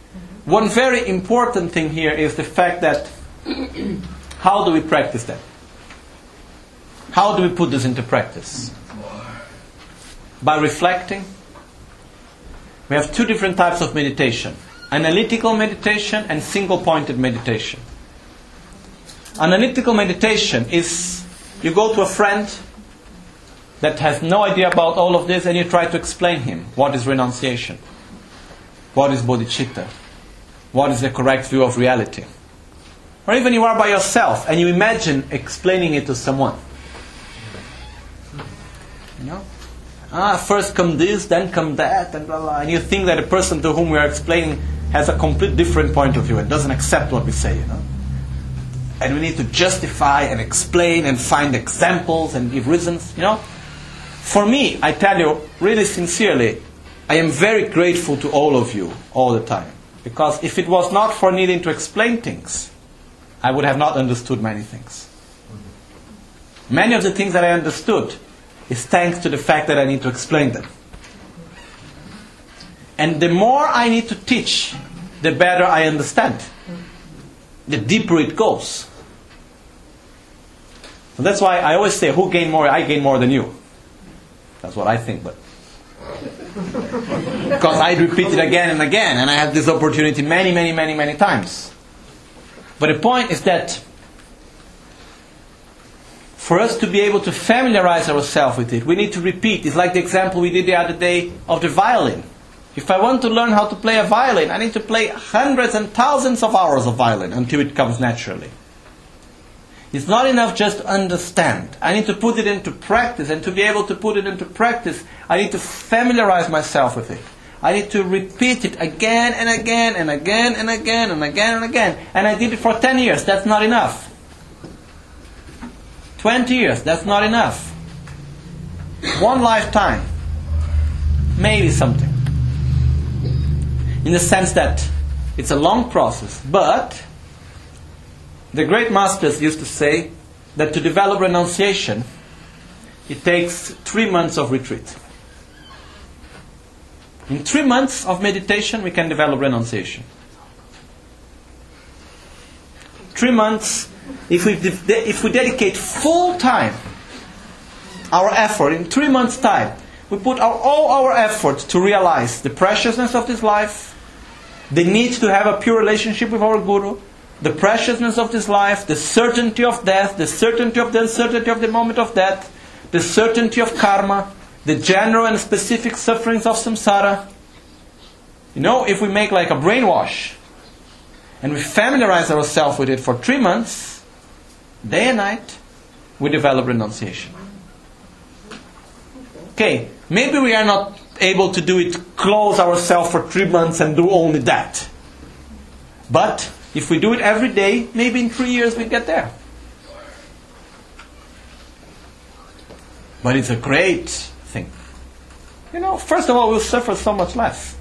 One very important thing here is the fact that how do we practice that? How do we put this into practice? By reflecting. We have two different types of meditation. analytical meditation and single pointed meditation. Analytical meditation is you go to a friend that has no idea about all of this and you try to explain him what is renunciation, what is bodhicitta, what is the correct view of reality. Or even you are by yourself and you imagine explaining it to someone. You know? Ah, first come this, then come that, and blah blah. And you think that the person to whom we are explaining has a complete different point of view and doesn't accept what we say, you know? And we need to justify and explain and find examples and give reasons, you know? For me, I tell you really sincerely, I am very grateful to all of you all the time. Because if it was not for needing to explain things, I would have not understood many things. Many of the things that I understood is thanks to the fact that I need to explain them. And the more I need to teach, the better I understand. The deeper it goes. That's why I always say, who gain more? I gain more than you. That's what I think, but. because I repeat it again and again, and I had this opportunity many, many, many, many times. But the point is that for us to be able to familiarize ourselves with it, we need to repeat. It's like the example we did the other day of the violin. If I want to learn how to play a violin, I need to play hundreds and thousands of hours of violin until it comes naturally. It's not enough just to understand. I need to put it into practice, and to be able to put it into practice, I need to familiarize myself with it. I need to repeat it again and again and again and again and again and again. And I did it for 10 years. That's not enough. 20 years. That's not enough. One lifetime. Maybe something. In the sense that it's a long process. But the great masters used to say that to develop renunciation, it takes three months of retreat. In three months of meditation, we can develop renunciation. Three months, if we, de- if we dedicate full time, our effort, in three months' time, we put our, all our effort to realize the preciousness of this life, the need to have a pure relationship with our Guru, the preciousness of this life, the certainty of death, the certainty of the uncertainty of the moment of death, the certainty of karma, the general and specific sufferings of samsara. You know, if we make like a brainwash and we familiarize ourselves with it for three months, day and night, we develop renunciation. Okay, maybe we are not able to do it, close ourselves for three months and do only that. But if we do it every day, maybe in three years we get there. But it's a great thing. You know, first of all, we'll suffer so much less.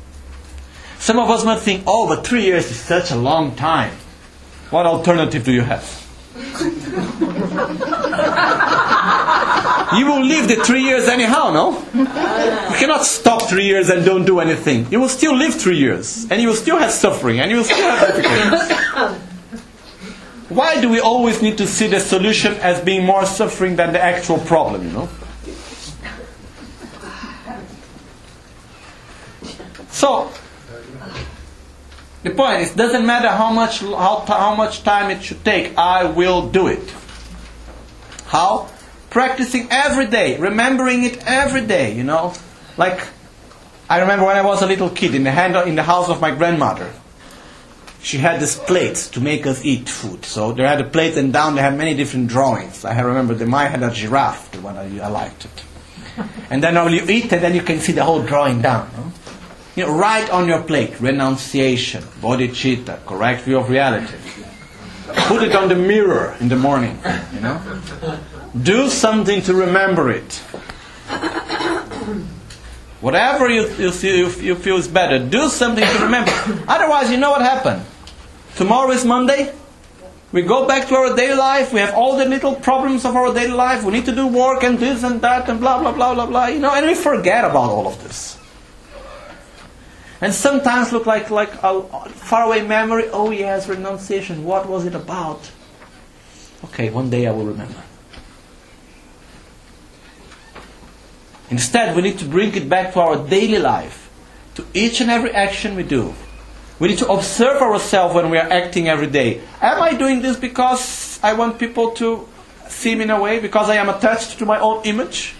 Some of us might think, oh, but three years is such a long time. What alternative do you have? you will live the three years anyhow, no? You cannot stop three years and don't do anything. You will still live three years, and you will still have suffering, and you will still have difficulties. Why do we always need to see the solution as being more suffering than the actual problem, you know? So, the point is, doesn't matter how much how, how much time it should take. I will do it. How? Practicing every day, remembering it every day. You know, like I remember when I was a little kid in the hand in the house of my grandmother. She had this plates to make us eat food. So there had a plate, and down they had many different drawings. I remember the mine had a giraffe, the one I, I liked it. And then when you eat, and then you can see the whole drawing down. No? You know, write on your plate renunciation, bodhicitta, correct view of reality. Put it on the mirror in the morning. You know, do something to remember it. Whatever you, you, you, you feel is better, do something to remember. Otherwise, you know what happened. Tomorrow is Monday. We go back to our daily life. We have all the little problems of our daily life. We need to do work and this and that and blah blah blah blah blah. You know, and we forget about all of this and sometimes look like like a faraway memory. Oh yes, renunciation. What was it about? Okay, one day I will remember. Instead, we need to bring it back to our daily life, to each and every action we do. We need to observe ourselves when we are acting every day. Am I doing this because I want people to see me in a way? Because I am attached to my own image?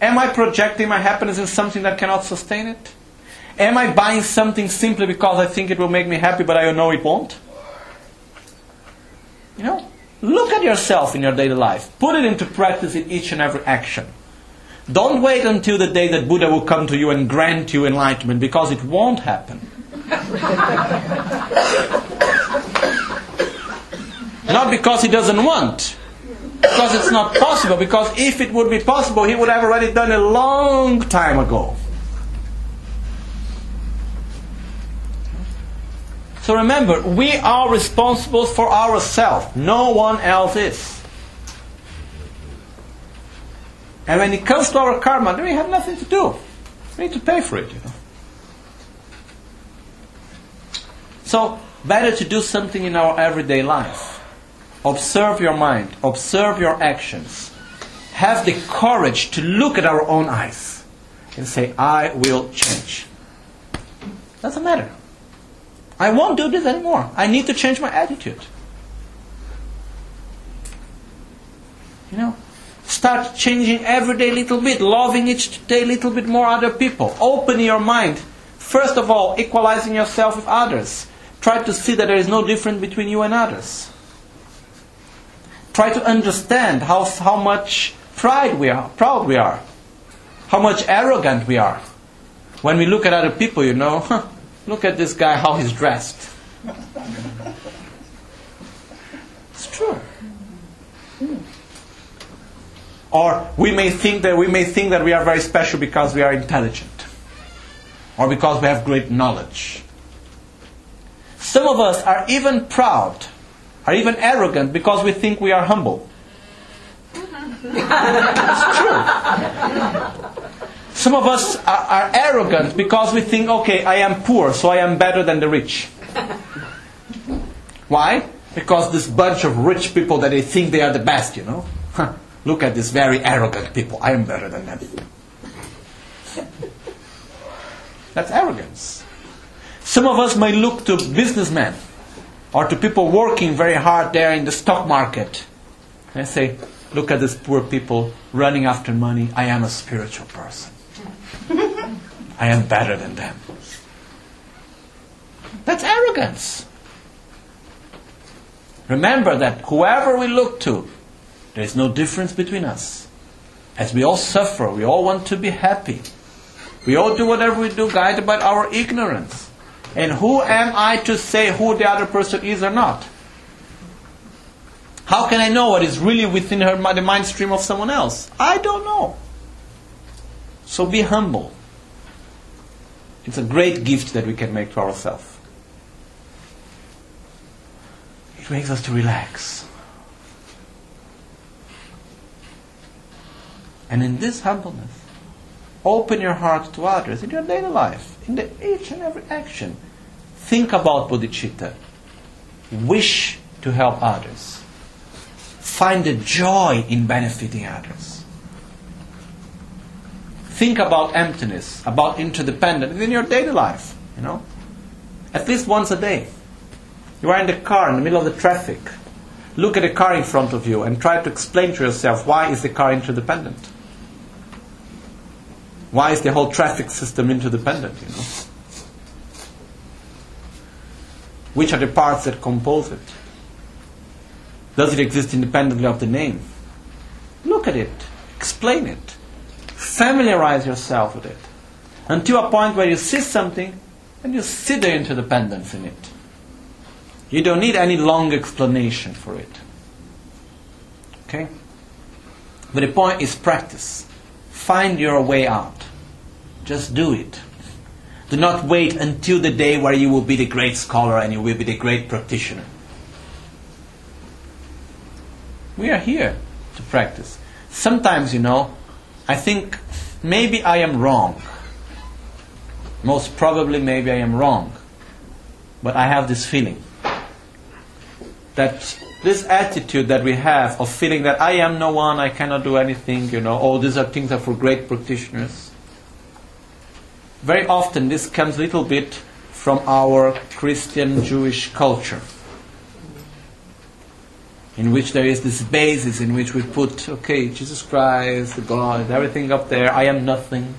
Am I projecting my happiness in something that cannot sustain it? Am I buying something simply because I think it will make me happy, but I know it won't? You know, look at yourself in your daily life. Put it into practice in each and every action. Don't wait until the day that Buddha will come to you and grant you enlightenment because it won't happen. not because he doesn't want, because it's not possible. Because if it would be possible, he would have already done it a long time ago. So remember, we are responsible for ourselves. No one else is. And when it comes to our karma, then we have nothing to do. We need to pay for it, you know. So, better to do something in our everyday life. Observe your mind, observe your actions. Have the courage to look at our own eyes and say, I will change. Doesn't matter. I won't do this anymore. I need to change my attitude. You know? Start changing every day a little bit, loving each day a little bit more other people. Open your mind. First of all, equalizing yourself with others. Try to see that there is no difference between you and others. Try to understand how, how much pride we are, proud we are, how much arrogant we are. When we look at other people, you know, huh, look at this guy, how he's dressed. It's true. Hmm. Or we may think that we may think that we are very special because we are intelligent. Or because we have great knowledge. Some of us are even proud, are even arrogant because we think we are humble. it's true. Some of us are, are, arrogant because we think, okay, I am poor, so I am better than the rich. Why? Because this bunch of rich people that they think they are the best, you know. Look at these very arrogant people. I am better than them. That's arrogance. Some of us may look to businessmen or to people working very hard there in the stock market and say, Look at these poor people running after money. I am a spiritual person. I am better than them. That's arrogance. Remember that whoever we look to, there is no difference between us. As we all suffer, we all want to be happy. We all do whatever we do guided by our ignorance. And who am I to say who the other person is or not? How can I know what is really within her, the mind stream of someone else? I don't know. So be humble. It's a great gift that we can make to ourselves. It makes us to relax. And in this humbleness, open your heart to others in your daily life, in the, each and every action. Think about bodhicitta. Wish to help others. Find the joy in benefiting others. Think about emptiness, about interdependence in your daily life, you know. At least once a day. You are in the car in the middle of the traffic. Look at the car in front of you and try to explain to yourself why is the car interdependent? Why is the whole traffic system interdependent, you know? Which are the parts that compose it? Does it exist independently of the name? Look at it. Explain it. Familiarize yourself with it. Until a point where you see something and you see the interdependence in it. You don't need any long explanation for it. Okay? But the point is practice. Find your way out. Just do it. Do not wait until the day where you will be the great scholar and you will be the great practitioner. We are here to practice. Sometimes, you know, I think maybe I am wrong. Most probably, maybe I am wrong. But I have this feeling that this attitude that we have of feeling that I am no one, I cannot do anything, you know, all these are things are for great practitioners. Very often, this comes a little bit from our Christian Jewish culture, in which there is this basis in which we put, okay, Jesus Christ, God, everything up there, I am nothing,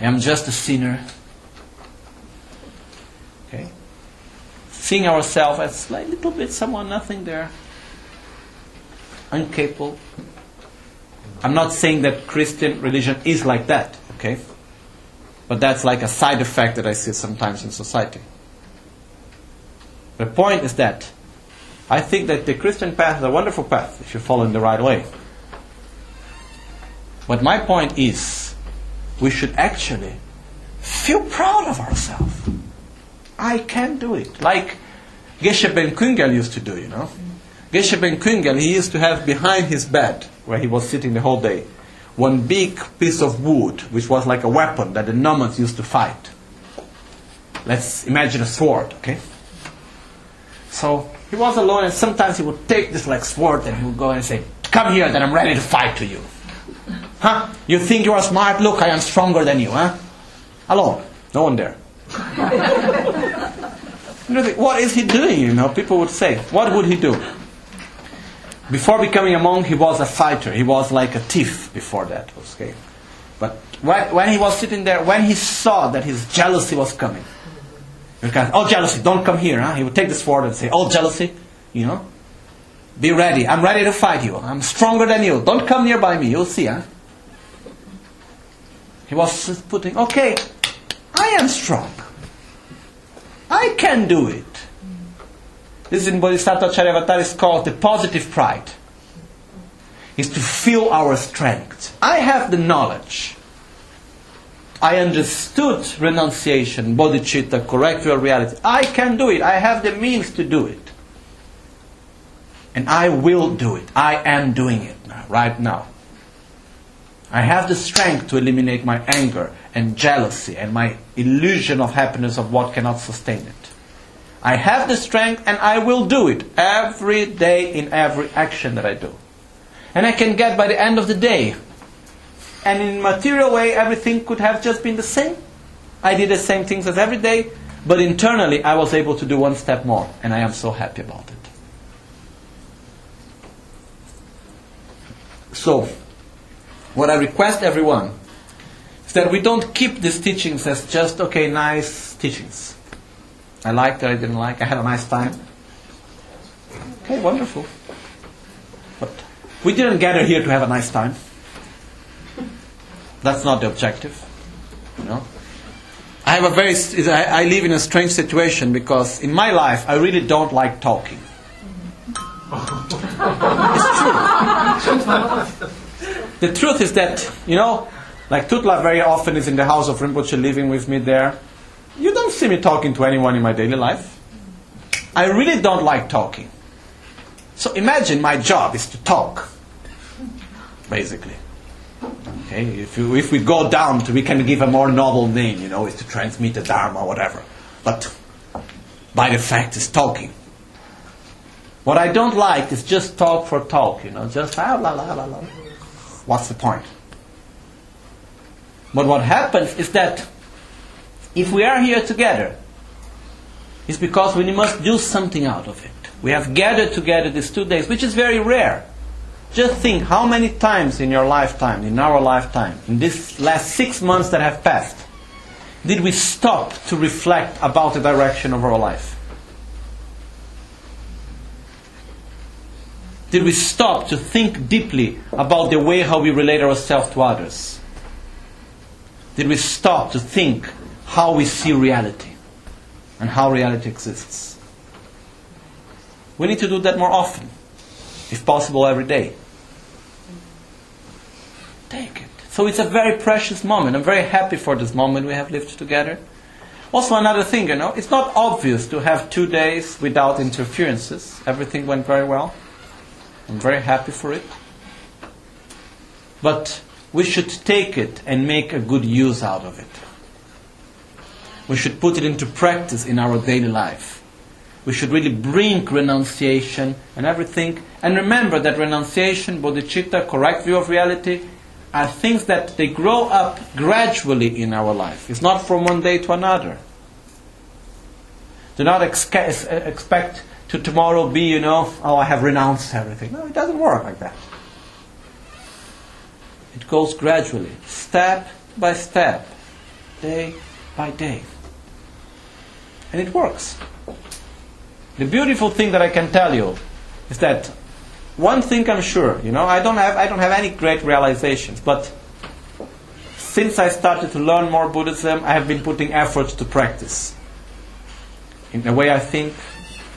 I am just a sinner. Seeing ourselves as like little bit someone nothing there, incapable. I'm not saying that Christian religion is like that, okay? But that's like a side effect that I see sometimes in society. The point is that I think that the Christian path is a wonderful path if you follow in the right way. But my point is, we should actually feel proud of ourselves. I can do it. Like Geshe Ben Kungel used to do, you know. Geshe Ben Kungel, he used to have behind his bed, where he was sitting the whole day, one big piece of wood, which was like a weapon that the nomads used to fight. Let's imagine a sword, okay? So he was alone, and sometimes he would take this like sword and he would go and say, Come here, then I'm ready to fight to you. Huh? You think you are smart? Look, I am stronger than you, huh? Alone. No one there. What is he doing? You know, people would say, What would he do? Before becoming a monk, he was a fighter. He was like a thief before that. Okay? But when, he was sitting there, when he saw that his jealousy was coming, go, Oh, jealousy, don't come here. Huh? He would take the sword and say, Oh, jealousy, you know, be ready. I'm ready to fight you. I'm stronger than you. Don't come nearby me. You'll see, huh? He was putting, Okay, I am strong. I can do it. This in Bodhisattva Charyavatara is called the positive pride. Is to feel our strength. I have the knowledge. I understood renunciation, bodhicitta, correct your reality. I can do it. I have the means to do it. And I will do it. I am doing it now, right now. I have the strength to eliminate my anger and jealousy and my illusion of happiness of what cannot sustain it. I have the strength and I will do it every day in every action that I do. And I can get by the end of the day. And in material way, everything could have just been the same. I did the same things as every day, but internally I was able to do one step more, and I am so happy about it. So, what I request everyone that we don't keep these teachings as just, okay, nice teachings. I liked it, I didn't like I had a nice time. Okay, wonderful. But we didn't gather here to have a nice time. That's not the objective. You know? I have a very I live in a strange situation because in my life I really don't like talking. it's true. the truth is that, you know, like Tutla very often is in the house of Rinpoche living with me there. You don't see me talking to anyone in my daily life. I really don't like talking. So imagine my job is to talk, basically. Okay, if, you, if we go down to, we can give a more noble name, you know, is to transmit the Dharma, whatever. But by the fact is talking. What I don't like is just talk for talk, you know, just ah, blah, blah, blah, blah. What's the point? But what happens is that if we are here together, it's because we must do something out of it. We have gathered together these two days, which is very rare. Just think how many times in your lifetime, in our lifetime, in these last six months that have passed, did we stop to reflect about the direction of our life? Did we stop to think deeply about the way how we relate ourselves to others? Did we stop to think how we see reality and how reality exists? We need to do that more often, if possible, every day. Take it. So it's a very precious moment. I'm very happy for this moment we have lived together. Also, another thing, you know, it's not obvious to have two days without interferences. Everything went very well. I'm very happy for it. But we should take it and make a good use out of it. We should put it into practice in our daily life. We should really bring renunciation and everything. And remember that renunciation, bodhicitta, correct view of reality, are things that they grow up gradually in our life. It's not from one day to another. Do not expect to tomorrow be, you know, oh, I have renounced everything. No, it doesn't work like that. It goes gradually, step by step, day by day. And it works. The beautiful thing that I can tell you is that one thing I'm sure, you know, I don't have I don't have any great realizations, but since I started to learn more Buddhism, I have been putting effort to practice. In the way I think,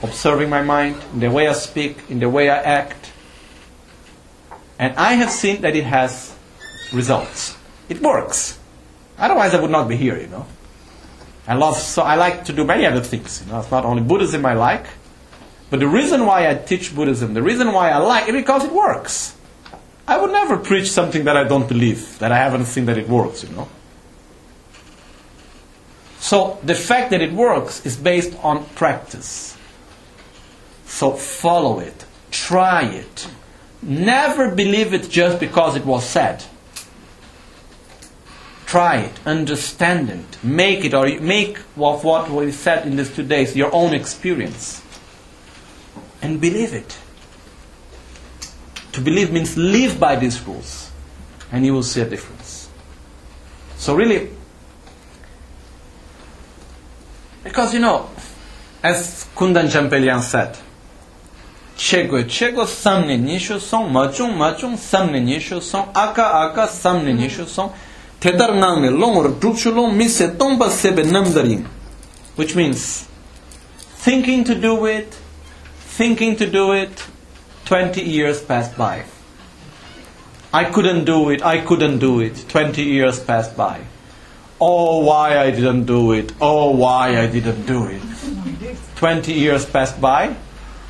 observing my mind, in the way I speak, in the way I act. And I have seen that it has results. It works. Otherwise I would not be here, you know. I love so I like to do many other things. You know, it's not only Buddhism I like, but the reason why I teach Buddhism, the reason why I like it, because it works. I would never preach something that I don't believe, that I haven't seen that it works. You know. So the fact that it works is based on practice. So follow it, try it. Never believe it just because it was said try it, understand it, make it, or make of what we said in these two days your own experience. And believe it. To believe means live by these rules, and you will see a difference. So, really, because you know, as Kundan Champelian said, Chego chego samne nisho song, machung machung samne nisho song, aka aka song, tomba sebe namdaring. Which means thinking to do it, thinking to do it, 20 years passed by. I couldn't do it, I couldn't do it, 20 years passed by. Oh, why I didn't do it, oh, why I didn't do it. 20 years passed by.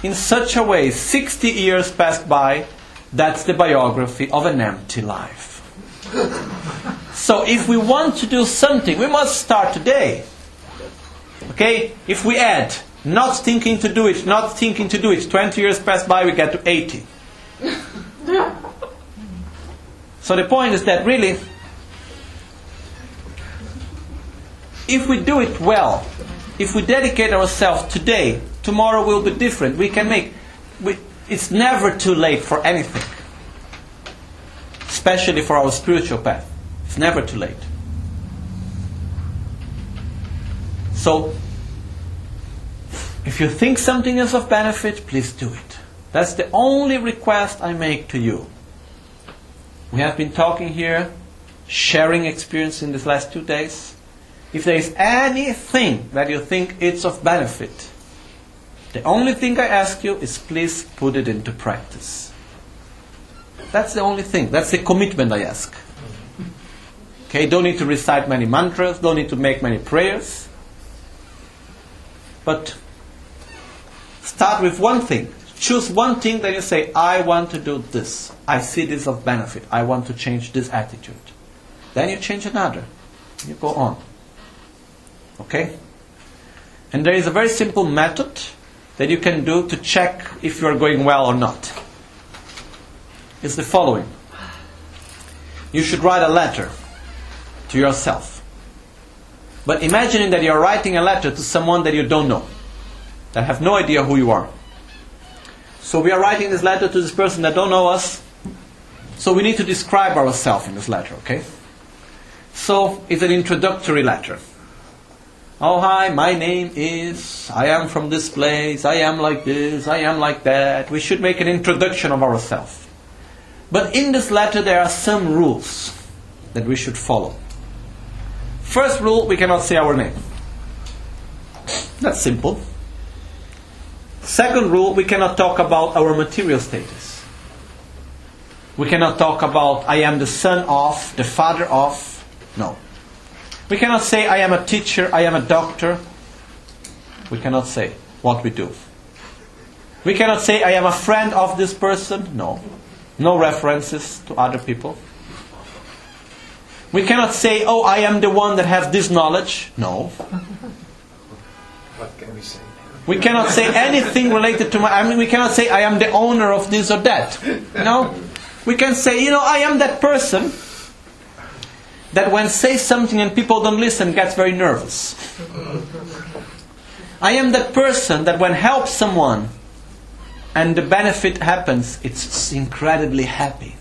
In such a way, 60 years passed by. That's the biography of an empty life. So if we want to do something, we must start today. Okay? If we add not thinking to do it, not thinking to do it, 20 years pass by, we get to 80. so the point is that really, if we do it well, if we dedicate ourselves today, tomorrow will be different. We can make. We, it's never too late for anything, especially for our spiritual path. It's never too late. So, if you think something is of benefit, please do it. That's the only request I make to you. We have been talking here, sharing experience in these last two days. If there is anything that you think is of benefit, the only thing I ask you is please put it into practice. That's the only thing. That's the commitment I ask. Okay, don't need to recite many mantras, don't need to make many prayers. But start with one thing. Choose one thing that you say, I want to do this. I see this of benefit. I want to change this attitude. Then you change another. You go on. Okay? And there is a very simple method that you can do to check if you are going well or not. It's the following. You should write a letter to yourself. But imagining that you're writing a letter to someone that you don't know, that have no idea who you are. So we are writing this letter to this person that don't know us. So we need to describe ourselves in this letter, okay? So it's an introductory letter. Oh hi, my name is I am from this place, I am like this, I am like that. We should make an introduction of ourselves. But in this letter there are some rules that we should follow. First rule, we cannot say our name. That's simple. Second rule, we cannot talk about our material status. We cannot talk about I am the son of, the father of. No. We cannot say I am a teacher, I am a doctor. We cannot say what we do. We cannot say I am a friend of this person. No. No references to other people. We cannot say, oh, I am the one that has this knowledge. No. What can we say? We cannot say anything related to my. I mean, we cannot say I am the owner of this or that. You know, we can say, you know, I am that person that when say something and people don't listen gets very nervous. I am that person that when helps someone and the benefit happens, it's incredibly happy.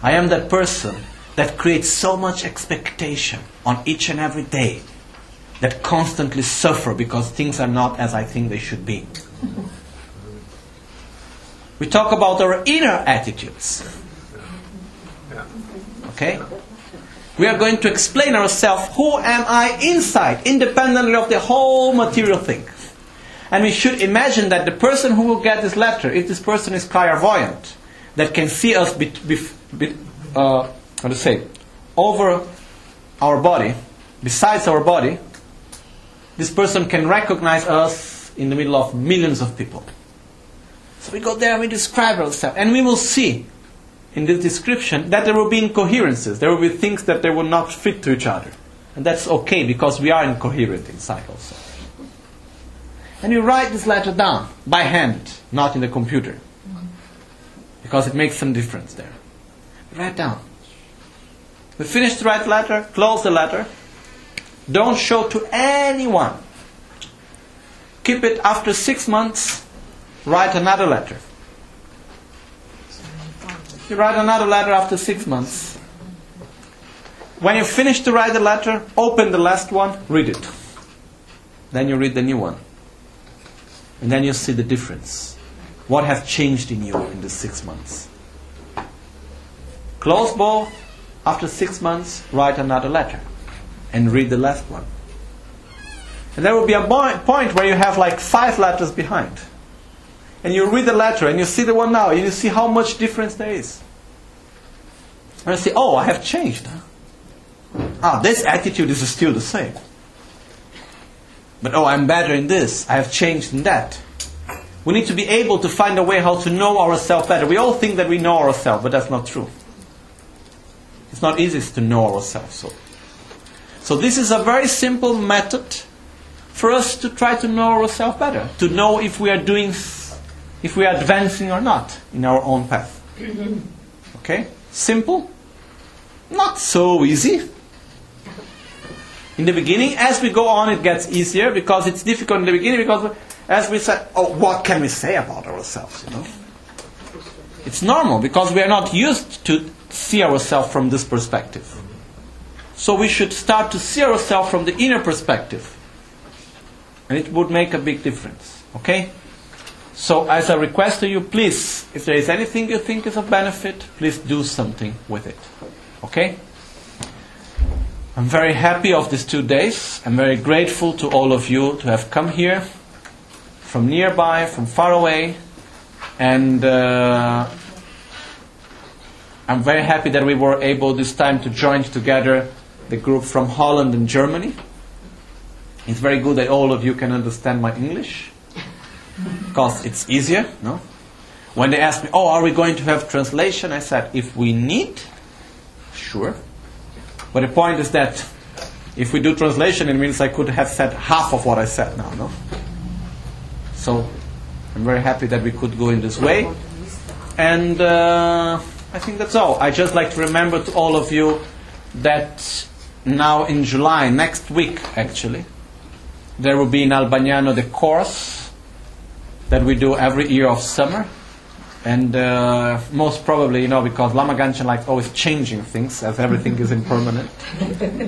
I am that person that creates so much expectation on each and every day that constantly suffer because things are not as I think they should be. We talk about our inner attitudes. Okay? We are going to explain ourselves who am I inside, independently of the whole material thing. And we should imagine that the person who will get this letter, if this person is clairvoyant, that can see us, be, be, be, uh, how to say, over our body, besides our body, this person can recognize us in the middle of millions of people. So we go there and we describe ourselves, and we will see in this description that there will be incoherences. There will be things that they will not fit to each other. And that's okay because we are incoherent inside also. And you write this letter down by hand, not in the computer. Because it makes some difference there. Write down. We finish the letter, close the letter. Don't show to anyone. Keep it after six months, write another letter. You write another letter after six months. When you finish to write the letter, open the last one, read it. Then you read the new one. And then you see the difference. What has changed in you in the six months? Close both. After six months, write another letter and read the last one. And there will be a point where you have like five letters behind. And you read the letter and you see the one now and you see how much difference there is. And you see, oh, I have changed. Ah, this attitude is still the same. But oh, I'm better in this. I have changed in that. We need to be able to find a way how to know ourselves better. We all think that we know ourselves, but that's not true. It's not easy to know ourselves. So, so this is a very simple method for us to try to know ourselves better, to know if we are doing, if we are advancing or not in our own path. Mm-hmm. Okay, simple, not so easy. In the beginning, as we go on, it gets easier because it's difficult in the beginning because as we said, oh, what can we say about ourselves? You know, it's normal because we are not used to see ourselves from this perspective. So we should start to see ourselves from the inner perspective. And it would make a big difference. Okay? So as a request to you, please, if there is anything you think is of benefit, please do something with it. Okay? I'm very happy of these two days. I'm very grateful to all of you to have come here from nearby, from far away. And uh, I'm very happy that we were able this time to join together the group from Holland and Germany. It's very good that all of you can understand my English because it's easier, no? When they asked me, "Oh, are we going to have translation?" I said, "If we need, sure." But the point is that if we do translation, it means I could have said half of what I said now, no? So I'm very happy that we could go in this way, and. Uh, I think that's all. I just like to remember to all of you that now in July, next week actually, there will be in Albagnano the course that we do every year of summer. And uh, most probably, you know, because Lama Gangchen likes always changing things, as everything is impermanent.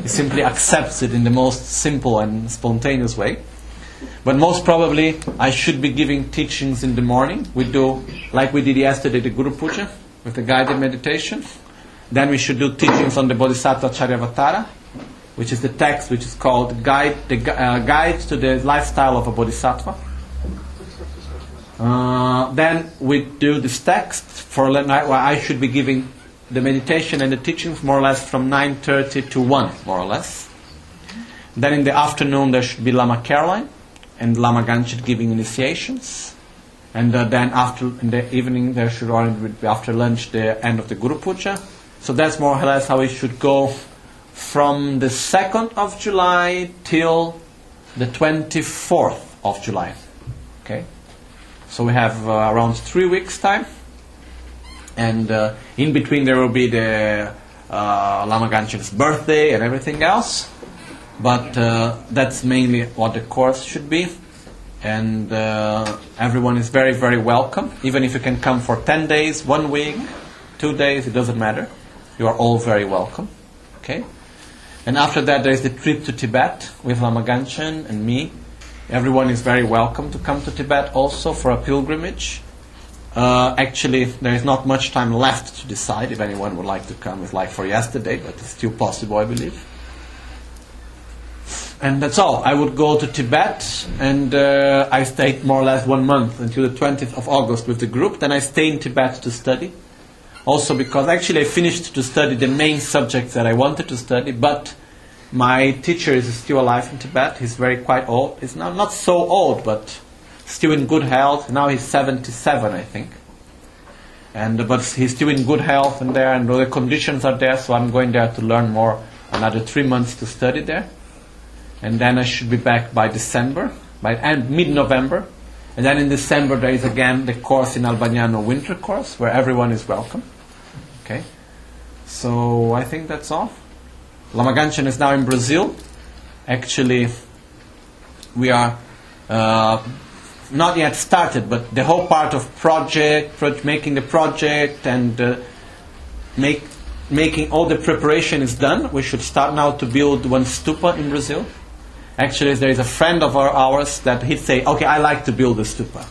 he simply accepts it in the most simple and spontaneous way. But most probably, I should be giving teachings in the morning. We do, like we did yesterday, the Guru Puja with the guided meditation. Then we should do teachings on the Bodhisattva Charyavatara, which is the text which is called Guide, the, uh, Guide to the Lifestyle of a Bodhisattva. Uh, then we do this text for I should be giving the meditation and the teachings more or less from 9.30 to 1, more or less. Then in the afternoon there should be Lama Caroline and Lama Gangchen giving initiations. And uh, then after in the evening there should be after lunch the end of the Guru Puja. So that's more or less how it should go from the 2nd of July till the 24th of July. Okay? So we have uh, around three weeks time. And uh, in between there will be the uh, Lama Gangchen's birthday and everything else. But uh, that's mainly what the course should be. And uh, everyone is very, very welcome. Even if you can come for 10 days, one week, two days, it doesn't matter. You are all very welcome. Okay? And after that, there is the trip to Tibet with Lama Gangchen and me. Everyone is very welcome to come to Tibet also for a pilgrimage. Uh, actually, there is not much time left to decide if anyone would like to come. It's like for yesterday, but it's still possible, I believe. And that's all. I would go to Tibet, and uh, I stayed more or less one month until the 20th of August with the group. Then I stayed in Tibet to study. Also, because actually I finished to study the main subjects that I wanted to study, but my teacher is still alive in Tibet. He's very quite old. He's now not so old, but still in good health. Now he's 77, I think. And but he's still in good health and there, and the conditions are there. So I'm going there to learn more. Another three months to study there, and then I should be back by December, by end mid-November. And then in December there is again the course in Albagnano winter course where everyone is welcome. Okay, so I think that's all. Lama Gangchen is now in Brazil. Actually, we are uh, not yet started, but the whole part of project, pro- making the project, and uh, make, making all the preparation is done. We should start now to build one stupa in Brazil. Actually, there is a friend of ours that he'd say, "Okay, I like to build a stupa."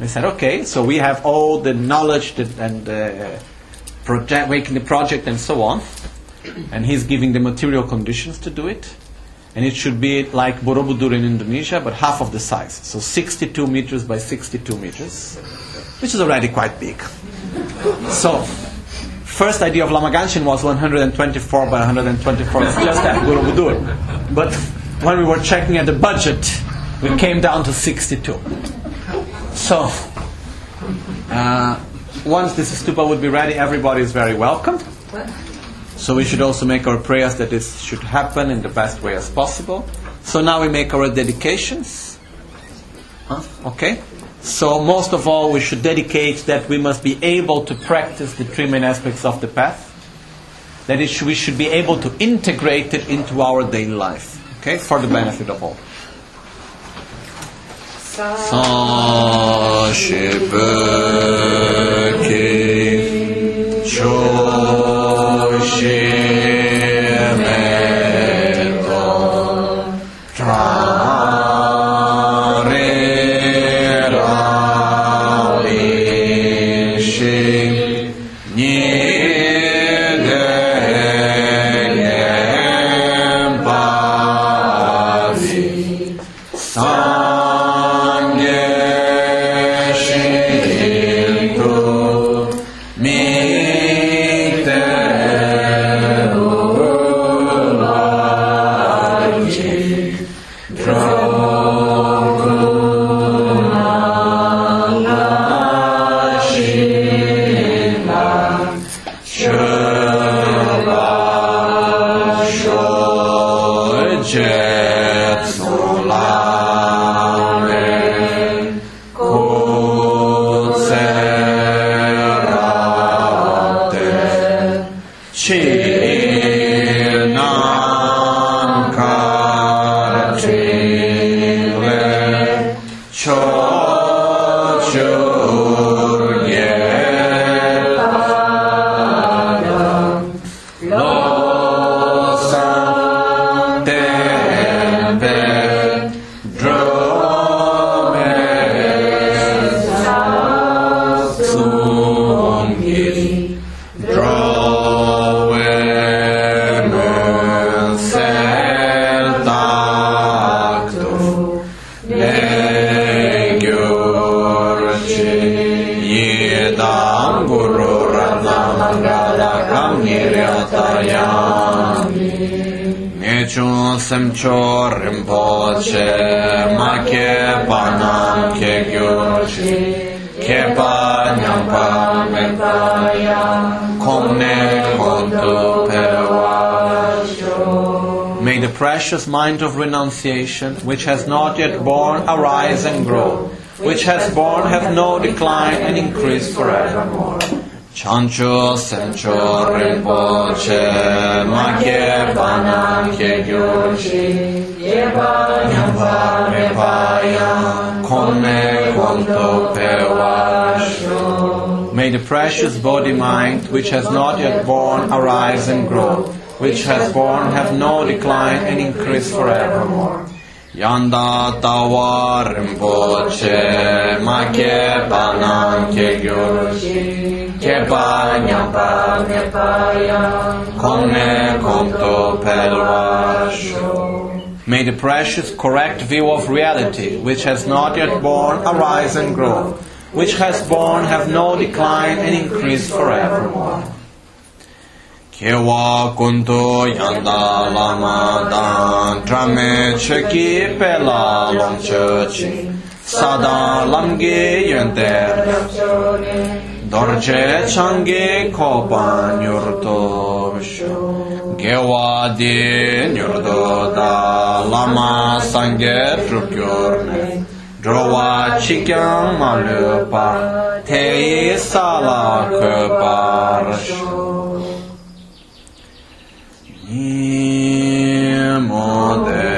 We said, "Okay." So we have all the knowledge that, and uh, project, making the project and so on, and he's giving the material conditions to do it and it should be like Borobudur in Indonesia, but half of the size. So 62 meters by 62 meters, which is already quite big. So, first idea of Lama Gangchen was 124 by 124. It's just that Borobudur. But when we were checking at the budget, we came down to 62. So, uh, once this stupa would be ready, everybody is very welcome. So we should also make our prayers that this should happen in the best way as possible. So now we make our dedications. Huh? Okay? So most of all, we should dedicate that we must be able to practice the three main aspects of the path. That should, we should be able to integrate it into our daily life. Okay? For the benefit of all. Kontu Pewasho May the precious mind of renunciation, which has not yet born, arise and grow, which has born, have no decline and increase forevermore. Chancho sencho rinpoche make bana ke gyoshi yeba nyamba repaya kone konto pewasho May the precious bodhi mind which has not yet born arise and grow. Which has born have no decline and increase forevermore. Yanda tawa rinpoche bana ke gyoshi May the precious correct view of reality, which has not yet born, arise and grow, which has born have no decline and increase forevermore. Kewa kunto yanda lama dan drame cheki pela chechi sada lamge yenter dorje change kopan yurdosh gewadi yurdo da lama sange trupyorne drowa chikyam malupa teyi sala köparsh Nimo de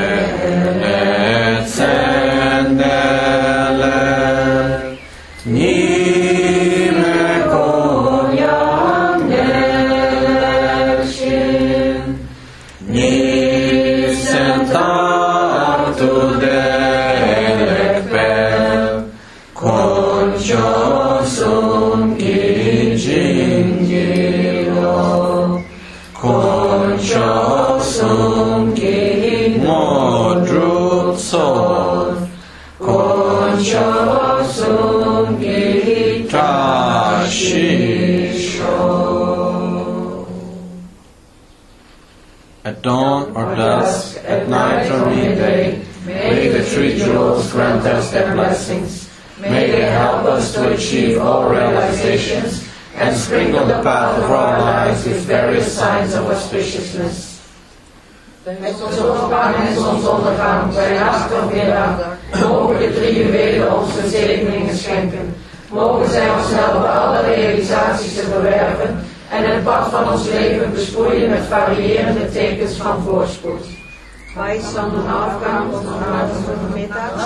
Dawn or dusk, at night or midday, may the three jewels grant us their blessings. May they help us to achieve all realizations and sprinkle the path of our lives with various signs of auspiciousness. Met zonsopgang en zonsondergang, bij nacht of middag, mogen de drie juwelen ons de zegeningen schenken. Mogen zij ons helpen alle realisaties te verwerven en het pad van ons leven besproeien met variërende tekens van voorspoed. Bij zonsopgang of middags,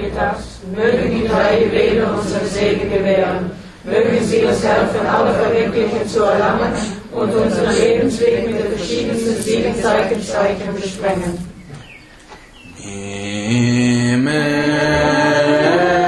middags, mögen die drei juwelen ons een zegen gewähren. Mögen sie uns helfen, alle Verwirklichungen zu erlangen und unseren Lebensweg mit den verschiedensten Siegenzeichen besprengen. John